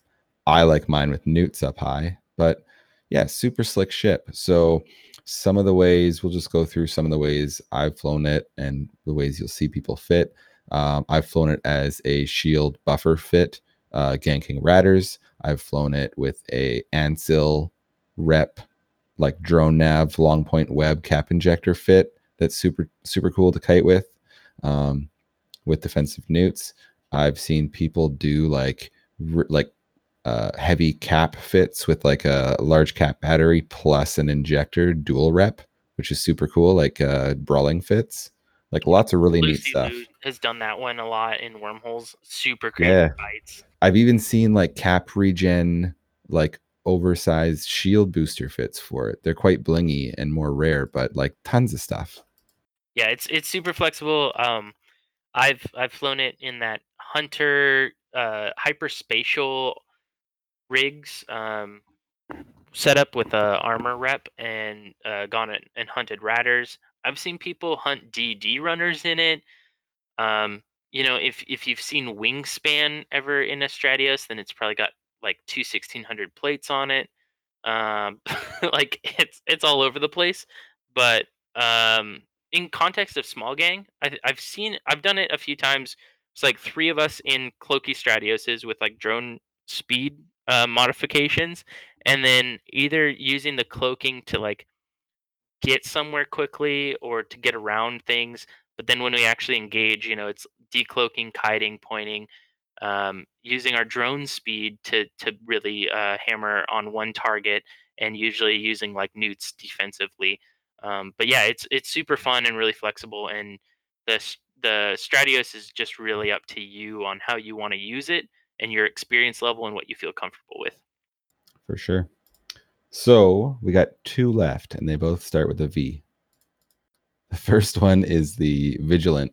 I like mine with neuts up high, but yeah, super slick ship. So some of the ways we'll just go through some of the ways I've flown it and the ways you'll see people fit. Um, I've flown it as a shield buffer fit, uh, ganking ratters. I've flown it with a Ancil rep, like drone nav long point web cap injector fit. That's super super cool to kite with, um, with defensive neuts. I've seen people do like r- like uh, heavy cap fits with like a large cap battery plus an injector dual rep, which is super cool. Like uh, brawling fits, like lots of really neat stuff. Lou has done that one a lot in wormholes. Super crazy Yeah. fights. I've even seen like cap regen, like oversized shield booster fits for it. They're quite blingy and more rare, but like tons of stuff. Yeah, it's it's super flexible. Um, I've I've flown it in that hunter uh, hyperspatial rigs um, setup with a armor rep and uh, gone and, and hunted ratters. I've seen people hunt DD runners in it. Um, you know, if if you've seen Wingspan ever in a then it's probably got like two 1600 plates on it. Um, like it's it's all over the place. But um, in context of small gang, I, I've seen I've done it a few times. It's like three of us in cloaky Stratioses with like drone speed uh, modifications, and then either using the cloaking to like get somewhere quickly or to get around things. But then when we actually engage, you know, it's decloaking, kiting, pointing, um, using our drone speed to to really uh, hammer on one target, and usually using like neuts defensively. Um, but yeah, it's it's super fun and really flexible, and the the Stratios is just really up to you on how you want to use it and your experience level and what you feel comfortable with. for sure. So we got two left, and they both start with a V. The first one is the Vigilant,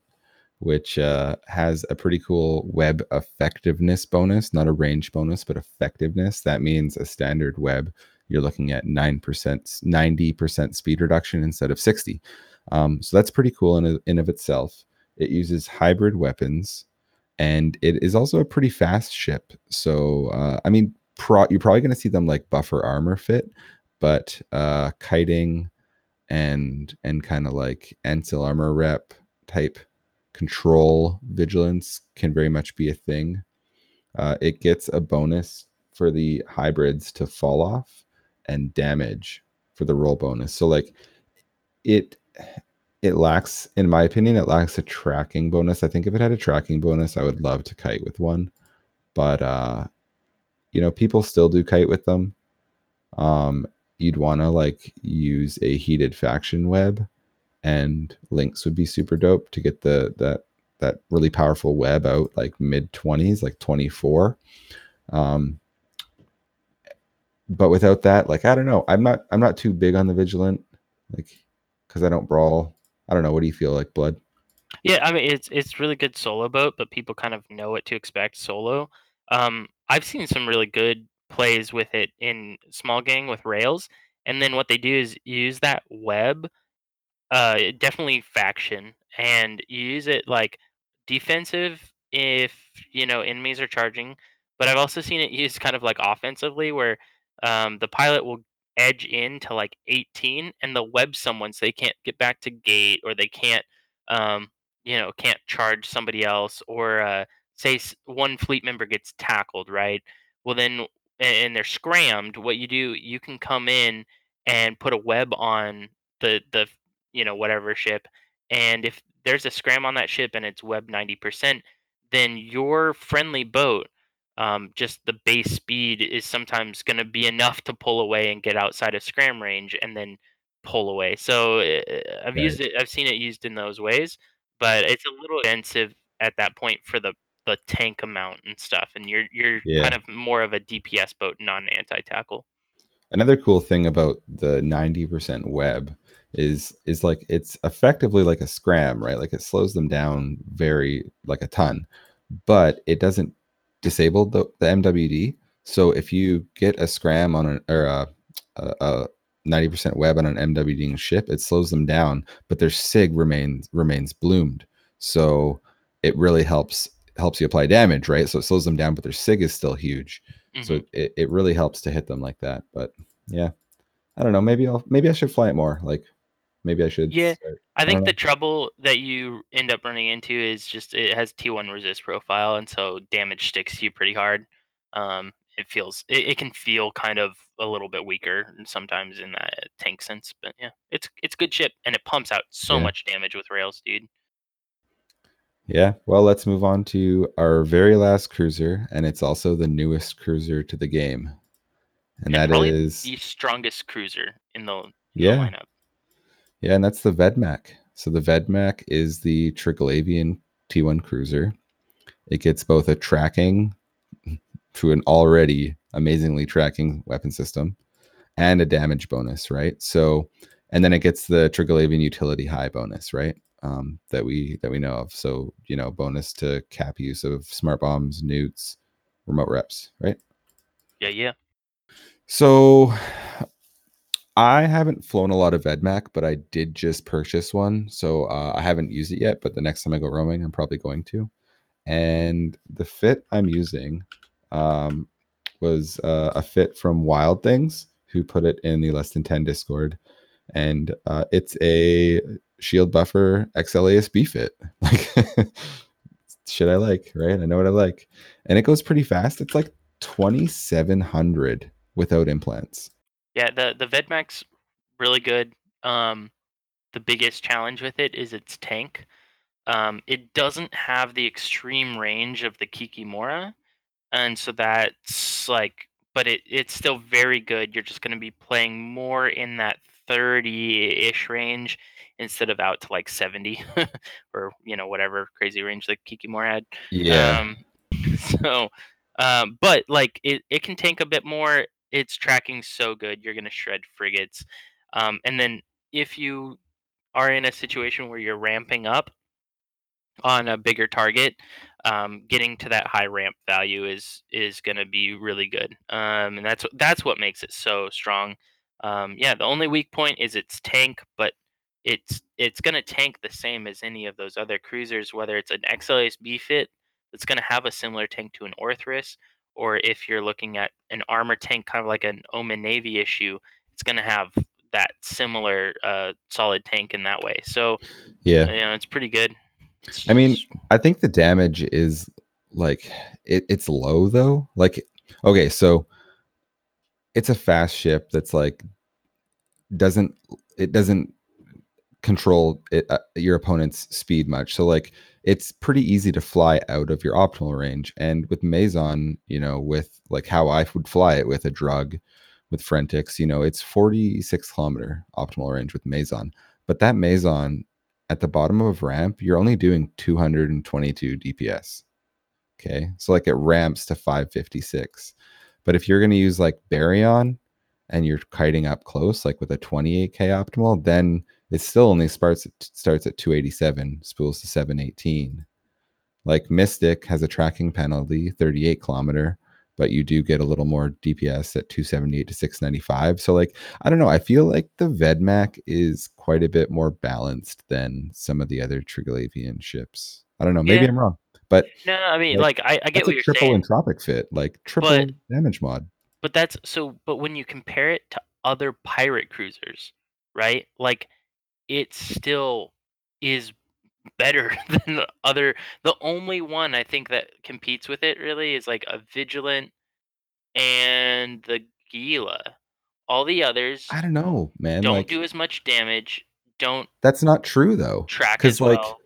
which uh, has a pretty cool web effectiveness bonus, not a range bonus, but effectiveness. That means a standard web, you're looking at 9%, 90% speed reduction instead of 60. Um, so that's pretty cool in, in of itself. It uses hybrid weapons, and it is also a pretty fast ship. So, uh, I mean, pro- you're probably going to see them like buffer armor fit, but uh, kiting and and kind of like Ancil armor rep type control vigilance can very much be a thing. Uh, it gets a bonus for the hybrids to fall off and damage for the role bonus. So like it it lacks, in my opinion, it lacks a tracking bonus. I think if it had a tracking bonus, I would love to kite with one. But uh, you know, people still do kite with them. Um, you'd want to like use a heated faction web and links would be super dope to get the that that really powerful web out like mid 20s like 24 um but without that like i don't know. I'm not i'm not too big on the vigilant like because i don't brawl. I don't know. What do you feel like blood? Yeah, I mean it's it's really good solo boat, but people kind of know what to expect solo. Um, I've seen some really good plays with it in small gang with rails, and then what they do is use that web, uh, definitely faction, and use it like defensive if you know enemies are charging. But I've also seen it used kind of like offensively, where um, the pilot will edge in to like 18 and they'll web someone so they can't get back to gate or they can't um, you know, can't charge somebody else, or uh, say one fleet member gets tackled, right? Well, then, and they're scrammed. What you do, you can come in and put a web on the the you know whatever ship, and if there's a scram on that ship and it's web ninety percent, then your friendly boat. Um, just the base speed is sometimes going to be enough to pull away and get outside of scram range, and then pull away. So uh, I've Right. used it. I've seen it used in those ways but it's a little expensive at that point for the the tank amount and stuff and you're you're Yeah. kind of more of a DPS boat non anti tackle another cool thing about the 90% web is is like it's effectively like a scram right? Like it slows them down very like a ton but it doesn't disable the, the mwd so if you get a scram on an or a, a, a 90% web on an mwd ship it slows them down but their sig remains remains bloomed. So it really helps helps you apply damage right so it slows them down but their sig is still huge so Mhm. it, it really helps to hit them like that but yeah I don't know. Maybe I'll maybe I should fly it more. Like maybe I should. Yeah, start- I think know. the trouble that you end up running into is just it has T1 resist profile, and so damage sticks to you pretty hard. Um, it feels it, it can feel kind of a little bit weaker sometimes in that tank sense, but yeah, it's it's good ship and it pumps out so Yeah. much damage with rails, dude. Yeah. Well, let's move on to our very last cruiser, and it's also the newest cruiser to the game, and that probably is the strongest cruiser in the, yeah, the lineup. yeah, and that's the Vedmak. So the Vedmak is the Triglavian T1 cruiser. It gets both a tracking to an already amazingly tracking weapon system and a damage bonus, right? So, and then it gets the Triglavian utility high bonus, right? Um, that we that we know of. So, you know, bonus to cap use of smart bombs, neuts, remote reps, right? Yeah, yeah. So I haven't flown a lot of Vedmak, but I did just purchase one. So uh, I haven't used it yet, but the next time I go roaming, I'm probably going to. And the fit I'm using um, was uh, a fit from Wild Things, who put it in the less than 10 Discord. And uh, it's a shield buffer XLASB fit. Like, shit I like, right? I know what I like. And it goes pretty fast. It's like 2700 without implants. Yeah, the the Vedmak's really good. Um, the biggest challenge with it is its tank. Um, it doesn't have the extreme range of the Kikimora, and so that's like, but it it's still very good. You're just going to be playing more in that 30-ish range instead of out to like 70 or you know whatever crazy range that Kikimora had. Um, so, um, but like it, it can tank a bit more. It's tracking so good. You're gonna shred frigates. Um, and then if you are in a situation where you're ramping up on a bigger target, um, getting to that high ramp value is is gonna be really good. Um, and that's that's what makes it so strong. Um, yeah, the only weak point is its tank, but it's it's gonna tank the same as any of those other cruisers, whether it's an XLSB fit that's gonna have a similar tank to an Orthrus, or if you're looking at an armor tank, kind of like an Omen Navy issue, it's gonna have that similar uh, solid tank in that way. So yeah. you know, it's pretty good. It's I mean, I think the damage is like it, it's low though. Like, okay, so it's a fast ship that's like doesn't it doesn't control it, uh, your opponent's speed much. So like it's pretty easy to fly out of your optimal range. And with Meson, you know, with like how I would fly it with a drug, with Frentix, you know, it's 46 kilometer optimal range with Meson. But that Meson at the bottom of ramp, you're only doing 222 DPS. Okay. So like it ramps to 556. But if you're going to use like Baryon and you're kiting up close, like with a 28k optimal, then it still only starts starts at 287, spools to 718. Like Mystic has a tracking penalty, 38 kilometer, but you do get a little more DPS at 278 to 695. So like I don't know, I feel like the Vedmak is quite a bit more balanced than some of the other Triglavian ships. I don't know, maybe Yeah. I'm wrong, but no, I mean, like, like, I, I get what a you're triple saying. entropic fit, like triple But- damage mod. but that's so but when you compare it to other pirate cruisers right like it still is better than the other the only one i think that competes with it really is like a vigilant and the gila all the others I don't know, man. don't like do as much damage don't that's not true though. track as like, well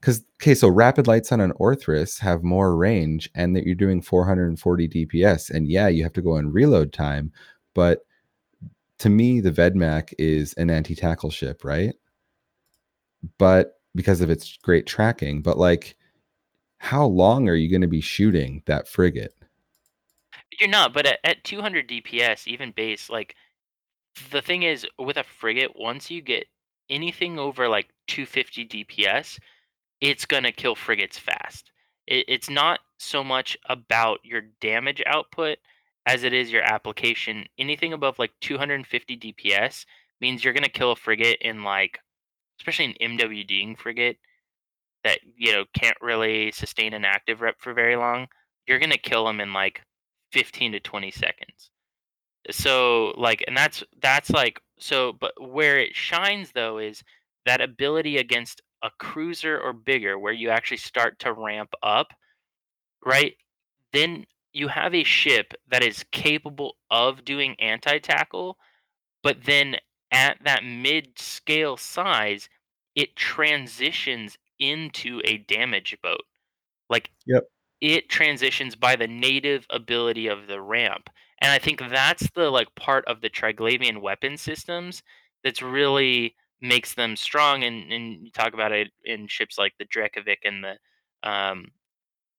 Because okay, so rapid lights on an Orthrus have more range, and that you're doing 440 DPS, and yeah, you have to go on reload time. But to me, the Vedmak is an anti-tackle ship, right? But because of its great tracking, but like, how long are you going to be shooting that frigate? You're not, but at, at 200 DPS, even base, like the thing is with a frigate, once you get anything over like 250 DPS, it's gonna kill frigates fast. It, it's not so much about your damage output as it is your application. Anything above like 250 DPS means you're gonna kill a frigate in like, especially an MWDing frigate that you know can't really sustain an active rep for very long. You're gonna kill them in like 15 to 20 seconds. so like and that's that's like so but where it shines though is that ability against a cruiser or bigger where you actually start to ramp up right then you have a ship that is capable of doing anti-tackle but then at that mid-scale size it transitions into a damage boat like Yep. it transitions by the native ability of the ramp and i think that's the like part of the triglavian weapon systems that's really makes them strong and, and you talk about it in ships like the Drekavac and the um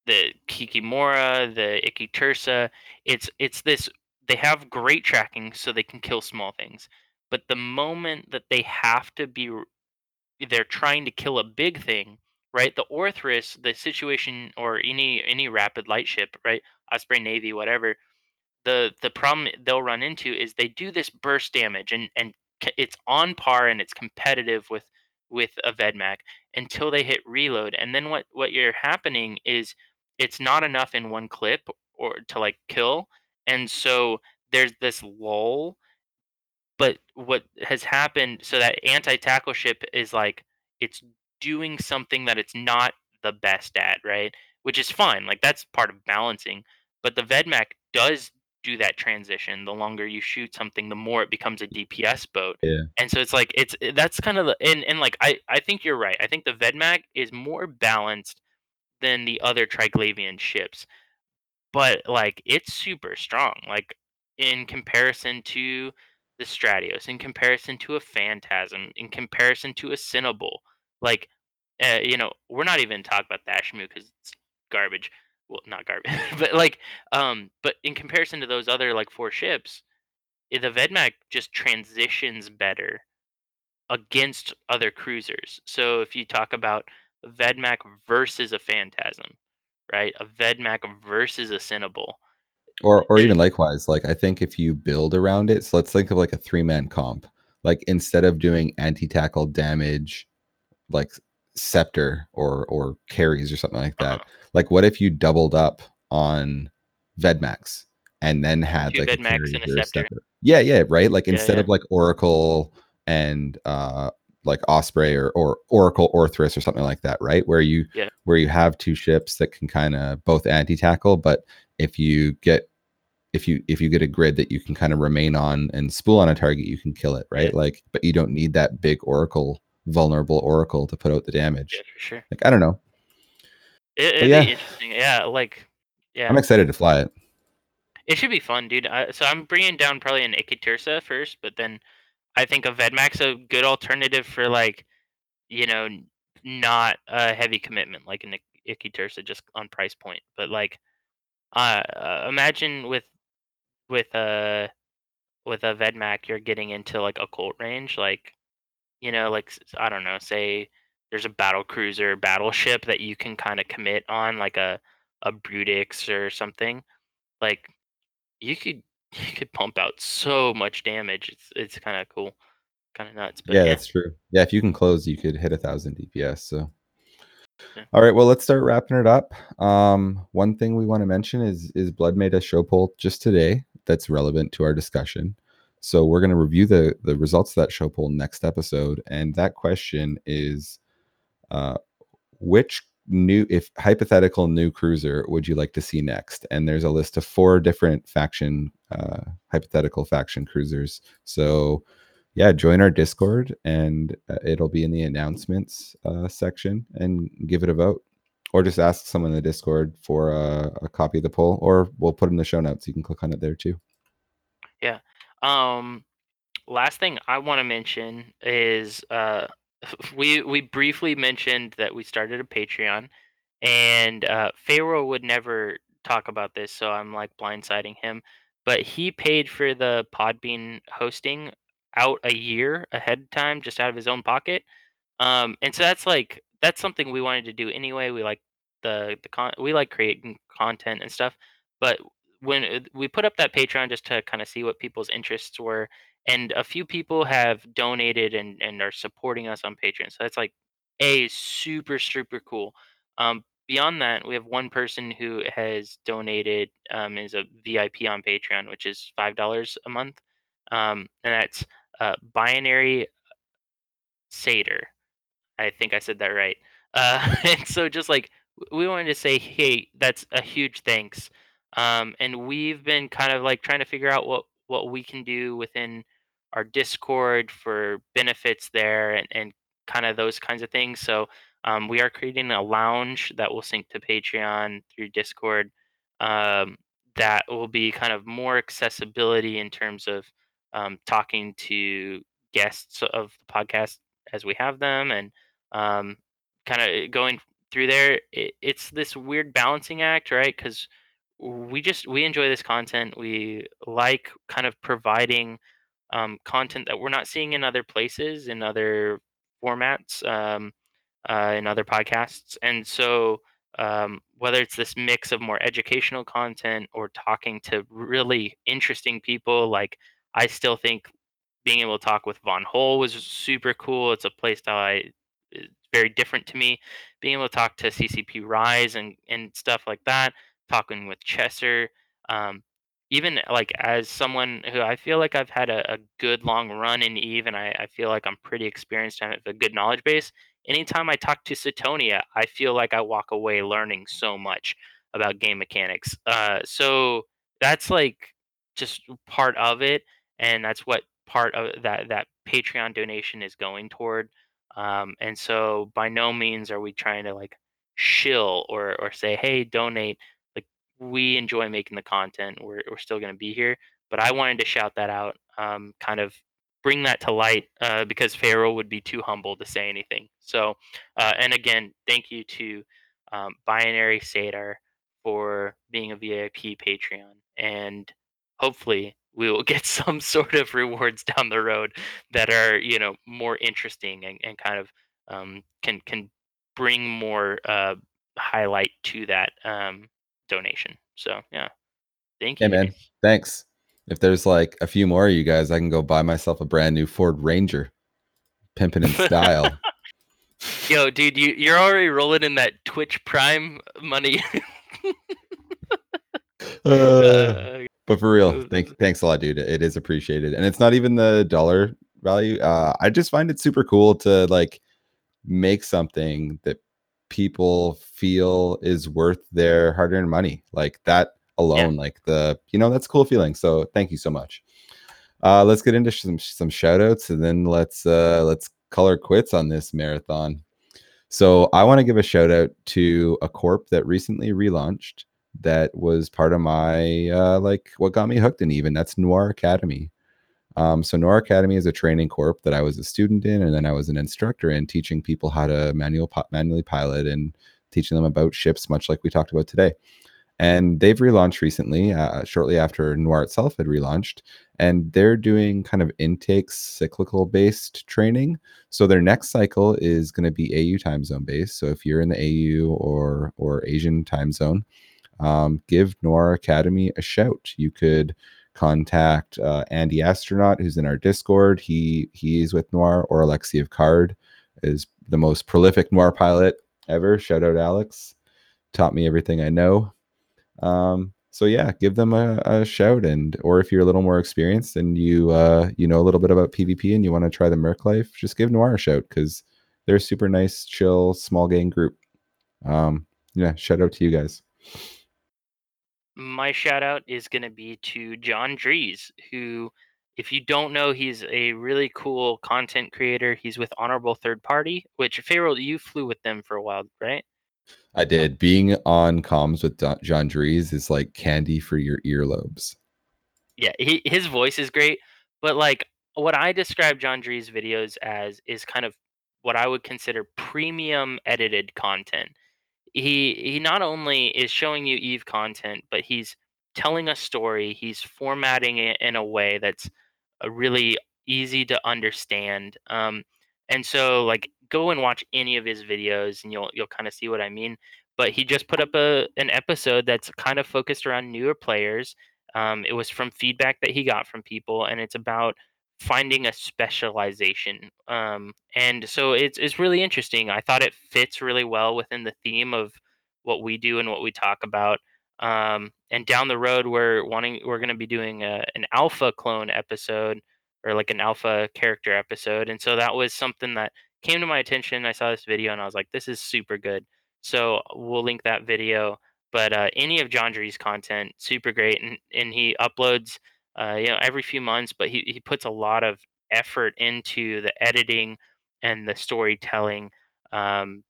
the Kikimora, the Ikitursa. It's it's this they have great tracking so they can kill small things. But the moment that they have to be they're trying to kill a big thing, right? The Orthrus, the situation or any any rapid light ship, right? Osprey Navy, whatever, the the problem they'll run into is they do this burst damage and and it's on par and it's competitive with with a Vedmak until they hit reload and then what what you're happening is it's not enough in one clip or to like kill and so there's this lull but what has happened so that anti-tackle ship is like it's doing something that it's not the best at, right? Which is fine. Like that's part of balancing. But the Vedmak does do that transition. The longer you shoot something, the more it becomes a DPS boat. Yeah. And so it's like it's eh, that's kind of the and, and like I I think you're right. I think the Vedmak is more balanced than the other Triglavian ships but like it's super strong like in comparison to the stratios in comparison to a phantasm in comparison to a Cynabal like uh, you know we're not even talking about the Ashimmu because it's garbage. Well not garbage but like um but in comparison to those other like four ships eh, the vedmak just transitions better against other cruisers. So if you talk about vedmak versus a phantasm right a vedmak versus a Cynabal Or or even likewise, like I think if you build around it, so let's think of like a three man comp. Like instead of doing anti tackle damage, like scepter or or carries or something like that. Uh-huh. Like what if you doubled up on Vedmax and then had Two like Vedmax carry and a scepter. scepter? Yeah, yeah, right. Like Yeah, instead yeah. of like Oracle and uh like Osprey or, or Oracle Orthrus or something like that, right? Where you Yeah. where you have two ships that can kind of both anti tackle, but if you get if you if you get a grid that you can kind of remain on and spool on a target, you can kill it, right? Yeah. Like, but you don't need that big Oracle vulnerable Oracle to put out the damage. yeah for sure Like I don't know. it, it'd yeah. be interesting yeah like yeah I'm excited to fly it. it should be fun dude I, so i'm bringing down probably an ikitursa first but then i think a vedmax a good alternative for like you know not a heavy commitment like an Ik- ikitursa just on price point but like uh, uh imagine with with a with a vedmak you're getting into like occult range like you know like i don't know say there's a battle cruiser battleship that you can kind of commit on like a a brutix or something like you could you could pump out so much damage it's it's kind of cool kind of nuts but yeah, yeah, that's true. Yeah, if you can close, you could hit a thousand DPS. So, Yeah. all right. Well, let's start wrapping it up. Um, one thing we want to mention is is Blood made a show poll just today that's relevant to our discussion. So we're going to review the the results of that show poll next episode, and that question is, uh, which new if hypothetical new cruiser would you like to see next? And there's a list of four different faction uh hypothetical faction cruisers. So yeah join our discord and uh, it'll be in the announcements uh, section and give it a vote or just ask someone in the discord for a, a copy of the poll or we'll put in the show notes. You can click on it there too. Yeah. um last thing i want to mention is uh we we briefly mentioned that we started a patreon and uh pharaoh would never talk about this so i'm like blindsiding him but he paid for the podbean hosting out a year ahead of time just out of his own pocket. Um and so that's like that's something we wanted to do anyway we like the the con we like creating content and stuff but when uh, we put up that patreon just to kind of see what people's interests were and a few people have donated and and are supporting us on patreon so that's like a super super cool um beyond that, we have one person who has donated um, is a VIP on Patreon, which is five dollars a month, um, and that's uh, binary Sater. I think I said that right. Uh, and so just like we wanted to say, hey, that's a huge thanks. Um, and we've been kind of like trying to figure out what what we can do within our Discord for benefits there and, and kind of those kinds of things. So um, we are creating a lounge that will sync to Patreon through Discord. Um, that will be kind of more accessibility in terms of um, talking to guests of the podcast as we have them and um, kind of going through there it, it's this weird balancing act right because we just we enjoy this content we like kind of providing um, content that we're not seeing in other places in other formats um, uh, in other podcasts and so um, whether it's this mix of more educational content or talking to really interesting people like i still think being able to talk with Von Hole was super cool. It's a play style I very different to me. Being able to talk to CCP Rise and and stuff like that, talking with Chesser, um, even like as someone who I feel like I've had a, a good long run in Eve, and I, I feel like I'm pretty experienced and have a good knowledge base. Anytime I talk to Suitonia, I feel like I walk away learning so much about game mechanics. Uh, so that's like just part of it, and that's what part of that that Patreon donation is going toward. Um, and so by no means are we trying to like shill or or say, hey, donate. Like we enjoy making the content. We're we're still gonna be here. But I wanted to shout that out, um, kind of bring that to light uh, because Pharaoh would be too humble to say anything. So, uh, and again, thank you to um, Binary Sadar for being a VIP Patreon, and hopefully we will get some sort of rewards down the road that are you know more interesting and, and kind of um, can can bring more uh, highlight to that um, donation. So yeah, thank you. Hey man, thanks. If there's like a few more of you guys, I can go buy myself a brand new Ford Ranger, pimping in style. Yo, dude, you you're already rolling in that Twitch Prime money. Uh, Uh, but for real, Uh, thank thanks a lot, dude. It is appreciated, and it's not even the dollar value. Uh, I just find it super cool to like make something that people feel is worth their hard-earned money. Like that alone, like the you know that's cool feeling. So thank you so much. Uh, let's get into some some shout outs and then let's uh, let's color quits on this marathon. So I want to give a shout out to a corp that recently relaunched that was part of my uh, like what got me hooked in even that's Noir Academy. Um, so Noir Academy is a training corp that I was a student in, and then I was an instructor in teaching people how to manual manually pilot and teaching them about ships, much like we talked about today. And they've relaunched recently, uh, shortly after Noir itself had relaunched, and they're doing kind of intake cyclical based training. So their next cycle is going to be AU time zone based. So if you're in the AU or or Asian time zone, um, give Noir Academy a shout. You could contact uh, Andy Astronaut, who's in our Discord. He he's with Noir, or Alexiev Card is the most prolific Noir pilot ever. Shout out Alex, taught me everything I know. Um, so yeah, give them a, a shout, and or if you're a little more experienced and you uh, you know a little bit about PvP and you want to try the Merc life, just give Noir a shout because they're a super nice, chill, small gang group. Um, yeah, shout out to you guys. My shout out is going to be to John Dries, who, if you don't know, he's a really cool content creator. He's with Honorable Third Party, which Pharaoh, you flew with them for a while, right? I did. Being on comms with Don- John Dries is like candy for your earlobes. Yeah, he, his voice is great, but like what I describe John Dries videos as is kind of what I would consider premium edited content. He he not only is showing you Eve content, but he's telling a story. He's formatting it in a way that's uh, really easy to understand. Um, and so like go and watch any of his videos, and you'll you'll kind of see what I mean. But he just put up a an episode that's kind of focused around newer players. Um, it was from feedback that he got from people, and it's about finding a specialization. Um, and so it's it's really interesting. I thought it fits really well within the theme of what we do and what we talk about. Um, and down the road, we're wanting we're going to be doing a, an alpha clone episode or like an alpha character episode. And so that was something that came to my attention. I saw this video and I was like, this is super good. So we'll link that video. But uh, any of Jandre's content, super great, and and he uploads, uh, you know, every few months. But he he puts a lot of effort into the editing and the storytelling um,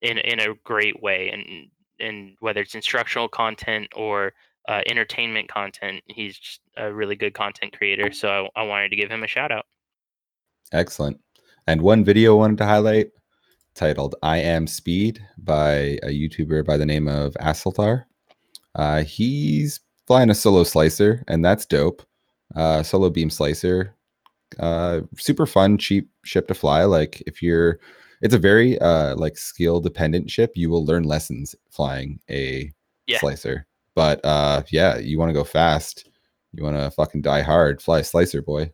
in in a great way. And and whether it's instructional content or uh, entertainment content, he's a really good content creator. So I, I wanted to give him a shout out. Excellent. And one video I wanted to highlight titled I Am Speed by a YouTuber by the name of Asaltar. Uh, he's flying a solo slicer, and that's dope. Uh, solo beam slicer. Uh, super fun, cheap ship to fly. Like if you're it's a very uh like skill dependent ship. You will learn lessons flying a Yeah. slicer. But uh yeah, you want to go fast. You want to fucking die hard. Fly a slicer, boy.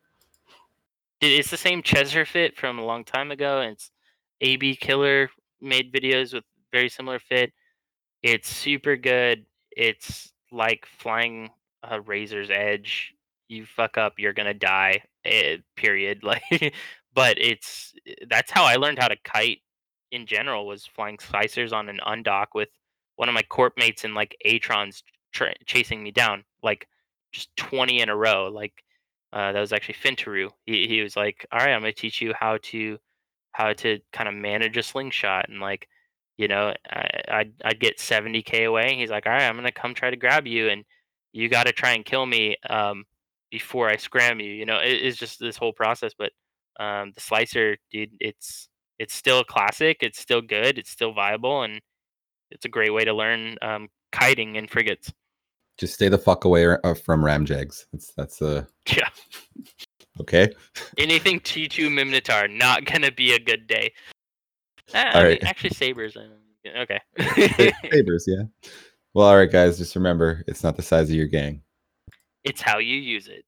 It's the same Chesser fit from a long time ago. And it's AB Killer made videos with very similar fit. It's super good. It's like flying a razor's edge. You fuck up, you're gonna die. eh, period. Like, but it's that's how I learned how to kite in general was flying slicers on an undock with one of my corp mates and like Atrons tra- chasing me down, like just 20 in a row. Like uh, that was actually Fintaru. He he was like, "All right, I'm gonna teach you how to how to kind of manage a slingshot and like." You know, I, I'd, I'd get 70k away. He's like, "All right, I'm gonna come try to grab you, and you got to try and kill me um, before I scram you." You know, it, it's just this whole process. But um, the slicer, dude, it's it's still a classic. It's still good. It's still viable, and it's a great way to learn um, kiting in frigates. Just stay the fuck away uh, from ramjags. That's that's the Yeah, okay. anything T2 Minmatar, not gonna be a good day. Uh, All mean, actually, sabers. Okay. Sabers, yeah. Well, all right, guys. Just remember, it's not the size of your gang. it's how you use it.